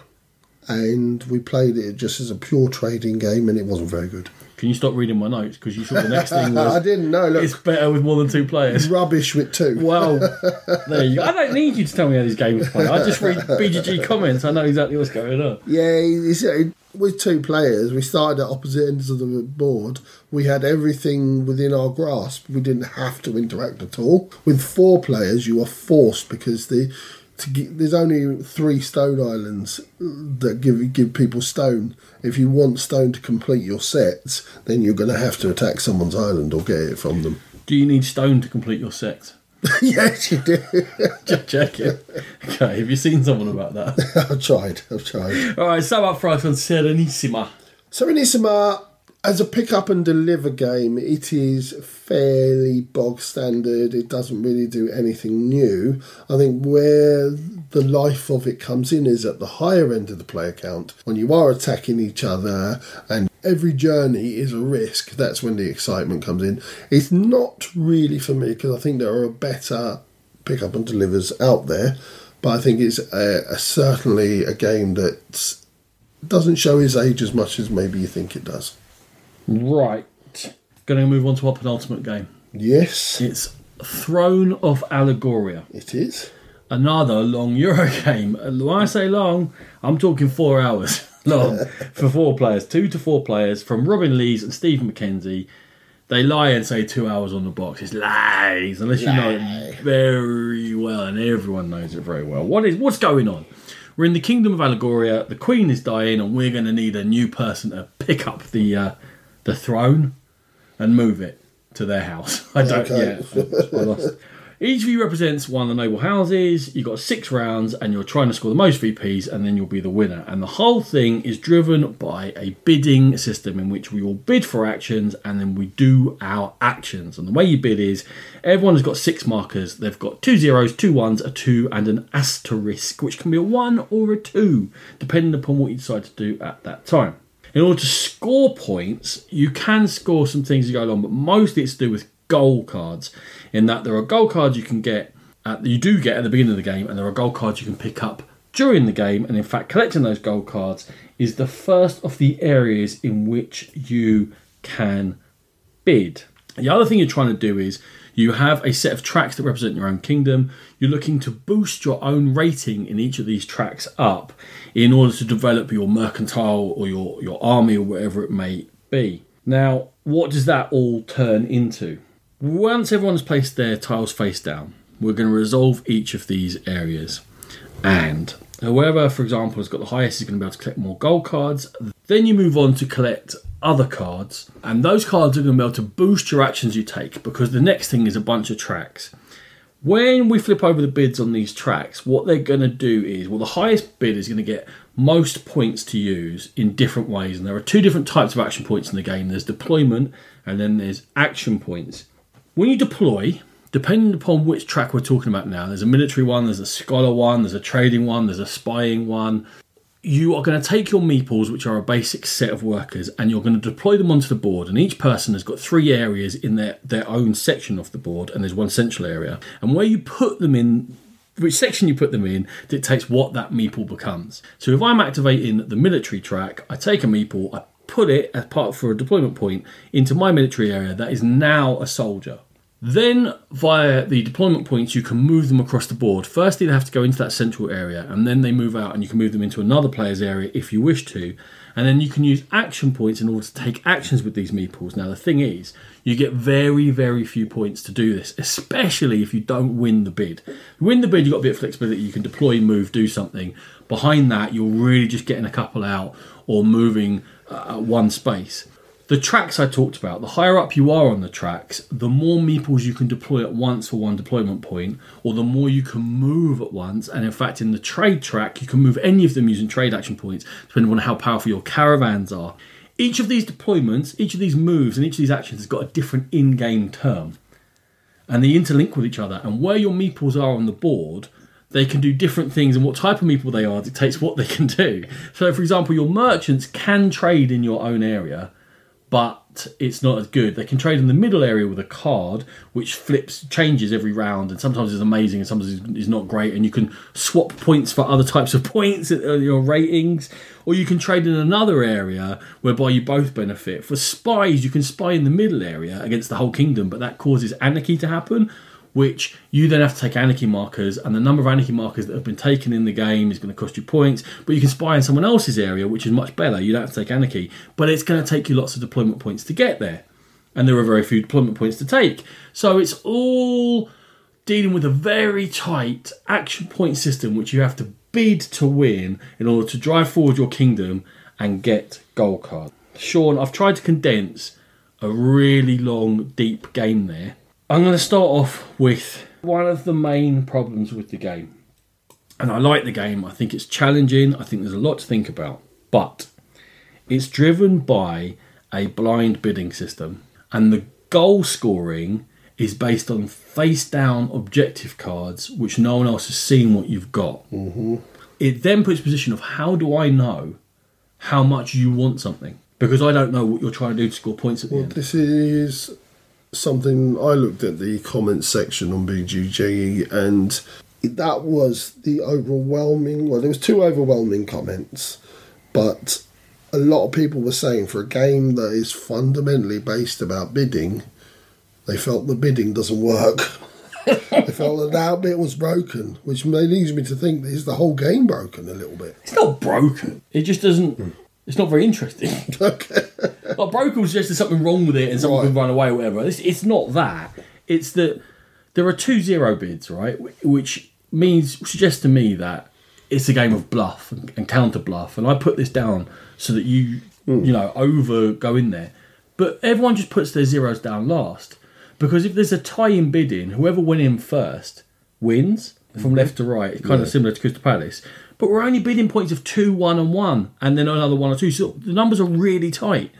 and we played it just as a pure trading game, and it wasn't very good. Can you stop reading my notes? Because you thought the next thing was I didn't know. Look, it's better with more than two players. rubbish with two. Well, there you go. I don't need you to tell me how these games play. I just read BGG comments. I know exactly what's going on. Yeah, it's, it, with two players, we started at opposite ends of the board. We had everything within our grasp. We didn't have to interact at all. With four players, you are forced because the to get, there's only three stone islands that give give people stone. If you want stone to complete your sets, then you're going to have to attack someone's island or get it from them. Do you need stone to complete your set? yes, you do. Just check it. Okay, have you seen someone about that? I've tried. I've tried. All right, so up front on Serenissima. Serenissima, as a pick up and deliver game, it is fairly bog standard. It doesn't really do anything new. I think where the life of it comes in is at the higher end of the player count. When you are attacking each other and every journey is a risk, that's when the excitement comes in. It's not really for me because I think there are better pick up and delivers out there. But I think it's a, a, certainly a game that doesn't show his age as much as maybe you think it does. Right. Going to move on to our penultimate game. Yes, It's Throne of Allegoria. it is. Another long Euro game. When I say long, I'm talking four hours long for four players, two to four players from Robin Lees and Steve McKenzie. They lie and say two hours on the box. It's lies, unless you know it very well, and everyone knows it very well. What is what's going on? We're in the kingdom of Allegoria. The queen is dying, and we're going to need a new person to pick up the uh, the throne and move it to their house. I don't. Okay. Yeah, I lost. Each of you represents one of the noble houses. You've got six rounds, and you're trying to score the most VPs, and then you'll be the winner. And the whole thing is driven by a bidding system in which we all bid for actions, and then we do our actions. And the way you bid is everyone has got six markers. They've got two zeros, two ones, a two, and an asterisk, which can be a one or a two, depending upon what you decide to do at that time. In order to score points, you can score some things as you go along, but mostly it's to do with goal cards. In that there are goal cards you can get, at, you do get at the beginning of the game, and there are goal cards you can pick up during the game, and in fact, collecting those gold cards is the first of the areas in which you can bid. The other thing you're trying to do is you have a set of tracks that represent your own kingdom. You're looking to boost your own rating in each of these tracks up in order to develop your mercantile or your, your army or whatever it may be. Now, what does that all turn into? Once everyone's placed their tiles face down, we're going to resolve each of these areas. And whoever, for example, has got the highest is going to be able to collect more gold cards. Then you move on to collect other cards, and those cards are going to be able to boost your actions you take because the next thing is a bunch of tracks. When we flip over the bids on these tracks, what they're going to do is, well, the highest bid is going to get most points to use in different ways, and there are two different types of action points in the game there's deployment and then there's action points. When you deploy, depending upon which track we're talking about now, there's a military one, there's a scholar one, there's a trading one, there's a spying one. You are going to take your meeples, which are a basic set of workers, and you're going to deploy them onto the board. And each person has got three areas in their, their own section of the board, and there's one central area. And where you put them in, which section you put them in, dictates what that meeple becomes. So if I'm activating the military track, I take a meeple, I put it as part for a deployment point into my military area that is now a soldier. Then, via the deployment points, you can move them across the board. Firstly, they have to go into that central area, and then they move out, and you can move them into another player's area if you wish to. And then you can use action points in order to take actions with these meeples. Now, the thing is, you get very, very few points to do this, especially if you don't win the bid. You win the bid, you've got a bit of flexibility. You can deploy, move, do something. Behind that, you're really just getting a couple out or moving uh, one space. The tracks I talked about, the higher up you are on the tracks, the more meeples you can deploy at once for one deployment point, or the more you can move at once. And in fact, in the trade track, you can move any of them using trade action points, depending on how powerful your caravans are. Each of these deployments, each of these moves, and each of these actions has got a different in game term. And they interlink with each other. And where your meeples are on the board, they can do different things, and what type of meeple they are dictates what they can do. So, for example, your merchants can trade in your own area but it's not as good. They can trade in the middle area with a card, which flips, changes every round, and sometimes is amazing and sometimes is not great. And you can swap points for other types of points at uh, your ratings, or you can trade in another area whereby you both benefit. For spies, you can spy in the middle area against the whole kingdom, but that causes anarchy to happen which you then have to take anarchy markers, and the number of anarchy markers that have been taken in the game is going to cost you points. But you can spy in someone else's area, which is much better. You don't have to take anarchy, but it's going to take you lots of deployment points to get there, and there are very few deployment points to take. So it's all dealing with a very tight action point system, which you have to bid to win in order to drive forward your kingdom and get gold card. Sean, I've tried to condense a really long, deep game there I'm going to start off with one of the main problems with the game. And I like the game, I think it's challenging, I think there's a lot to think about. But it's driven by a blind bidding system, and the goal scoring is based on face down objective cards, which no one else has seen what you've got. Mm-hmm. It then puts position of how do I know how much you want something? Because I don't know what you're trying to do to score points at the Well, end. this is something I looked at the comments section on BGG, and that was the overwhelming. Well, there was two overwhelming comments, but a lot of people were saying for a game that is fundamentally based about bidding, they felt the bidding doesn't work. they felt that that bit was broken, which leads me to think that is the whole game broken a little bit. It's not broken. It just doesn't. Hmm. It's not very interesting. Okay. like just there's something wrong with it and someone Right. can run away or whatever. It's, it's not that. It's that there are two zero bids, right? Which means suggests to me that it's a game of bluff and, and counter bluff. And I put this down so that you hmm. you know over go in there. But everyone just puts their zeros down last because if there's a tie in bidding, whoever went in first wins from mm-hmm. left to right. It's kind of similar to Crystal Palace. But we're only bidding points of two, one, and one, and then another one or two. So the numbers are really tight.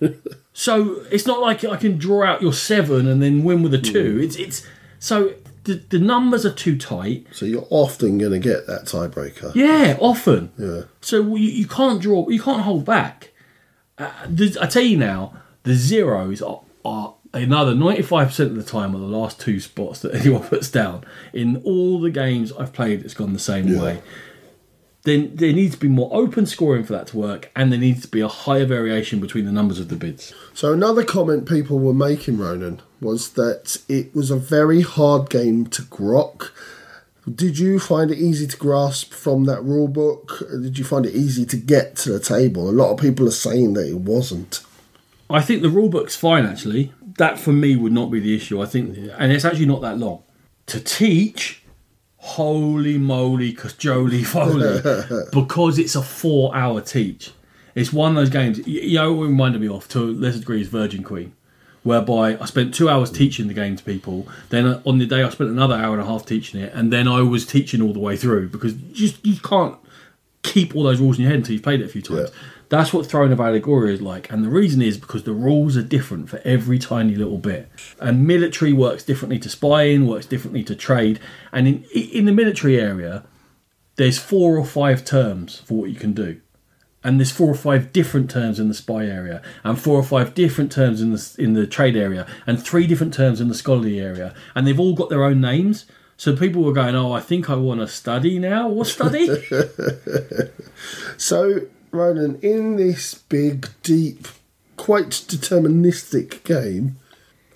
so it's not like I can draw out your seven and then win with a two. It's it's so the, the numbers are too tight. So you're often going to get that tiebreaker. Yeah, often. Yeah. So you, you can't draw, you can't hold back. Uh, I tell you now, the zeros are, are another 95% of the time are the last two spots that anyone puts down. In all the games I've played, it's gone the same way. Then there needs to be more open scoring for that to work, and there needs to be a higher variation between the numbers of the bids. So another comment people were making, Ronan, was that it was a very hard game to grok. Did you find it easy to grasp from that rule book? Did you find it easy to get to the table? A lot of people are saying that it wasn't. I think the rule book's fine actually. That for me would not be the issue. I think, and it's actually not that long to teach. Holy moly, cajoli foley, because it's a four-hour teach. It's one of those games. You know, it reminded me of to a lesser degree is Virgin Queen, whereby I spent two hours teaching the game to people. Then uh, on the day I spent another hour and a half teaching it, and then I was teaching all the way through because you just you can't keep all those rules in your head until you've played it a few times. Yeah. That's what Throne of Allegoria is like, and the reason is because the rules are different for every tiny little bit. And military works differently to spying, works differently to trade, and in in the military area, there's four or five terms for what you can do, and there's four or five different terms in the spy area, and four or five different terms in the in the trade area, and three different terms in the scholarly area, and they've all got their own names. So people were going, "Oh, I think I want to study now. What study?" So, Ronan, in this big, deep, quite deterministic game,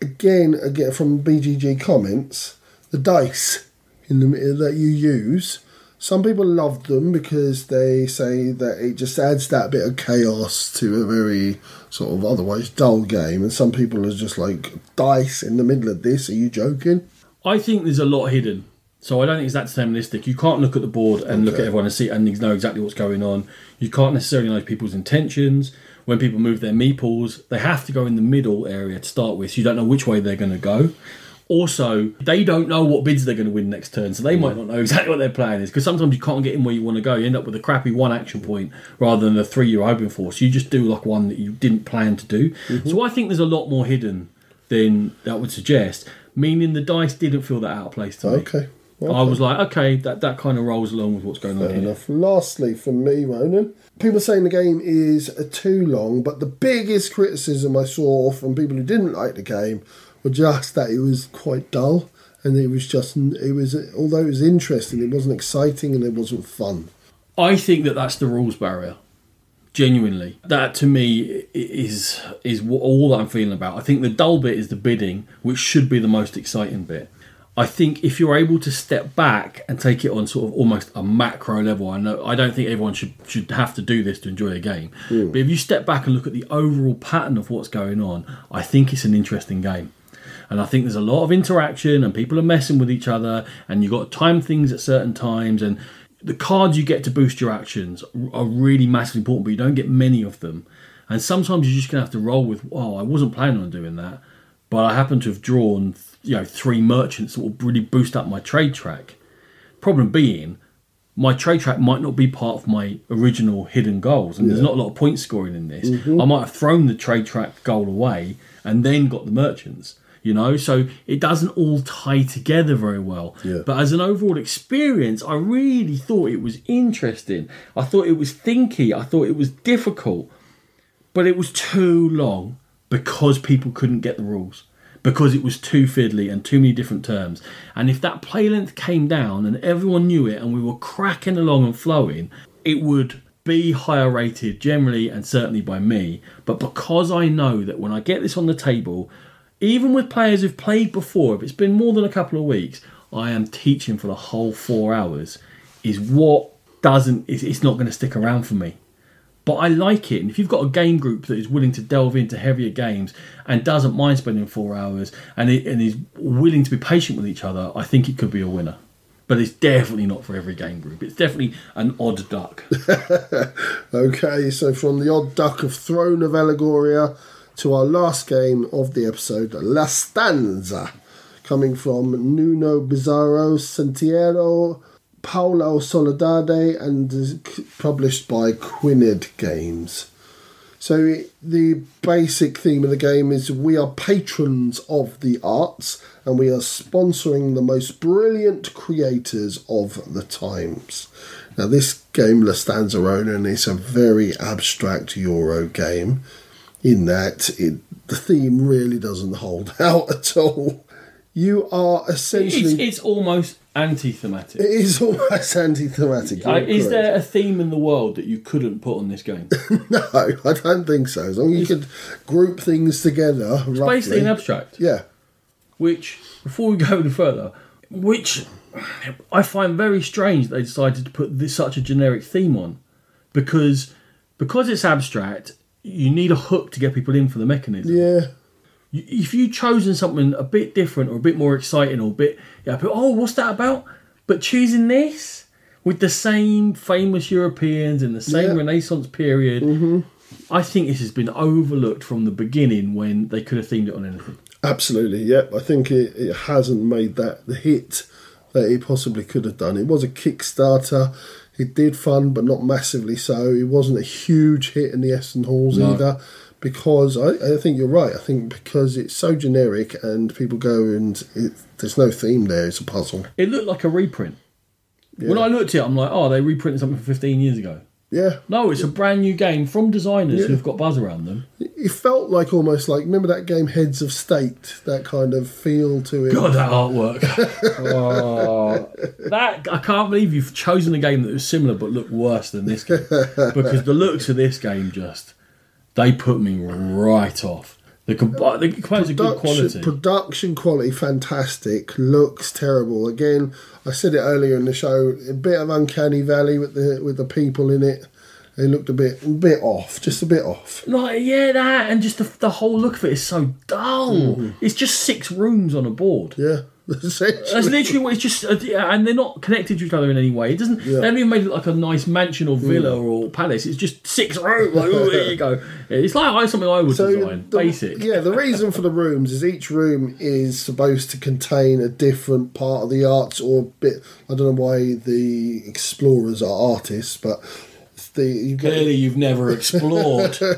again, again from BGG comments, the dice in the that you use. Some people love them because they say that it just adds that bit of chaos to a very sort of otherwise dull game, and some people are just like dice in the middle of this. Are you joking? I think there's a lot hidden. So I don't think it's that deterministic. You can't look at the board and look at everyone and see and know exactly what's going on. You can't necessarily know people's intentions. When people move their meeples, they have to go in the middle area to start with, so you don't know which way they're going to go. Also, they don't know what bids they're going to win next turn, so they might not know exactly what their plan is. Because sometimes you can't get in where you want to go. You end up with a crappy one action point rather than the three you're hoping for. So you just do like one that you didn't plan to do. Mm-hmm. So I think there's a lot more hidden than that would suggest. Meaning the dice didn't feel that out of place to me. Okay. I was like, okay, that, that kind of rolls along with what's going on Fair here. enough. Lastly, from me, Ronan, people saying the game is uh, too long, but the biggest criticism I saw from people who didn't like the game were just that it was quite dull, and it was just it was although it was interesting, it wasn't exciting and it wasn't fun. I think that that's the rules barrier. Genuinely, that to me is is all that I'm feeling about. I think the dull bit is the bidding, which should be the most exciting bit. I think if you're able to step back and take it on sort of almost a macro level, I know I don't think everyone should should have to do this to enjoy a game. Hmm. But if you step back and look at the overall pattern of what's going on, I think it's an interesting game. And I think there's a lot of interaction and people are messing with each other and you've got to time things at certain times and the cards you get to boost your actions are really massively important, but you don't get many of them. And sometimes you're just gonna have to roll with, oh, I wasn't planning on doing that, but I happen to have drawn, you know, three merchants that will really boost up my trade track. Problem being, my trade track might not be part of my original hidden goals, and there's not a lot of point scoring in this. Mm-hmm. I might have thrown the trade track goal away and then got the merchants. You know, so it doesn't all tie together very well. Yeah. But as an overall experience, I really thought it was interesting. I thought it was thinky. I thought it was difficult but it was too long because people couldn't get the rules because it was too fiddly and too many different terms. And if that play length came down and everyone knew it and we were cracking along and flowing it would be higher rated generally and certainly by me. But because i know that when i get this on the table even with players who've played before if it's been more than a couple of weeks i am teaching for the whole four hours is what doesn't it's not going to stick around for me but I like it. And if you've got a game group that is willing to delve into heavier games and doesn't mind spending four hours and, it, and is willing to be patient with each other, I think it could be a winner. But it's definitely not for every game group. It's definitely an odd duck. Okay, so from the odd duck of Throne of Allegoria to our last game of the episode, La Stanza, coming from Nuno Bizarro Sentieiro, Paulo Soledade, and is published by Quined Games. So it- the basic theme of the game is we are patrons of the arts and we are sponsoring the most brilliant creators of the times. Now this game La Stanza and it's a very abstract Euro game in that it, the theme really doesn't hold out at all. You are It's, essentially it's almost anti-thematic. It is almost anti-thematic. Uh, is correct. there a theme in the world that you couldn't put on this game? No, I don't think so. As long as you could group things together, It's roughly. basically an abstract. yeah, which before we go any further, which I find very strange they decided to put this such a generic theme on, because because it's abstract, you need a hook to get people in for the mechanism. yeah, If you chosen something a bit different or a bit more exciting or a bit, yeah, but, oh, what's that about? But choosing this with the same famous Europeans in the same Yeah. Renaissance period. Mm-hmm. I think this has been overlooked from the beginning when they could have themed it on anything. absolutely. Yep, I think it, it hasn't made that the hit that it possibly could have done. It was a Kickstarter. It did fun, but not massively so. It wasn't a huge hit in the Essen halls No. either. Because I, I think you're right. I think because it's so generic and people go and it, there's no theme there. It's a puzzle. It looked like a reprint. When I looked at it, I'm like, oh, they reprinted something from 15 years ago. Yeah, No, it's a brand new game from designers Yeah. who've got buzz around them. it felt like almost like remember that game Heads of State. That kind of feel to it. God, that artwork. oh, that I can't believe you've chosen a game that was similar but looked worse than this game. because the looks of this game just they put me right off. The comp- uh, the components are good quality. production quality fantastic. Looks terrible. Again, I said it earlier in the show. A bit of uncanny valley with the with the people in it. They looked a bit a bit off, just a bit off. Like yeah, that and just the, the whole look of it is so dull. Mm-hmm. It's just six rooms on a board. Yeah, That's literally what it's just, uh, and they're not connected to each other in any way. It doesn't. Yeah. They haven't even made it like a nice mansion or villa Mm. or palace. It's just six rooms. Like, oh, there you go. It's like I- something I would design. the- Basic. Yeah, the reason for the rooms is each room is supposed to contain a different part of the arts or bit. I don't know why the explorers are artists, but the you've got, Clearly, you've never explored. so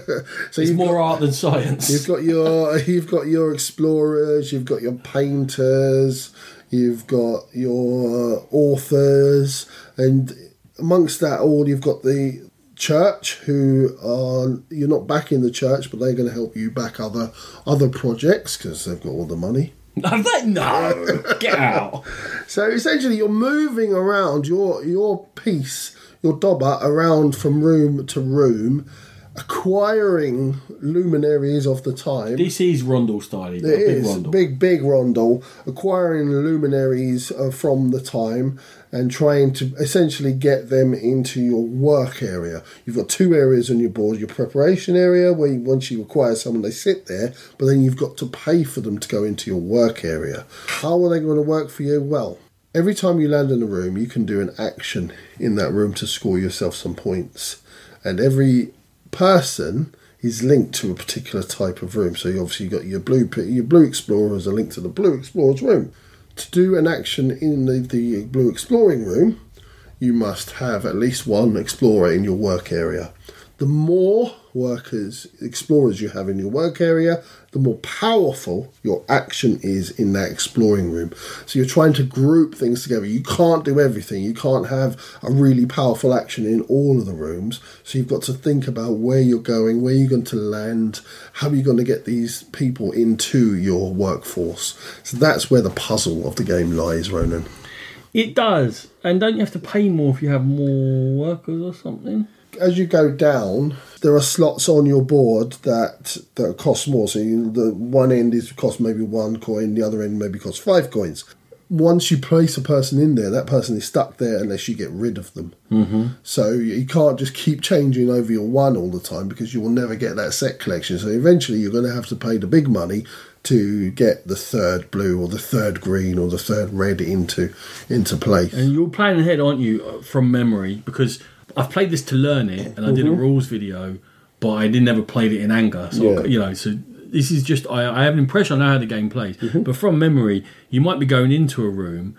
It's more got, art than science. you've got your you've got your explorers, you've got your painters, you've got your authors, and amongst that all, you've got the church who are you're not backing the church, but they're going to help you back other other projects because they've got all the money. Have they? No. Get out. So essentially, you're moving around your your piece, your dobber around from room to room, acquiring luminaries of the time. This is Rondel style. It big Rondel. big, big rondel, acquiring luminaries uh, from the time and trying to essentially get them into your work area. You've got two areas on your board: your preparation area, where you, once you acquire someone, they sit there, but then you've got to pay for them to go into your work area. How are they going to work for you? Well. Every time you land in a room, you can do an action in that room to score yourself some points. And every person is linked to a particular type of room. So you obviously got your blue your blue explorers are linked to the blue explorers room. To do an action in the, the blue exploring room, you must have at least one explorer in your work area. The more workers, explorers you have in your work area, the more powerful your action is in that exploring room. So you're trying to group things together. You can't do everything. You can't have a really powerful action in all of the rooms. So you've got to think about where you're going, where you're going to land, how are you're going to get these people into your workforce. So that's where the puzzle of the game lies, Ronan. It does. And don't you have to pay more if you have more workers or something? As you go down, there are slots on your board that that cost more. So you, the one end is cost maybe one coin, the other end maybe cost five coins. Once you place a person in there, that person is stuck there unless you get rid of them. Mm-hmm. So you can't just keep changing over your one all the time because you will never get that set collection. So eventually you're going to have to pay the big money to get the third blue or the third green or the third red into into play. And you're playing ahead, aren't you, from memory? Because I've played this to learn it, and I did a mm-hmm. rules video, but I didn't ever played it in anger. So Yeah. you know, so this is just I, I have an impression I know how the game plays, mm-hmm. but from memory, you might be going into a room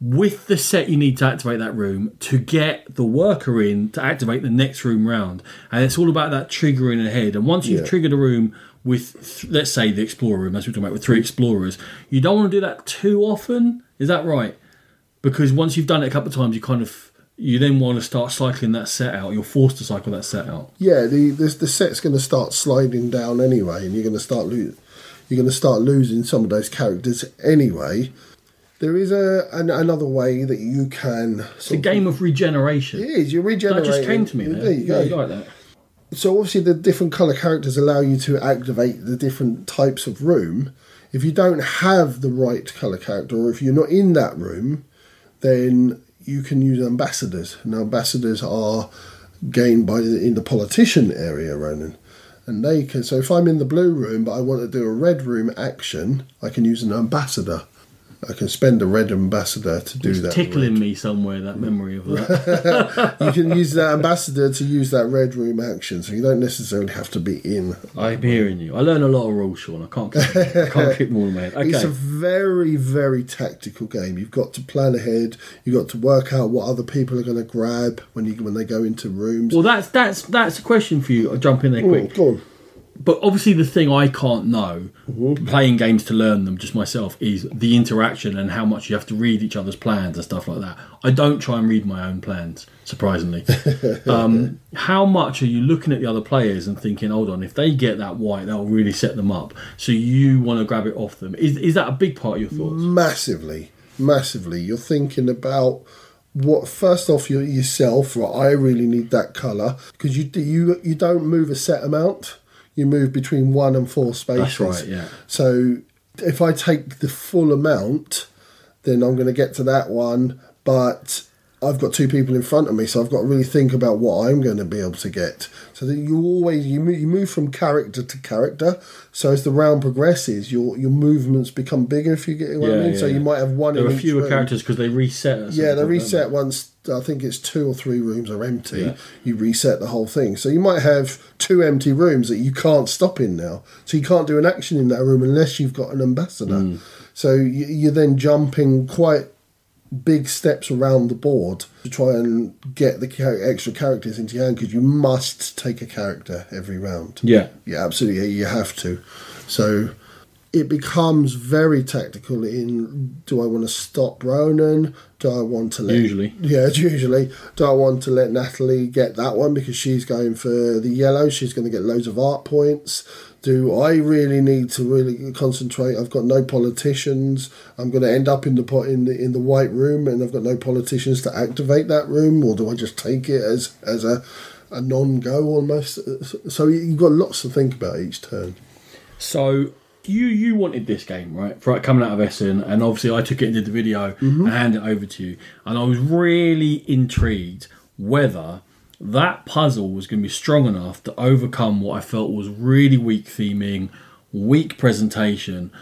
with the set you need to activate that room to get the worker in to activate the next room round, and it's all about that triggering ahead. And once you've Yeah. triggered a room with, th- let's say, the explorer room, as we're talking about with three mm-hmm. explorers, you don't want to do that too often. Is that right? because once you've done it a couple of times, you kind of you then want to start cycling that set out. You're forced to cycle that set out. Yeah, the the, the set's going to start sliding down anyway, and you're going to start lo- you're going to start losing some of those characters anyway. There is a an, another way that you can. The game of regeneration. It is. You're That just came to me there. There you go. Yeah, like that. so obviously the different color characters allow you to activate the different types of room. If you don't have the right color character, or if you're not in that room, then you can use ambassadors. Now ambassadors are gained by in the politician area, Ronan, and they can. So if I'm in the blue room but I want to do a red room action, I can use an ambassador. I can spend a red ambassador to do that. Tickling red. me somewhere, that memory of that. You can use that ambassador to use that red room action, so you don't necessarily have to be in I'm hearing you. I learn a lot of rules, Sean. I can't keep, I can't keep them all in my head. It's a very, very tactical game. You've got to plan ahead. You've got to work out what other people are going to grab when you when they go into rooms. Well, that's that's that's a question for you. I'll jump in there quick. Mm, go on. But obviously, the thing I can't know, Mm-hmm. playing games to learn them just myself, is the interaction and how much you have to read each other's plans and stuff like that. I don't try and read my own plans, surprisingly. um, how much are you looking at the other players and thinking, hold on, if they get that white, that'll really set them up. So you want to grab it off them. Is, is that a big part of your thoughts? Massively, massively. You're thinking about what first off your, yourself. Right, I really need that color because you you you don't move a set amount. You move between one and four spaces. That's right, yeah. So if I take the full amount, then I'm going to get to that one. But I've got two people in front of me, so I've got to really think about what I'm going to be able to get. So that you always you move, you move from character to character. So as the round progresses, your your movements become bigger. If you get what I mean. yeah, so you might have one. There in are fewer room. characters because they reset. Yeah, they reset once. I think it's two or three rooms are empty. Yeah. You reset the whole thing. So you might have two empty rooms that you can't stop in now. So you can't do an action in that room unless you've got an ambassador. Mm. So you, you're then jumping quite big steps around the board to try and get the extra characters into your hand because you must take a character every round. Yeah. Yeah, absolutely. You have to. So it becomes very tactical in do I want to stop Ronan? Do I want to let Usually. Yeah, usually. Do I want to let Natalie get that one because she's going for the yellow, she's gonna get loads of art points. Do I really need to really concentrate? I've got no politicians. I'm going to end up in the pot in the in the white room, and I've got no politicians to activate that room. Or do I just take it as as a a non-go almost? So you've got lots to think about each turn. So you you wanted this game right for coming out of Essen, and obviously I took it and did the video mm-hmm. and handed it over to you, and I was really intrigued whether that puzzle was going to be strong enough to overcome what I felt was really weak theming, weak presentation.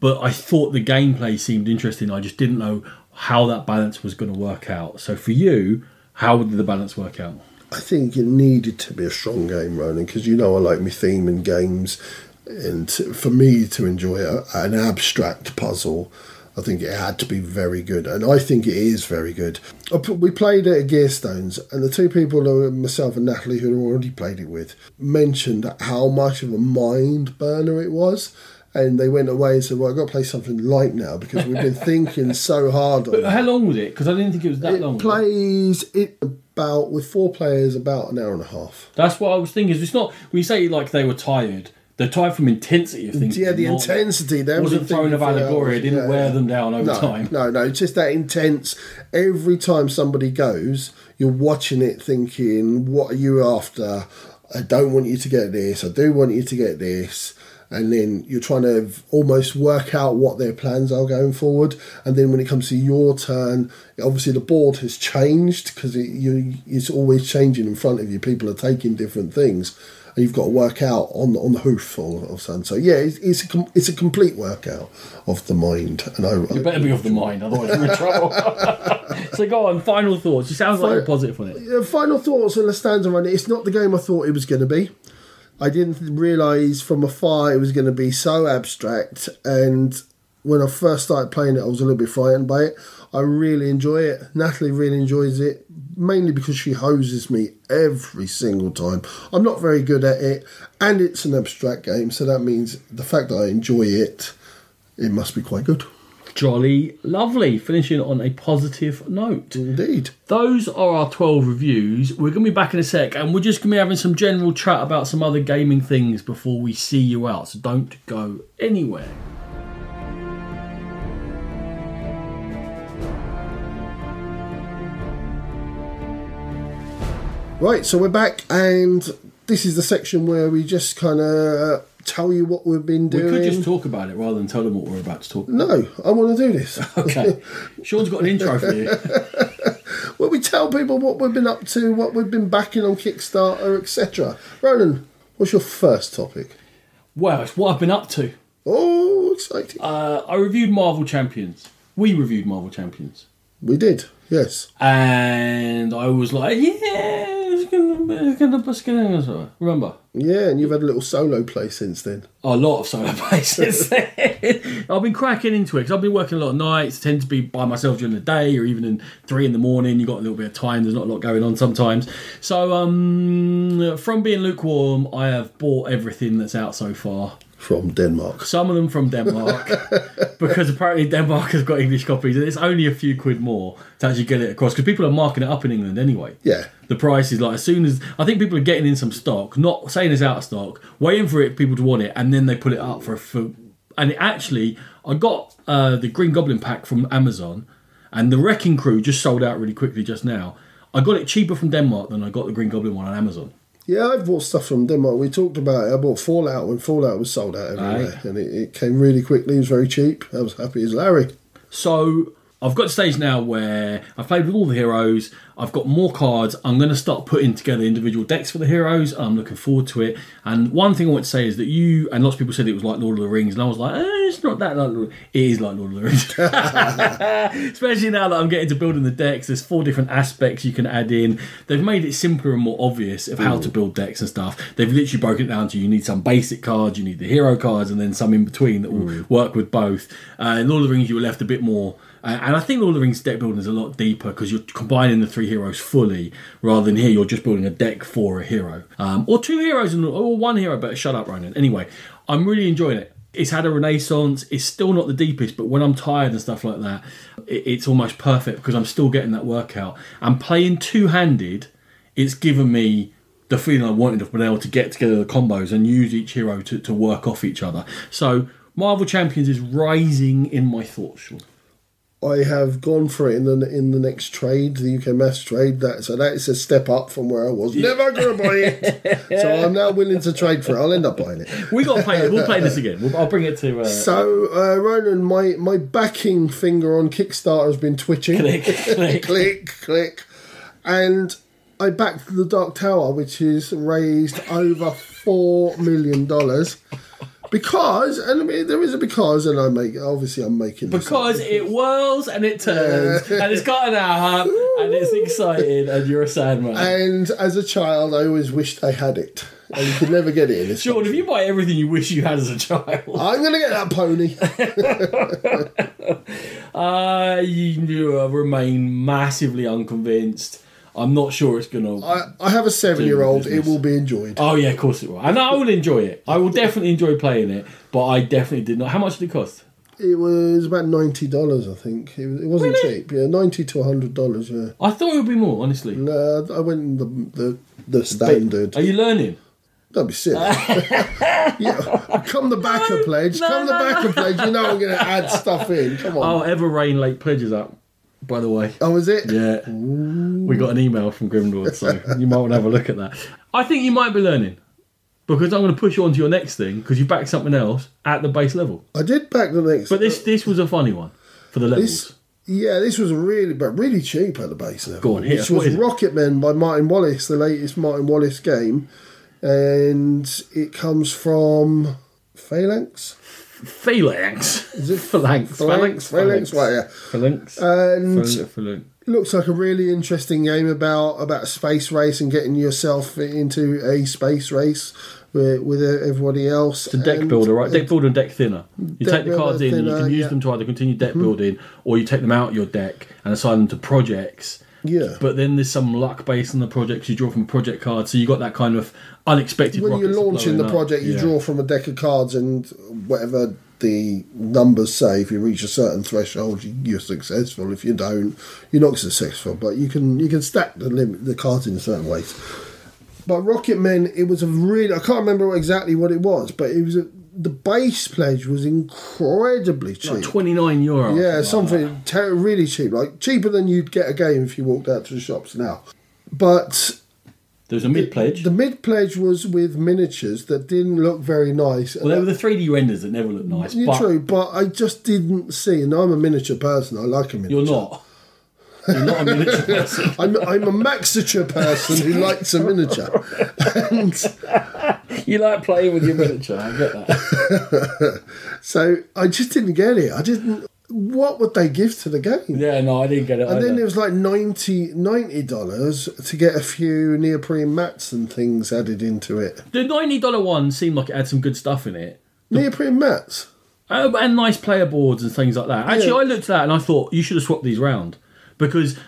But I thought the gameplay seemed interesting. I just didn't know how that balance was going to work out. So for you, how did the balance work out? I think it needed to be a strong game, Ronan, because you know I like my theme in games, and for me to enjoy a, an abstract puzzle, I think it had to be very good, and I think it is very good. I We played it at Gearstones, and the two people, uh, myself and Natalie, who had already played it with, mentioned how much of a mind burner it was. And they went away and said, "Well, I've got to play something light now because we've been thinking so hard on it." How long was it? Because I didn't think it was that It long. plays it about with four players about an hour and a half. That's what I was thinking. It's not you say like they were tired. They're tired from intensity of things. Yeah, the not- intensity. They wasn't haven't of allegory. It didn't Yeah, wear them down over No, time. no, no. It's just that intense. Every time somebody goes, you're watching it, thinking, "What are you after? I don't want you to get this. I do want you to get this." And then you're trying to almost work out what their plans are going forward. And then when it comes to your turn, obviously the board has changed because it, you, it's always changing in front of you. People are taking different things you've got to work out on on the hoof a sudden. So yeah, it's, it's a com- it's a complete workout of the mind, and I, You better be of the mind, otherwise you're in trouble. so go on. Final thoughts. You sound like you're positive on it. Final thoughts on the stanza on it. It's not the game I thought it was going to be. I didn't realise from afar it was going to be so abstract, and when I first started playing it, I was a little bit frightened by it. I really enjoy it. Natalie really enjoys it, mainly because she hoses me every single time. I'm not very good at it, and it's an abstract game, so that means the fact that I enjoy it, it must be quite good. Jolly lovely. Finishing on a positive note. Indeed. Those are our 12 reviews. We're going to be back in a sec and we're just going to be having some general chat about some other gaming things before we see you out. So don't go anywhere. Right, so we're back, and this is the section where we just kind of tell you what we've been doing. We could just talk about it rather than tell them what we're about to talk. about. no, I want to do this. Okay. Sean's got an intro for you. where we tell people what we've been up to, what we've been backing on Kickstarter, etc. Roland, what's your first topic? Well, it's what I've been up to. Oh, exciting! Uh, I reviewed Marvel Champions. We reviewed Marvel Champions. We did, yes. And I was like, yeah, it's gonna, it's gonna, it's gonna, remember? Yeah, and you've had a little solo play since then. a lot of solo places. I've been cracking into it because I've been working a lot of nights. Tend to be by myself during the day or even in three in the morning. You got a little bit of time. There's not a lot going on sometimes. So um, from being lukewarm, I have bought everything that's out so far. From Denmark. Some of them from Denmark because apparently Denmark has got English copies and it's only a few quid more to actually get it across because people are marking it up in England anyway. Yeah. The price is like as soon as I think people are getting in some stock, not saying it's out of stock, waiting for it people to want it, and then they put it up for a. for. And it actually, I got uh, the Green Goblin pack from Amazon, and the Wrecking Crew just sold out really quickly just now. I got it cheaper from Denmark than I got the Green Goblin one on Amazon. Yeah, I've bought stuff from Denmark. We talked about it. I bought Fallout when Fallout was sold out everywhere, and it, it came really quickly. It was very cheap. I was happy as Larry. So I've got to stage now where I've played with all the heroes. I've got more cards. I'm going to start putting together individual decks for the heroes. I'm looking forward to it. And one thing I want to say is that you and lots of people said it was like Lord of the Rings, and I was like, eh, it's not that like Lord. It is like Lord of the Rings, especially now that I'm getting to building the decks. There's four different aspects you can add in. They've made it simpler and more obvious of how to build decks and stuff. They've literally broken it down to you need some basic cards, you need the hero cards, and then some in between that will work with both. Uh, in Lord of the Rings, you were left a bit more. Uh, and I think Lord of the Rings deck building is a lot deeper because you're combining the three heroes fully, rather than here you're just building a deck for a hero, um, or two heroes and or one hero. But shut up, Ronan. Anyway, I'm really enjoying it. It's had a renaissance. It's still not the deepest, but when I'm tired and stuff like that, it, it's almost perfect because I'm still getting that workout. And playing two handed, it's given me the feeling I wanted of being able to get together the combos and use each hero to, to work off each other. So Marvel Champions is rising in my thoughts. I have gone for it in the in the next trade, the UK Math trade. That so that is a step up from where I was. Never going to buy it. so I'm now willing to trade for it. I'll end up buying it. We got to play it. We'll play this again. We'll, I'll bring it to. Uh, So uh, Ronan, my my backing finger on Kickstarter has been twitching. click, click. click, click, and I backed the Dark Tower, which is raised over four million dollars. Because, and I mean, there is a because, and I make obviously I'm making. Because it whirls and it turns and it's got an hour and it's exciting and you're a sad man. And as a child, I always wished I had it, and you could never get it in this. Sean, if you buy everything you wish you had as a child, I'm gonna get that pony. uh, you uh, remain massively unconvinced. I'm not sure it's gonna. I, I have a seven-year-old. It will be enjoyed. oh yeah, of course it will, and I will enjoy it. I will definitely enjoy playing it, but I definitely did not. How much did it cost? It was about ninety dollars, I think. It, was, it wasn't Really? cheap. Yeah, ninety to hundred dollars. Yeah. I thought it would be more, honestly. No, I went the the the standard. Are you learning? Don't be silly. yeah, come the backer pledge. no, come the no, backer pledge. You know I'm going to add stuff in. Come on. Oh, Everrain Lake pledges up. By the way. Oh, is it? Yeah. We got an email from Grimlord, so you might want to have a look at that. I think you might be learning. Because I'm going to push you on to your next thing, because you backed something else at the base level. I did back the next. But this this was a funny one for the levels. This, yeah, this was really, but really cheap at the base level. Go on, hit us. Was? Rocket Men by Martin Wallace, the latest Martin Wallace game, and it comes from Phalanx. Phalanx. Is it phalanx? Phalanx, Phalanx, right, yeah. Phalanx. And Phal- phalanx. looks like a really interesting game about about a space race and getting yourself into a space race with, with everybody else. It's a deck builder, right? Deck builder and deck thinner. You Deck take the cards builder, in, and you can use yeah. Mm-hmm. them to either continue deck building, or you take them out of your deck and assign them to projects. Yeah. But then there's some luck based on the projects you draw from a project card, so you got that kind of unexpected. when you're launching the blowing up. project, you Yeah. draw from a deck of cards, and whatever the numbers say, if you reach a certain threshold, you- you're successful. If you don't, you're not successful. But you can you can stack the limit the cards in certain ways. But Rocket Men, it was a really I can't remember exactly what it was, but it was a, the base pledge was incredibly cheap. Like 29 euro. Yeah, something ter- really cheap, like cheaper than you'd get a game if you walked out to the shops now. But There was a mid pledge. The mid pledge was with miniatures that didn't look very nice. Well, they were the 3D renders that never looked nice. You're but true, but I just didn't see. And I'm a miniature person. I like a miniature. You're not. You're not a miniature person. I'm, I'm a maxiture person who likes a miniature. And You like playing with your miniature. I get that. so I just didn't get it. I didn't. What would they give to the game? Yeah, no, I didn't get it. And either. then it was like 90 dollars to get a few neoprene mats and things added into it. the ninety dollar one seemed like it had some good stuff in it. Neoprene mats. Uh, and nice player boards and things like that. Actually, Yeah. I looked at that and I thought you should have swapped these round because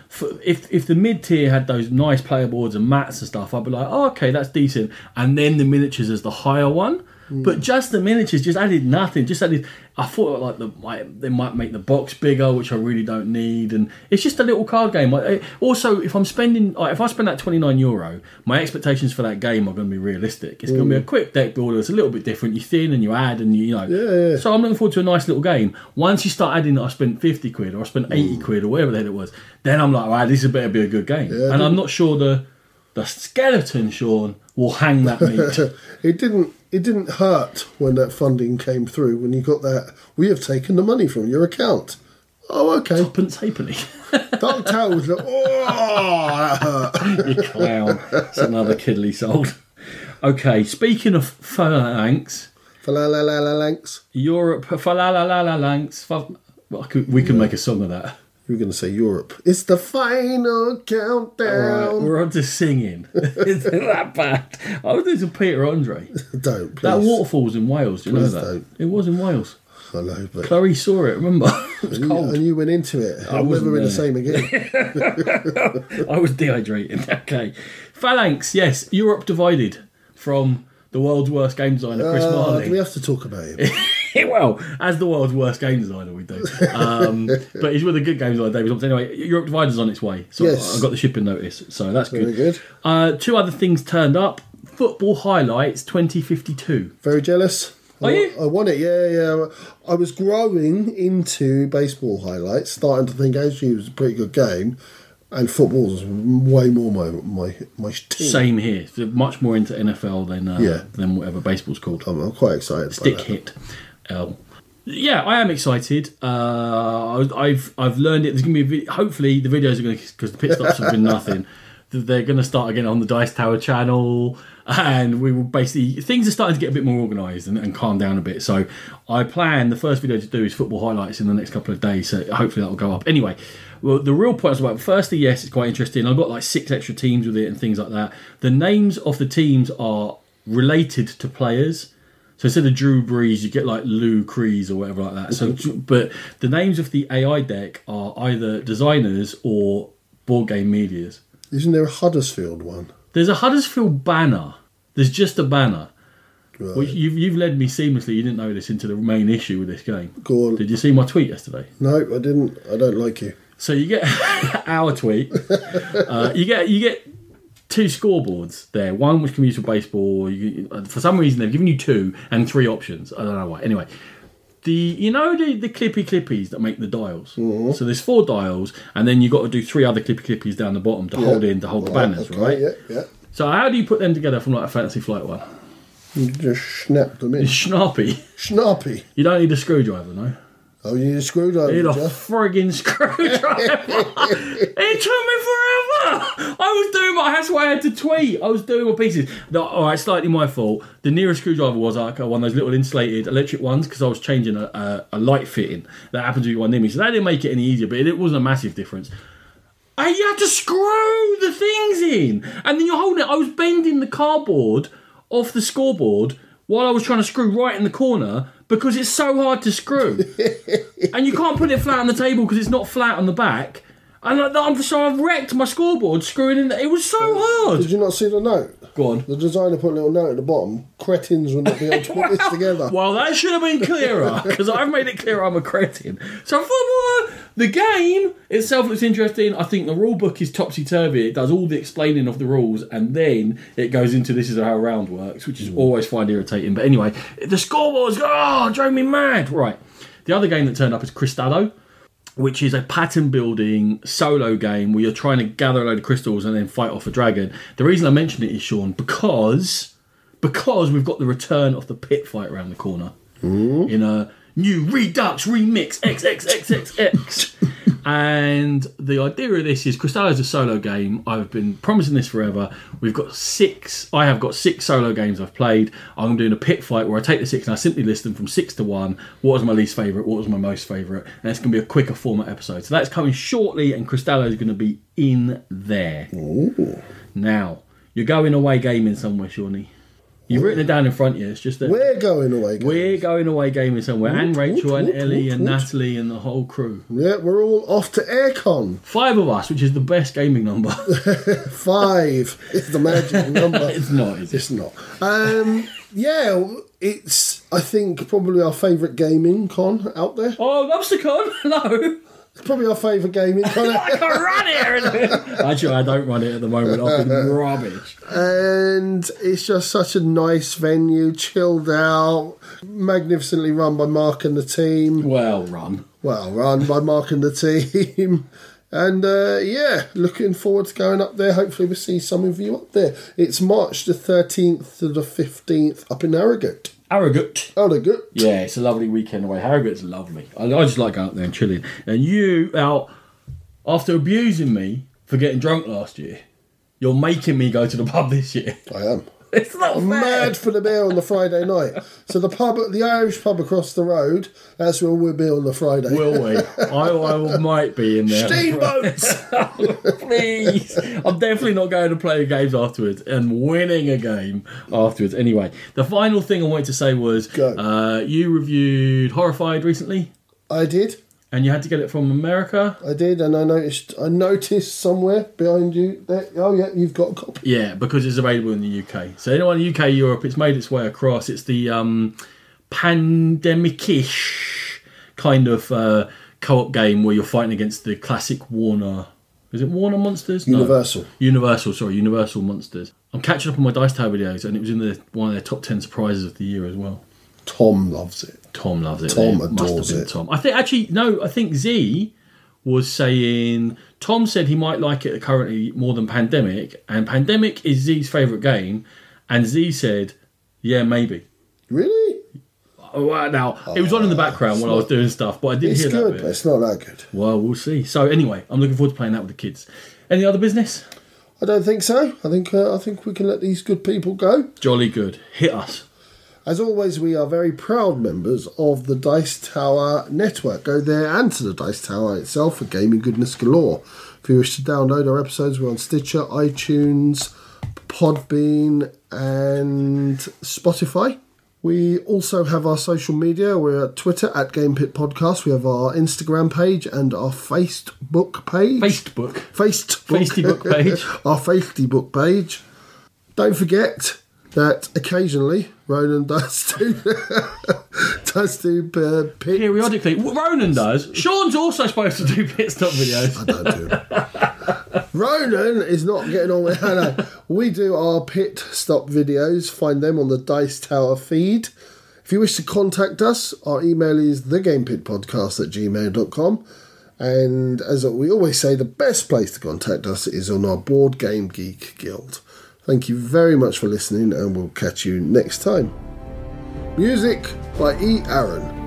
if if the mid tier had those nice player boards and mats and stuff, I'd be like, oh, okay, that's decent. And then the miniatures is the higher one. Mm. But just the miniatures just added nothing. Just added. I thought like the might, they might make the box bigger, which I really don't need, and it's just a little card game. Like, Also, if I'm spending, like, if I spend that 29 euro, my expectations for that game are going to be realistic. It's going to be a mm. quick deck builder. It's a little bit different. You thin and you add, and you, you know. Yeah, yeah. So I'm looking forward to a nice little game. Once you start adding that I spent 50 quid or I spent 80 mm. quid or whatever the hell it was, then I'm like, right, this has better be a good game. Yeah, and I'm not sure the the skeleton, Sean, will hang that meat. It didn't. It didn't hurt when that funding came through. When you got that, we have taken the money from your account. Oh, okay. Tuppence halfpenny. Dark like, oh, that hurt. you clown. It's another kiddly sold. Okay, speaking of phalanx, Phalanx. Europe, phalanx, well, we can make a song of that. You were going to say Europe. It's the final All right, countdown. we're on to singing. Isn't that bad? I was doing some Peter Andre. Don't please. That waterfall's in Wales. Do you know that? don't. It was in Wales. I know, but Clarice saw it. Remember, it was and you, cold. and you went into it. I'll never be the same again. I was dehydrated. Okay, Phalanx. Yes, Europe divided from the world's worst game designer, Chris Uh, Marling. we have to talk about him? well, as the world's worst game designer, we do. Um, but he's with a good games designer, David Thompson. Anyway, Europe Divider's on its way. So Yes. I got the shipping notice. So that's Very good. good. Uh, two other things turned up. Football highlights 2052. Very jealous. Are I, you? I want it, yeah, yeah. I was growing into baseball highlights, starting to think actually it was a pretty good game, and football football's way more my my my team. Same here. So much more into NFL than uh, Yeah. than whatever baseball's called. I'm, I'm quite excited. Stick about that. hit. L. Yeah, I am excited. Uh, I've I've learned it. There's gonna be a vid- hopefully the videos are gonna because the pit stops have been nothing. They're gonna start again on the Dice Tower channel, and we will basically things are starting to get a bit more organised and, and calm down a bit. So I plan the first video to do is football highlights in the next couple of days. So hopefully that will go up. Anyway, well the real point is about firstly, yes, it's quite interesting. I've got like six extra teams with it and things like that. The names of the teams are related to players. So instead of Drew Brees, you get like Lou Crees or whatever like that. So, but the names of the AI deck are either designers or board game medias. Isn't there a Huddersfield one? There's a Huddersfield banner. There's just a banner. Right. Well, you've, you've led me seamlessly. You didn't know this into the main issue with this game. Go on. Did you see my tweet yesterday? No, I didn't. I don't like you. So you get our tweet. Uh, you get you get two scoreboards there. One which can be used for baseball. You, for some reason they've given you two and three options. I don't know why. Anyway, the you know the the clippy clippies that make the dials. Mm-hmm. So there's four dials, and then you've got to do three other clippy clippies down the bottom to hold in to hold the banners, okay, right? Yeah, yeah. So how do you put them together from like a fancy flight one? You just snap them in. Snarpy. Snappy. You don't need a screwdriver, no. Oh, you need a screwdriver, You Need a Jeff? friggin' screwdriver. it took me forever. I was doing my. That's why I had to tweet. I was doing my pieces. No, all right, slightly my fault. The nearest screwdriver was like one of those little insulated electric ones because I was changing a, a, a light fitting that happened to be one near me. So that didn't make it any easier, but it, it wasn't a massive difference. I, you had to screw the things in, and then you're holding it. I was bending the cardboard off the scoreboard while I was trying to screw right in the corner because it's so hard to screw, and you can't put it flat on the table because it's not flat on the back. And I- I'm so I've wrecked my scoreboard screwing in. It was so hard. Did you not see the note? Go on. The designer put a little note at the bottom. Cretins would not be able to put this together. Well, that should have been clearer because I've made it clear I'm a cretin. So football, the game itself looks interesting. I think the rule book is topsy turvy. It does all the explaining of the rules, and then it goes into this is how a round works, which is mm. always find irritating. But anyway, the scoreboard's oh, drove me mad. Right. The other game that turned up is Cristallo. Which is a pattern building solo game where you're trying to gather a load of crystals and then fight off a dragon. The reason I mention it is Sean because because we've got the return of the pit fight around the corner in a new Redux remix XXXXX. And the idea of this is Cristallo is a solo game. I've been promising this forever. We've got six. I have got six solo games I've played. I'm doing a pit fight where I take the six and I simply list them from six to one. What was my least favourite? What was my most favourite? And it's going to be a quicker format episode. So that's coming shortly, and Cristallo is going to be in there. Now you're going away gaming somewhere, Shawnee. You've written it down in front of you. It's just that We're going away. guys. we're going away gaming somewhere, and Rachel and Ellie and. Natalie and the whole crew. Yeah, we're all off to Airecon. Five of us, which is the best gaming number. Five is the magic number. it's not, is it? It's not. Um, yeah, it's I think probably our favourite gaming con out there. Oh, Lobstercon! Hello! It's probably our favourite gaming con. I can't run here! Actually, I don't run it at the moment. I've been rubbish. and it's just such a nice venue, chilled out, magnificently run by Mark and the team. Well run. Well, run by Mark and the team. And uh, yeah, looking forward to going up there. Hopefully, we'll see some of you up there. It's March the 13th to the 15th up in Harrogate. Arrogant. Harrogate. Yeah, it's a lovely weekend away. Harrogate's lovely. I, I just like going up there and chilling. And you, out after abusing me for getting drunk last year, you're making me go to the pub this year. I am. It's not I'm mad for the beer on the Friday night. So the pub, the Irish pub across the road, that's where we'll be on the Friday. Will we? I, I might be in there. Steamboats! Please. I'm definitely not going to play games afterwards and winning a game afterwards. Anyway, the final thing I wanted to say was Go. uh, you reviewed Horrified recently I did. And you had to get it from America. I did, and I noticed. I noticed somewhere behind you there. Oh yeah, you've got a copy. Yeah, because it's available in the UK. So anyone in UK, Europe, it's made its way across. It's the um, pandemic-ish kind of uh, co-op game where you're fighting against the classic Warner. Is it Warner monsters? No. Universal. Universal, sorry, Universal monsters. I'm catching up on my Dice Tower videos, and it was in the one of their top ten surprises of the year as well. Tom loves it. Tom loves it. Tom It must have adores been it. Tom. I think actually no. I think Z was saying Tom said he might like it currently more than Pandemic, and Pandemic is Z's favorite game, and Z said, "Yeah, maybe." Really? Oh, now it was on in the background when I was doing stuff, but I didn't It's hear that good, but it's not that good. Well, we'll see. So anyway, I'm looking forward to playing that with the kids. Any other business? I don't think so. I think uh, I think we can let these good people go. Jolly good. Hit us. As always, we are very proud members of the Dice Tower network. Go there and to the Dice Tower itself for gaming goodness galore. If you wish to download our episodes, we're on Stitcher, iTunes, Podbean, and Spotify. We also have our social media. We're at Twitter at Game Pit Podcast. We have our Instagram page and our Facebook page. Facebook. Facebook. Facebook page. our Facebook page. Don't forget that occasionally Ronan does do does do uh, pit. Periodically, Ronan does. Sean's also supposed to do pit stop videos. I don't do it. Ronan is not getting on with. No, no. We do our pit stop videos. Find them on the Dice Tower feed. If you wish to contact us, our email is thegamepitpodcast at gmail.com. And as we always say, the best place to contact us is on our Board Game Geek Guild. Thank you very much for listening, and we'll catch you next time. Music by E. Aaron.